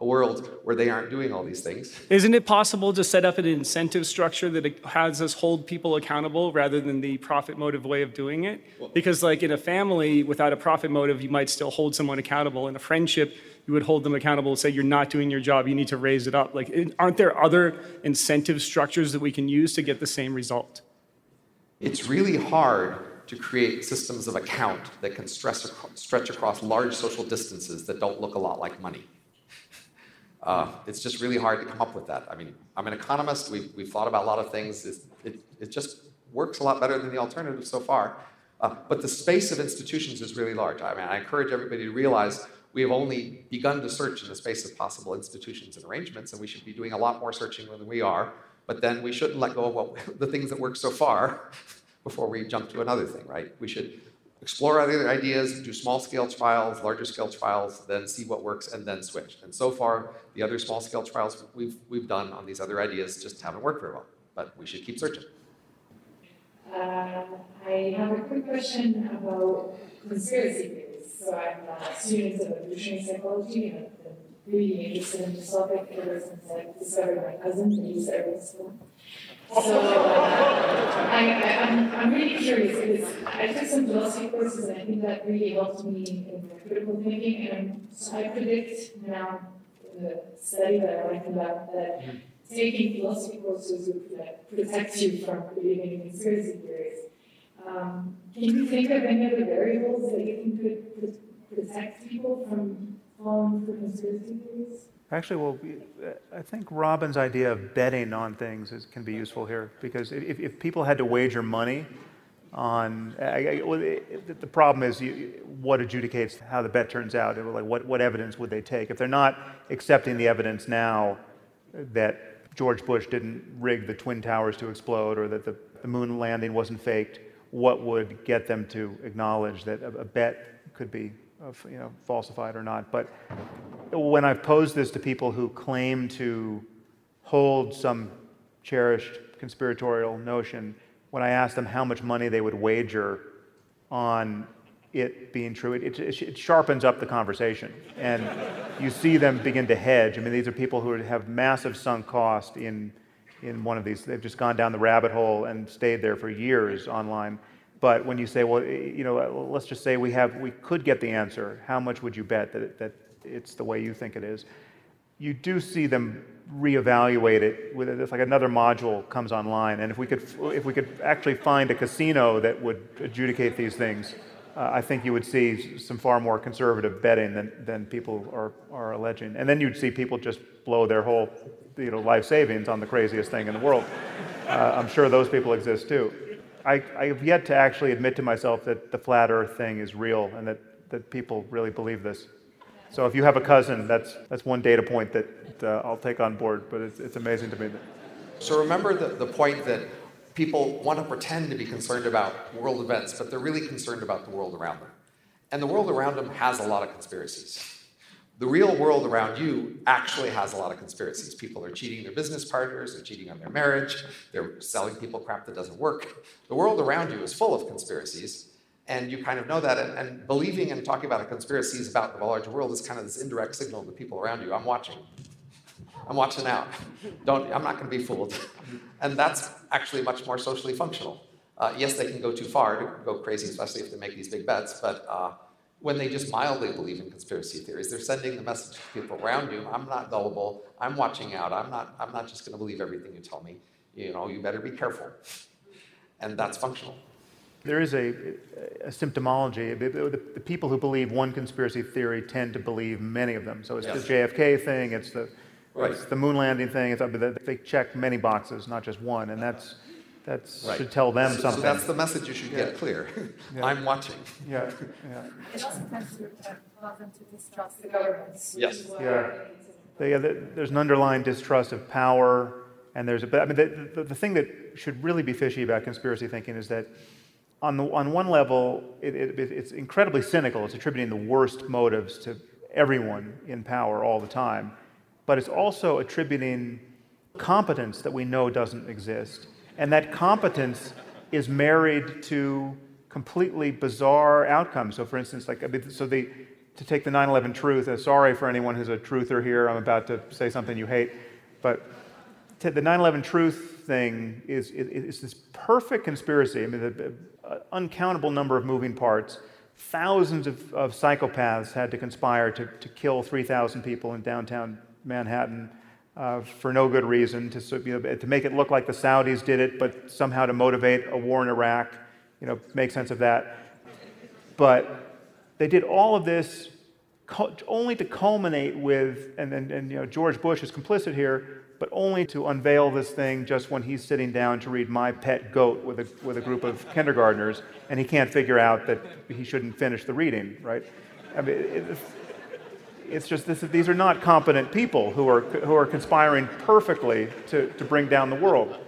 a world where they aren't doing all these things. [laughs] Isn't it possible to set up an incentive structure that has us hold people accountable rather than the profit motive way of doing it? Because, like in a family, without a profit motive, you might still hold someone accountable. In a friendship, you would hold them accountable, and say you're not doing your job, you need to raise it up. Like, aren't there other incentive structures that we can use to get the same result? It's really hard to create systems of account that can stress, stretch across large social distances that don't look a lot like money. Uh, it's just really hard to come up with that. I mean, I'm an economist. We've, we've thought about a lot of things. It, it, it just works a lot better than the alternative so far. Uh, but the space of institutions is really large. I mean, I encourage everybody to realize we have only begun to search in the space of possible institutions and arrangements, and we should be doing a lot more searching than we are. But then we shouldn't let go of what, [laughs] the things that work so far [laughs] before we jump to another thing, right? We should explore other ideas, do small scale trials, larger scale trials, then see what works, and then switch. And so far, the other small scale trials we've, we've done on these other ideas just haven't worked very well. But we should keep searching. Uh, I have a quick question about conspiracy. So I'm a student of evolutionary psychology and I've been really interested in topic ever since I discovered my cousin who used to school. So uh, I, am I'm, I'm really curious because I took some philosophy courses and I think that really helped me in critical thinking. And so I predict now the study that I went about that taking philosophy courses would protect you from in conspiracy theories. Um, can you think of any other variables that you think could protect people from falling for conspiracy theories? Actually, well, I think Robin's idea of betting on things is, can be useful here because if, if people had to wager money on, I, I, well, it, the problem is you, what adjudicates how the bet turns out. Like what, what evidence would they take? If they're not accepting the evidence now that George Bush didn't rig the Twin Towers to explode or that the, the moon landing wasn't faked, what would get them to acknowledge that a, bet could be uh, you know, falsified or not. But when I've posed this to people who claim to hold some cherished conspiratorial notion, when I ask them how much money they would wager on it being true, it, it, it, sharpens up the conversation. And you see them begin to hedge. I mean, these are people who have massive sunk cost in in one of these. They've just gone down the rabbit hole and stayed there for years online. But when you say, well, you know, let's just say we have, we could get the answer. How much would you bet that, it, that it's the way you think it is? You do see them reevaluate it. With it's like another module comes online, and if we could, if we could actually find a casino that would adjudicate these things, uh, I think you would see some far more conservative betting than, than people are, are alleging. And then you'd see people just blow their whole you know, life savings on the craziest thing in the world. Uh, I'm sure those people exist too. I, I have yet to actually admit to myself that the flat earth thing is real and that, that people really believe this. So if you have a cousin, that's, that's one data point that uh, I'll take on board, but it's, it's amazing to me. That... So remember the, the point that people want to pretend to be concerned about world events, but they're really concerned about the world around them. And the world around them has a lot of conspiracies the real world around you actually has a lot of conspiracies. People are cheating their business partners, they're cheating on their marriage, they're selling people crap that doesn't work. The world around you is full of conspiracies, and you kind of know that. And, and believing and talking about a conspiracy is about the larger world is kind of this indirect signal to the people around you. I'm watching. I'm watching out. Don't. I'm not going to be fooled. And that's actually much more socially functional. Uh, yes, they can go too far to go crazy, especially if they make these big bets, but uh, when they just mildly believe in conspiracy theories, they're sending the message to people around you I'm not gullible, I'm watching out, I'm not, I'm not just going to believe everything you tell me. You know, you better be careful. And that's functional. There is a, a symptomology. The, the, the, people who believe one conspiracy theory tend to believe many of them. So it's yes. the JFK thing, it's the, right. it's the moon landing thing. It's, they check many boxes, not just one, and uh-huh. that's that right. should tell them so, something. So that's the message you should yeah. get clear. [laughs] Yeah. I'm watching. Yeah, yeah. It also tends to cause them to distrust the governments. Yes. Yeah. yeah. Uh, there's an underlying distrust of power, and there's a. But I mean, the, the, the, thing that should really be fishy about conspiracy thinking is that, on the on one level, it, it, it's incredibly cynical. It's attributing the worst motives to everyone in power all the time, but it's also attributing competence that we know doesn't exist and that competence is married to completely bizarre outcomes. So, for instance, like so the to take the 9/11 truth. Uh, sorry for anyone who's a truther here. I'm about to say something you hate, but the 9/11 truth thing is, is, is this perfect conspiracy. I mean, the, uh, uncountable number of moving parts. Thousands of, of psychopaths had to conspire to, to kill 3,000 people in downtown Manhattan uh, for no good reason, to, you know, to make it look like the Saudis did it, but somehow to motivate a war in Iraq, you know, make sense of that. But they did all of this only to culminate with, and, and, and you know, George Bush is complicit here, but only to unveil this thing just when he's sitting down to read My Pet Goat with a, with a group of kindergartners, and he can't figure out that he shouldn't finish the reading, right? I mean, it, it's just this, these are not competent people who are, who are conspiring perfectly to, to bring down the world.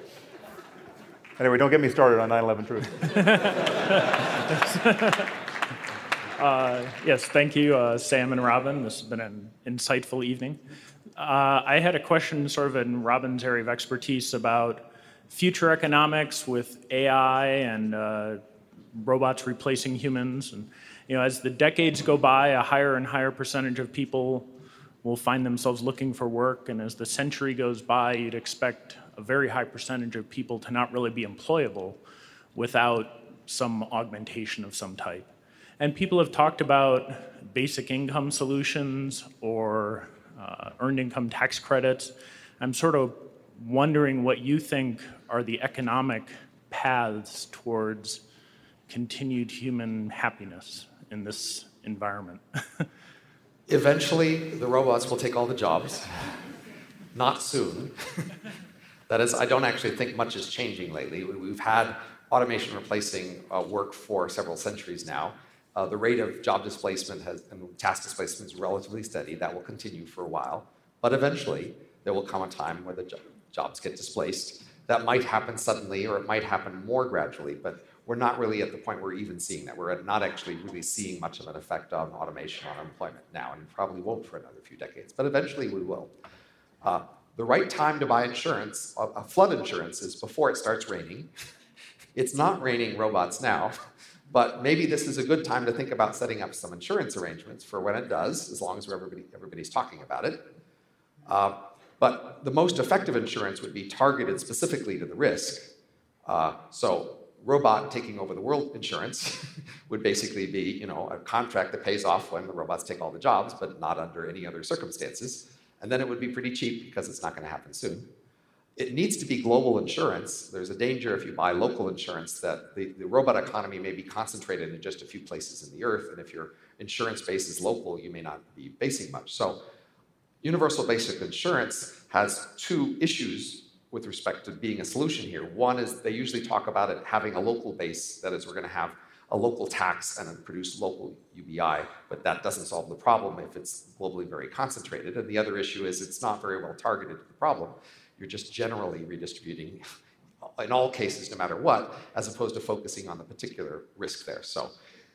Anyway, don't get me started on 9 11 truth. [laughs] uh, yes, thank you, uh, Sam and Robin. This has been an insightful evening. Uh, I had a question, sort of in Robin's area of expertise, about future economics with AI and uh, robots replacing humans. And you know, as the decades go by, a higher and higher percentage of people will find themselves looking for work, and as the century goes by, you'd expect a very high percentage of people to not really be employable without some augmentation of some type. And people have talked about basic income solutions or uh, earned income tax credits. I'm sort of wondering what you think are the economic paths towards continued human happiness in this environment? [laughs] Eventually, the robots will take all the jobs. Not soon. [laughs] that is, I don't actually think much is changing lately. We've had automation replacing uh, work for several centuries now. Uh, the rate of job displacement has, and task displacement is relatively steady. That will continue for a while. But eventually, there will come a time where the jo- jobs get displaced. That might happen suddenly or it might happen more gradually, but we're not really at the point where we're even seeing that. We're not actually really seeing much of an effect on automation on employment now, and probably won't for another few decades, but eventually we will. Uh, the right time to buy insurance, uh, flood insurance, is before it starts raining. [laughs] it's not raining robots now, [laughs] but maybe this is a good time to think about setting up some insurance arrangements for when it does, as long as everybody, everybody's talking about it. Uh, but the most effective insurance would be targeted specifically to the risk. Uh, so robot taking over the world insurance [laughs] would basically be, you know, a contract that pays off when the robots take all the jobs, but not under any other circumstances. And then it would be pretty cheap because it's not going to happen soon. It needs to be global insurance. There's a danger if you buy local insurance that the, the robot economy may be concentrated in just a few places in the earth. And if your insurance base is local, you may not be basing much. So, universal basic insurance has two issues with respect to being a solution here. One is they usually talk about it having a local base, that is, we're going to have a local tax and produce local UBI, but that doesn't solve the problem if it's globally very concentrated. And the other issue is it's not very well targeted to the problem. You're just generally redistributing in all cases, no matter what, as opposed to focusing on the particular risk there. So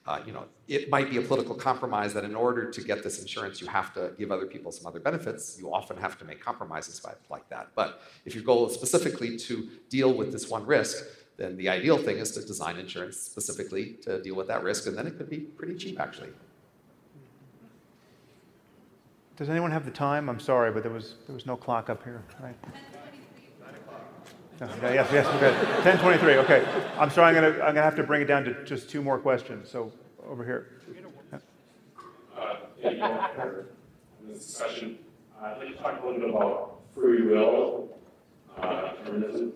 uh, you know, it might be a political compromise that in order to get this insurance, you have to give other people some other benefits. You often have to make compromises like that. But if your goal is specifically to deal with this one risk, then the ideal thing is to design insurance specifically to deal with that risk, and then it could be pretty cheap, actually. Does anyone have the time? I'm sorry, but there was there was no clock up here. Right. Okay, yes, yes, okay. 1023, okay. I'm sorry, I'm gonna, I'm gonna have to bring it down to just two more questions. So over here. Uh, thank you all for this discussion. Uh, I'd like to talk a little bit about free will uh, determinism.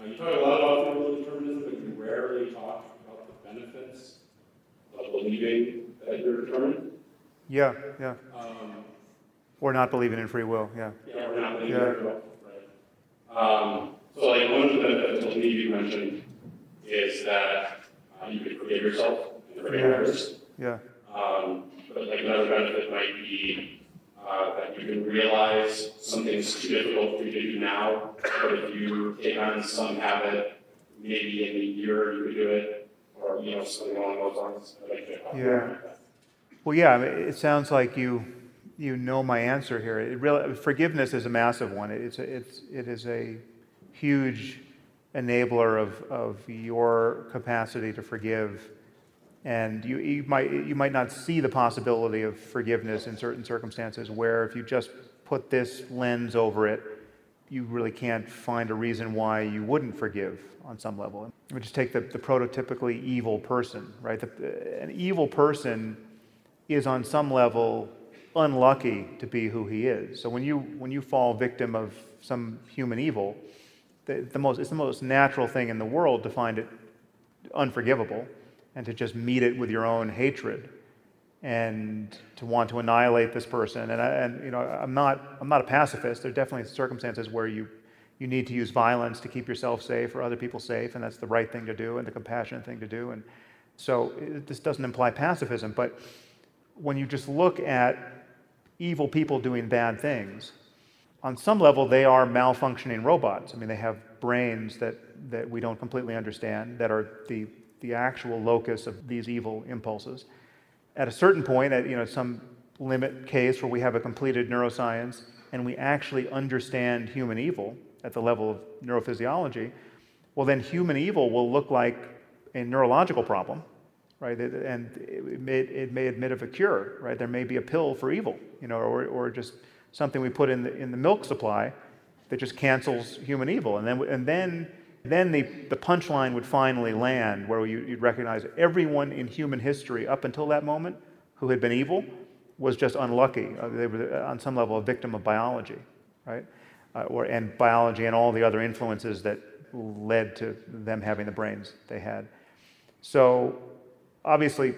Uh, you talk a lot about free will determinism, but you rarely talk about the benefits of believing that you're determined. Yeah, yeah. Um, Or not believing in free will, yeah. Yeah, we're not believing Yeah. in free will, right? Um, so, like, one of the benefits of belief you mentioned is that uh, you can forgive yourself and forgive Yeah. others. Yeah. Um, but like another benefit might be uh, that you can realize something's too difficult for you to do now, but if you take on some habit, maybe in a year you could do it, or you know something along those lines. Like Yeah. Well, yeah. I mean, it sounds like you you know my answer here. It really forgiveness is a massive one. It's a, it's it is a huge enabler of of your capacity to forgive, and you you might you might not see the possibility of forgiveness in certain circumstances where if you just put this lens over it, you really can't find a reason why you wouldn't forgive on some level. We just take the, the prototypically evil person, right? The, an evil person is on some level unlucky to be who he is. So when you when you fall victim of some human evil, the, most it's the most natural thing in the world to find it unforgivable and to just meet it with your own hatred and to want to annihilate this person. And, I, and you know, I'm not, I'm not a pacifist. There are definitely circumstances where you, you need to use violence to keep yourself safe or other people safe, and that's the right thing to do and the compassionate thing to do. And so it, this doesn't imply pacifism, but when you just look at evil people doing bad things, on some level they are malfunctioning robots. I mean, they have brains that, that we don't completely understand, that are the, the actual locus of these evil impulses at a certain point, at you know some limit case where we have a completed neuroscience and we actually understand human evil at the level of neurophysiology, well then human evil will look like a neurological problem, right? And it may, it may admit of a cure, right? There may be a pill for evil, you know, or, or just something we put in the, in the milk supply that just cancels human evil, and then and then then the, the punchline would finally land where you, would recognize everyone in human history up until that moment who had been evil was just unlucky. Uh, they were, uh, on some level, a victim of biology, right? Uh, or, and biology and all the other influences that led to them having the brains they had. So, obviously,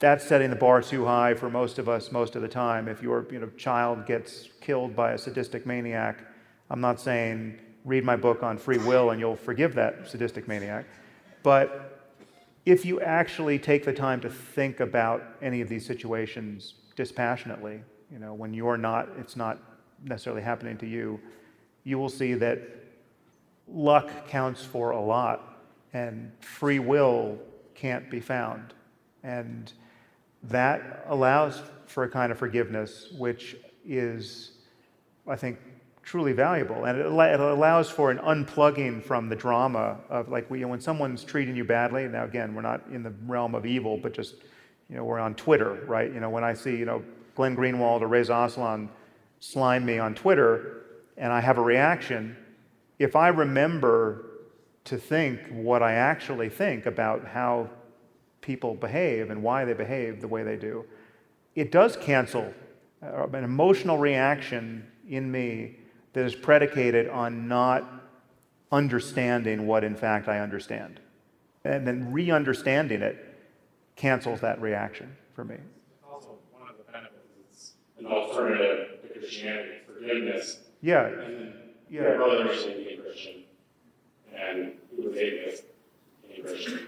that's setting the bar too high for most of us most of the time. If your you know, child gets killed by a sadistic maniac, I'm not saying read my book on free will and you'll forgive that sadistic maniac. But if you actually take the time to think about any of these situations dispassionately, you know, when you're not, it's not necessarily happening to you, you will see that luck counts for a lot and free will can't be found. And that allows for a kind of forgiveness which is, I think, truly valuable. And it, it, allows for an unplugging from the drama of like we, when someone's treating you badly. Now, again, we're not in the realm of evil, but just, you know, we're on Twitter, right? You know, when I see, you know, Glenn Greenwald or Reza Aslan slime me on Twitter and I have a reaction, if I remember to think what I actually think about how people behave and why they behave the way they do, it does cancel uh, an emotional reaction in me that is predicated on not understanding what in fact I understand. And then re understanding it cancels that reaction for me. Also, one of the benefits is an alternative to Christianity, forgiveness. Yeah. And then Yeah. my brother recently became Christian, and he was atheist, became Christian.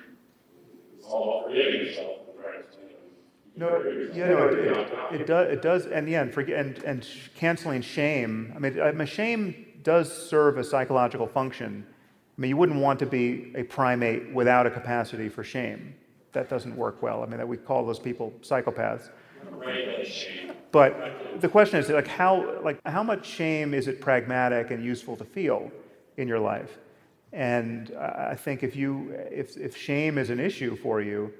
No, it, it, it, does, it does, and yeah, and, and, and canceling shame. I mean, I shame does serve a psychological function. I mean, you wouldn't want to be a primate without a capacity for shame. That doesn't work well. I mean, that we call those people psychopaths. But the question is, like, how, like, how much shame is it pragmatic and useful to feel in your life? And I think if you, if, if shame is an issue for you,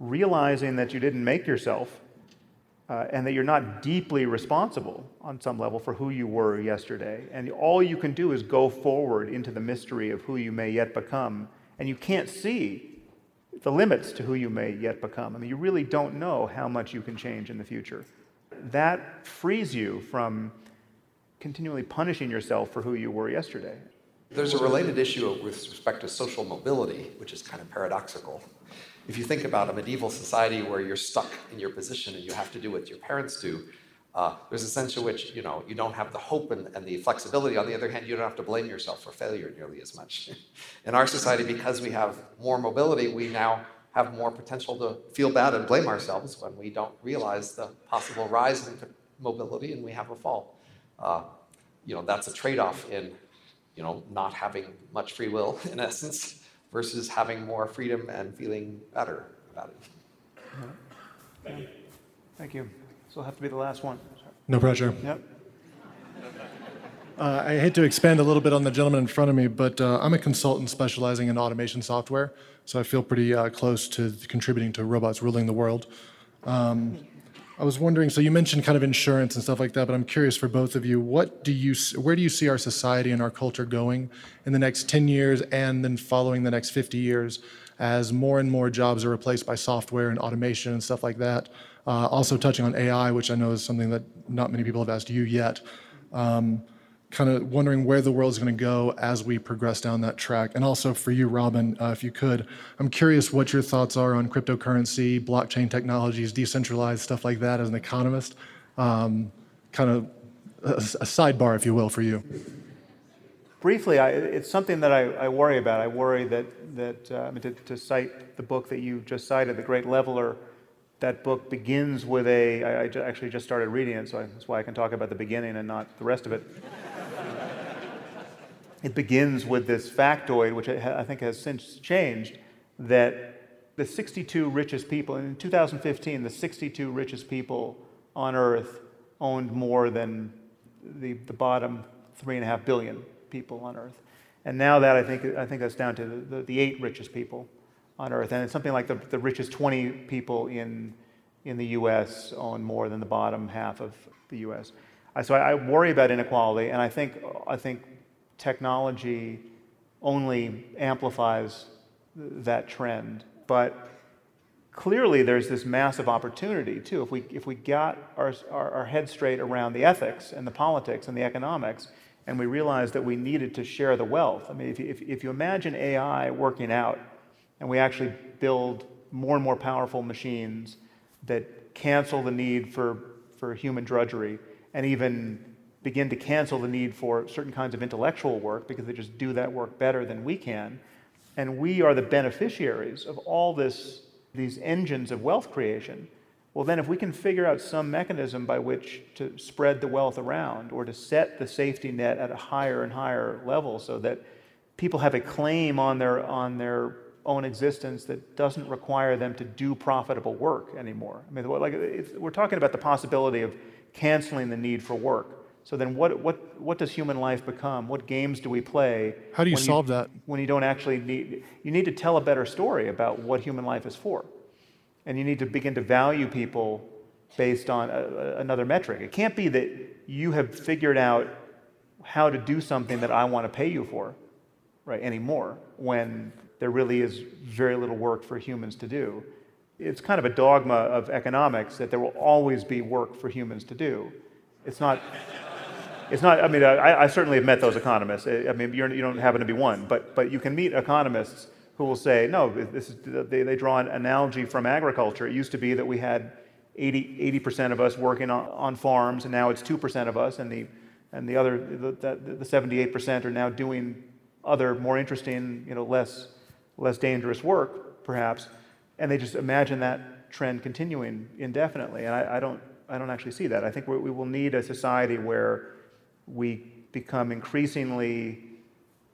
realizing that you didn't make yourself uh, and that you're not deeply responsible on some level for who you were yesterday. And all you can do is go forward into the mystery of who you may yet become. And you can't see the limits to who you may yet become. I mean, you really don't know how much you can change in the future. That frees you from continually punishing yourself for who you were yesterday. There's a related issue with respect to social mobility, which is kind of paradoxical if you think about a medieval society where you're stuck in your position and you have to do what your parents do, uh, there's a sense in which you know you don't have the hope and, and, the flexibility. On the other hand, you don't have to blame yourself for failure nearly as much. [laughs] in our society, because we have more mobility, we now have more potential to feel bad and blame ourselves when we don't realize the possible rise in mobility and we have a fall. Uh, you know that's a trade-off in you know not having much free will [laughs] in essence versus having more freedom and feeling better about it. Thank you. Thank you. This will have to be the last one. No pressure. Yep. Uh, I hate to expand a little bit on the gentleman in front of me, but uh, I'm a consultant specializing in automation software, so I feel pretty uh, close to contributing to robots ruling the world. Um, I was wondering, so you mentioned kind of insurance and stuff like that, but I'm curious for both of you, what do you, where do you see our society and our culture going in the next 10 years and then following the next 50 years as more and more jobs are replaced by software and automation and stuff like that? Uh, also touching on AI, which I know is something that not many people have asked you yet. Um, kind of wondering where the world is going to go as we progress down that track. And also for you, Robin, uh, if you could, I'm curious what your thoughts are on cryptocurrency, blockchain technologies, decentralized stuff like that as an economist. Um, kind of a, a, sidebar, if you will, for you. Briefly, I, it's something that I, I, worry about. I worry that, that uh, I mean, to, to cite the book that you just cited, The Great Leveler, that book begins with a. I, I actually just started reading it, so that's why I can talk about the beginning and not the rest of it it begins with this factoid, which I think has since changed, that the 62 richest people, in 2015, the 62 richest people on earth owned more than the, the bottom three and a half billion people on earth. And now that I think, I think that's down to the, the, eight richest people on earth. And it's something like the, the richest 20 people in, in the US own more than the bottom half of the US. So I, I worry about inequality, and I think, I think technology only amplifies that trend. But clearly, there's this massive opportunity, too. If we, if we got our, our, our head straight around the ethics and the politics and the economics, and we realized that we needed to share the wealth. I mean, if you, if, if you imagine AI working out, and we actually build more and more powerful machines that cancel the need for, for human drudgery and even begin to cancel the need for certain kinds of intellectual work because they just do that work better than we can. And we are the beneficiaries of all this, these engines of wealth creation. Well, then, if we can figure out some mechanism by which to spread the wealth around or to set the safety net at a higher and higher level so that people have a claim on their, on their own existence that doesn't require them to do profitable work anymore. I mean, like, we're talking about the possibility of canceling the need for work. So then, what, what, what does human life become? What games do we play? How do you solve you, that? When you don't actually need, you need to tell a better story about what human life is for. And you need to begin to value people based on a, another metric. It can't be that you have figured out how to do something that I want to pay you for, right, anymore, when there really is very little work for humans to do. It's kind of a dogma of economics that there will always be work for humans to do. It's not it's not, I mean, I, I, certainly have met those economists. I mean, you're, you do not happen to be one, but, but you can meet economists who will say, no, this is, they, they draw an analogy from agriculture. It used to be that we had 80, 80% of us working on, on farms, and now it's 2% of us, and the, and the other, the, the, the 78% are now doing other more interesting, you know, less, less dangerous work, perhaps. And they just imagine that trend continuing indefinitely. And I, I don't, I don't actually see that. I think we will need a society where we become increasingly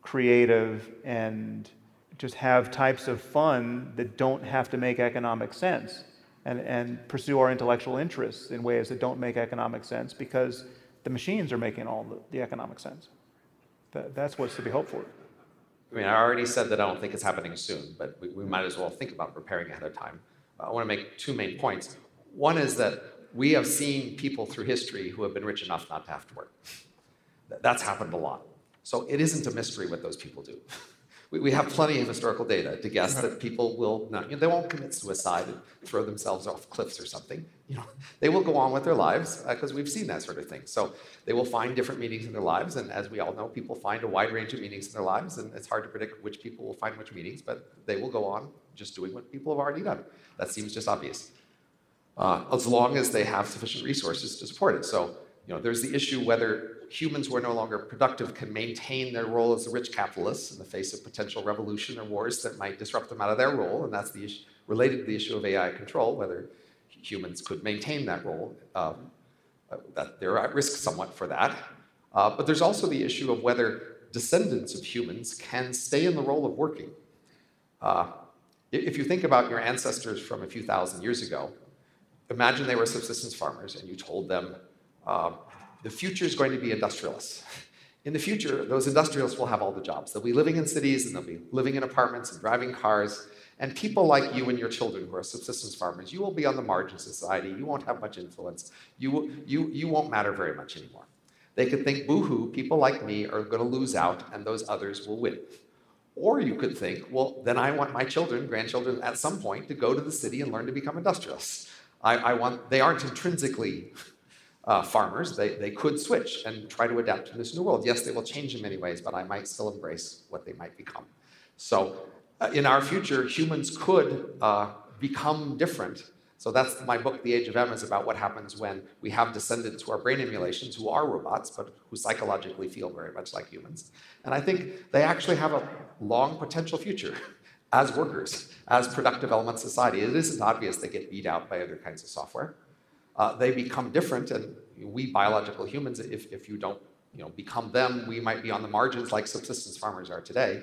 creative and just have types of fun that don't have to make economic sense and, and pursue our intellectual interests in ways that don't make economic sense because the machines are making all the, the economic sense. That, that's what's to be hoped for. I mean, I already said that I don't think it's happening soon, but we, we might as well think about preparing ahead of time. I want to make two main points. One is that we have seen people through history who have been rich enough not to have to work. That's happened a lot. So it isn't a mystery what those people do. [laughs] We, we have plenty of historical data to guess that people will not, you know, they won't commit suicide and throw themselves off cliffs or something. You know, [laughs] they will go on with their lives because uh, we've seen that sort of thing. So they will find different meanings in their lives, and as we all know, people find a wide range of meanings in their lives, and it's hard to predict which people will find which meanings, but they will go on just doing what people have already done. That seems just obvious. Uh, as long as they have sufficient resources to support it. So, you know, there's the issue whether humans who are no longer productive can maintain their role as the rich capitalists in the face of potential revolution or wars that might disrupt them out of their role. And that's the issue related to the issue of AI control, whether humans could maintain that role. Um, that they're at risk somewhat for that. Uh, but there's also the issue of whether descendants of humans can stay in the role of working. Uh, if you think about your ancestors from a few thousand years ago, imagine they were subsistence farmers and you told them, uh, the future is going to be industrialists. In the future, those industrialists will have all the jobs. They'll be living in cities and they'll be living in apartments and driving cars. And people like you and your children who are subsistence farmers, you will be on the margins of society. You won't have much influence. You, you, you won't matter very much anymore. They could think, boo-hoo, people like me are going to lose out and those others will win. Or you could think, well, then I want my children, grandchildren, at some point to go to the city and learn to become industrialists. I, I want, they aren't intrinsically uh, farmers, they, they could switch and try to adapt to this new world. Yes, they will change in many ways, but I might still embrace what they might become. So, uh, in our future, humans could uh, become different. So, that's my book, The Age of Em, is about what happens when we have descendants who are brain emulations, who are robots, but who psychologically feel very much like humans. And I think they actually have a long potential future [laughs] as workers, as productive elements of society. It isn't obvious they get beat out by other kinds of software uh, they become different. And we biological humans, if, if you don't you know, become them, we might be on the margins like subsistence farmers are today.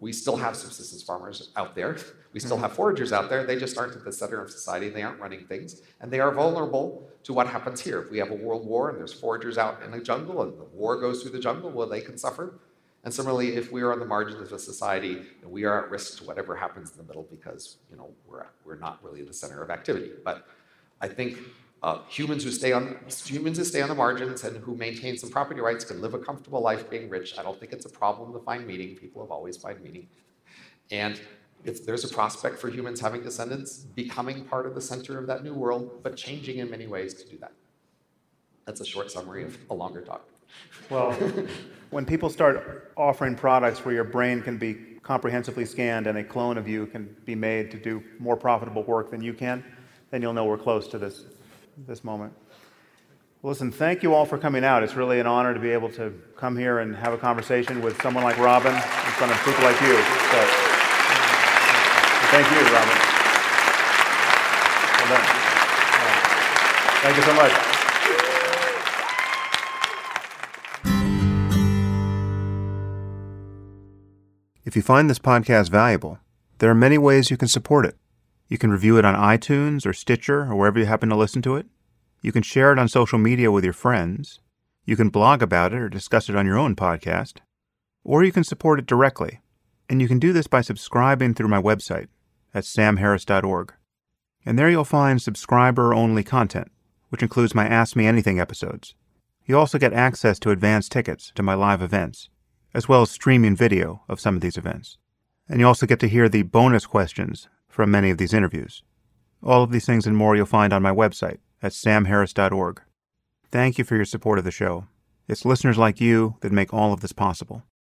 We still have subsistence farmers out there. We still have foragers out there. They just aren't at the center of society. They aren't running things. And they are vulnerable to what happens here. If we have a world war and there's foragers out in the jungle and the war goes through the jungle, well, they can suffer. And similarly, if we are on the margins of a society, we are at risk to whatever happens in the middle because you know we're, we're not really the center of activity. But I think uh, humans who stay on humans who stay on the margins and who maintain some property rights can live a comfortable life being rich. I don't think it's a problem to find meaning. People have always found meaning. And if there's a prospect for humans having descendants, becoming part of the center of that new world, but changing in many ways to do that. That's a short summary of a longer talk. Well, [laughs] when people start offering products where your brain can be comprehensively scanned and a clone of you can be made to do more profitable work than you can, then you'll know we're close to this this moment. Well, listen, thank you all for coming out. It's really an honor to be able to come here and have a conversation with someone like Robin in front of people like you. So, thank you, Robin. Well done. Thank you so much. If you find this podcast valuable, there are many ways you can support it. You can review it on iTunes or Stitcher or wherever you happen to listen to it. You can share it on social media with your friends. You can blog about it or discuss it on your own podcast. Or you can support it directly. And you can do this by subscribing through my website at samharris.org. And there you'll find subscriber only content, which includes my Ask Me Anything episodes. You also get access to advance tickets to my live events, as well as streaming video of some of these events. And you also get to hear the bonus questions from many of these interviews. All of these things and more you'll find on my website at samharris.org. Thank you for your support of the show. It's listeners like you that make all of this possible.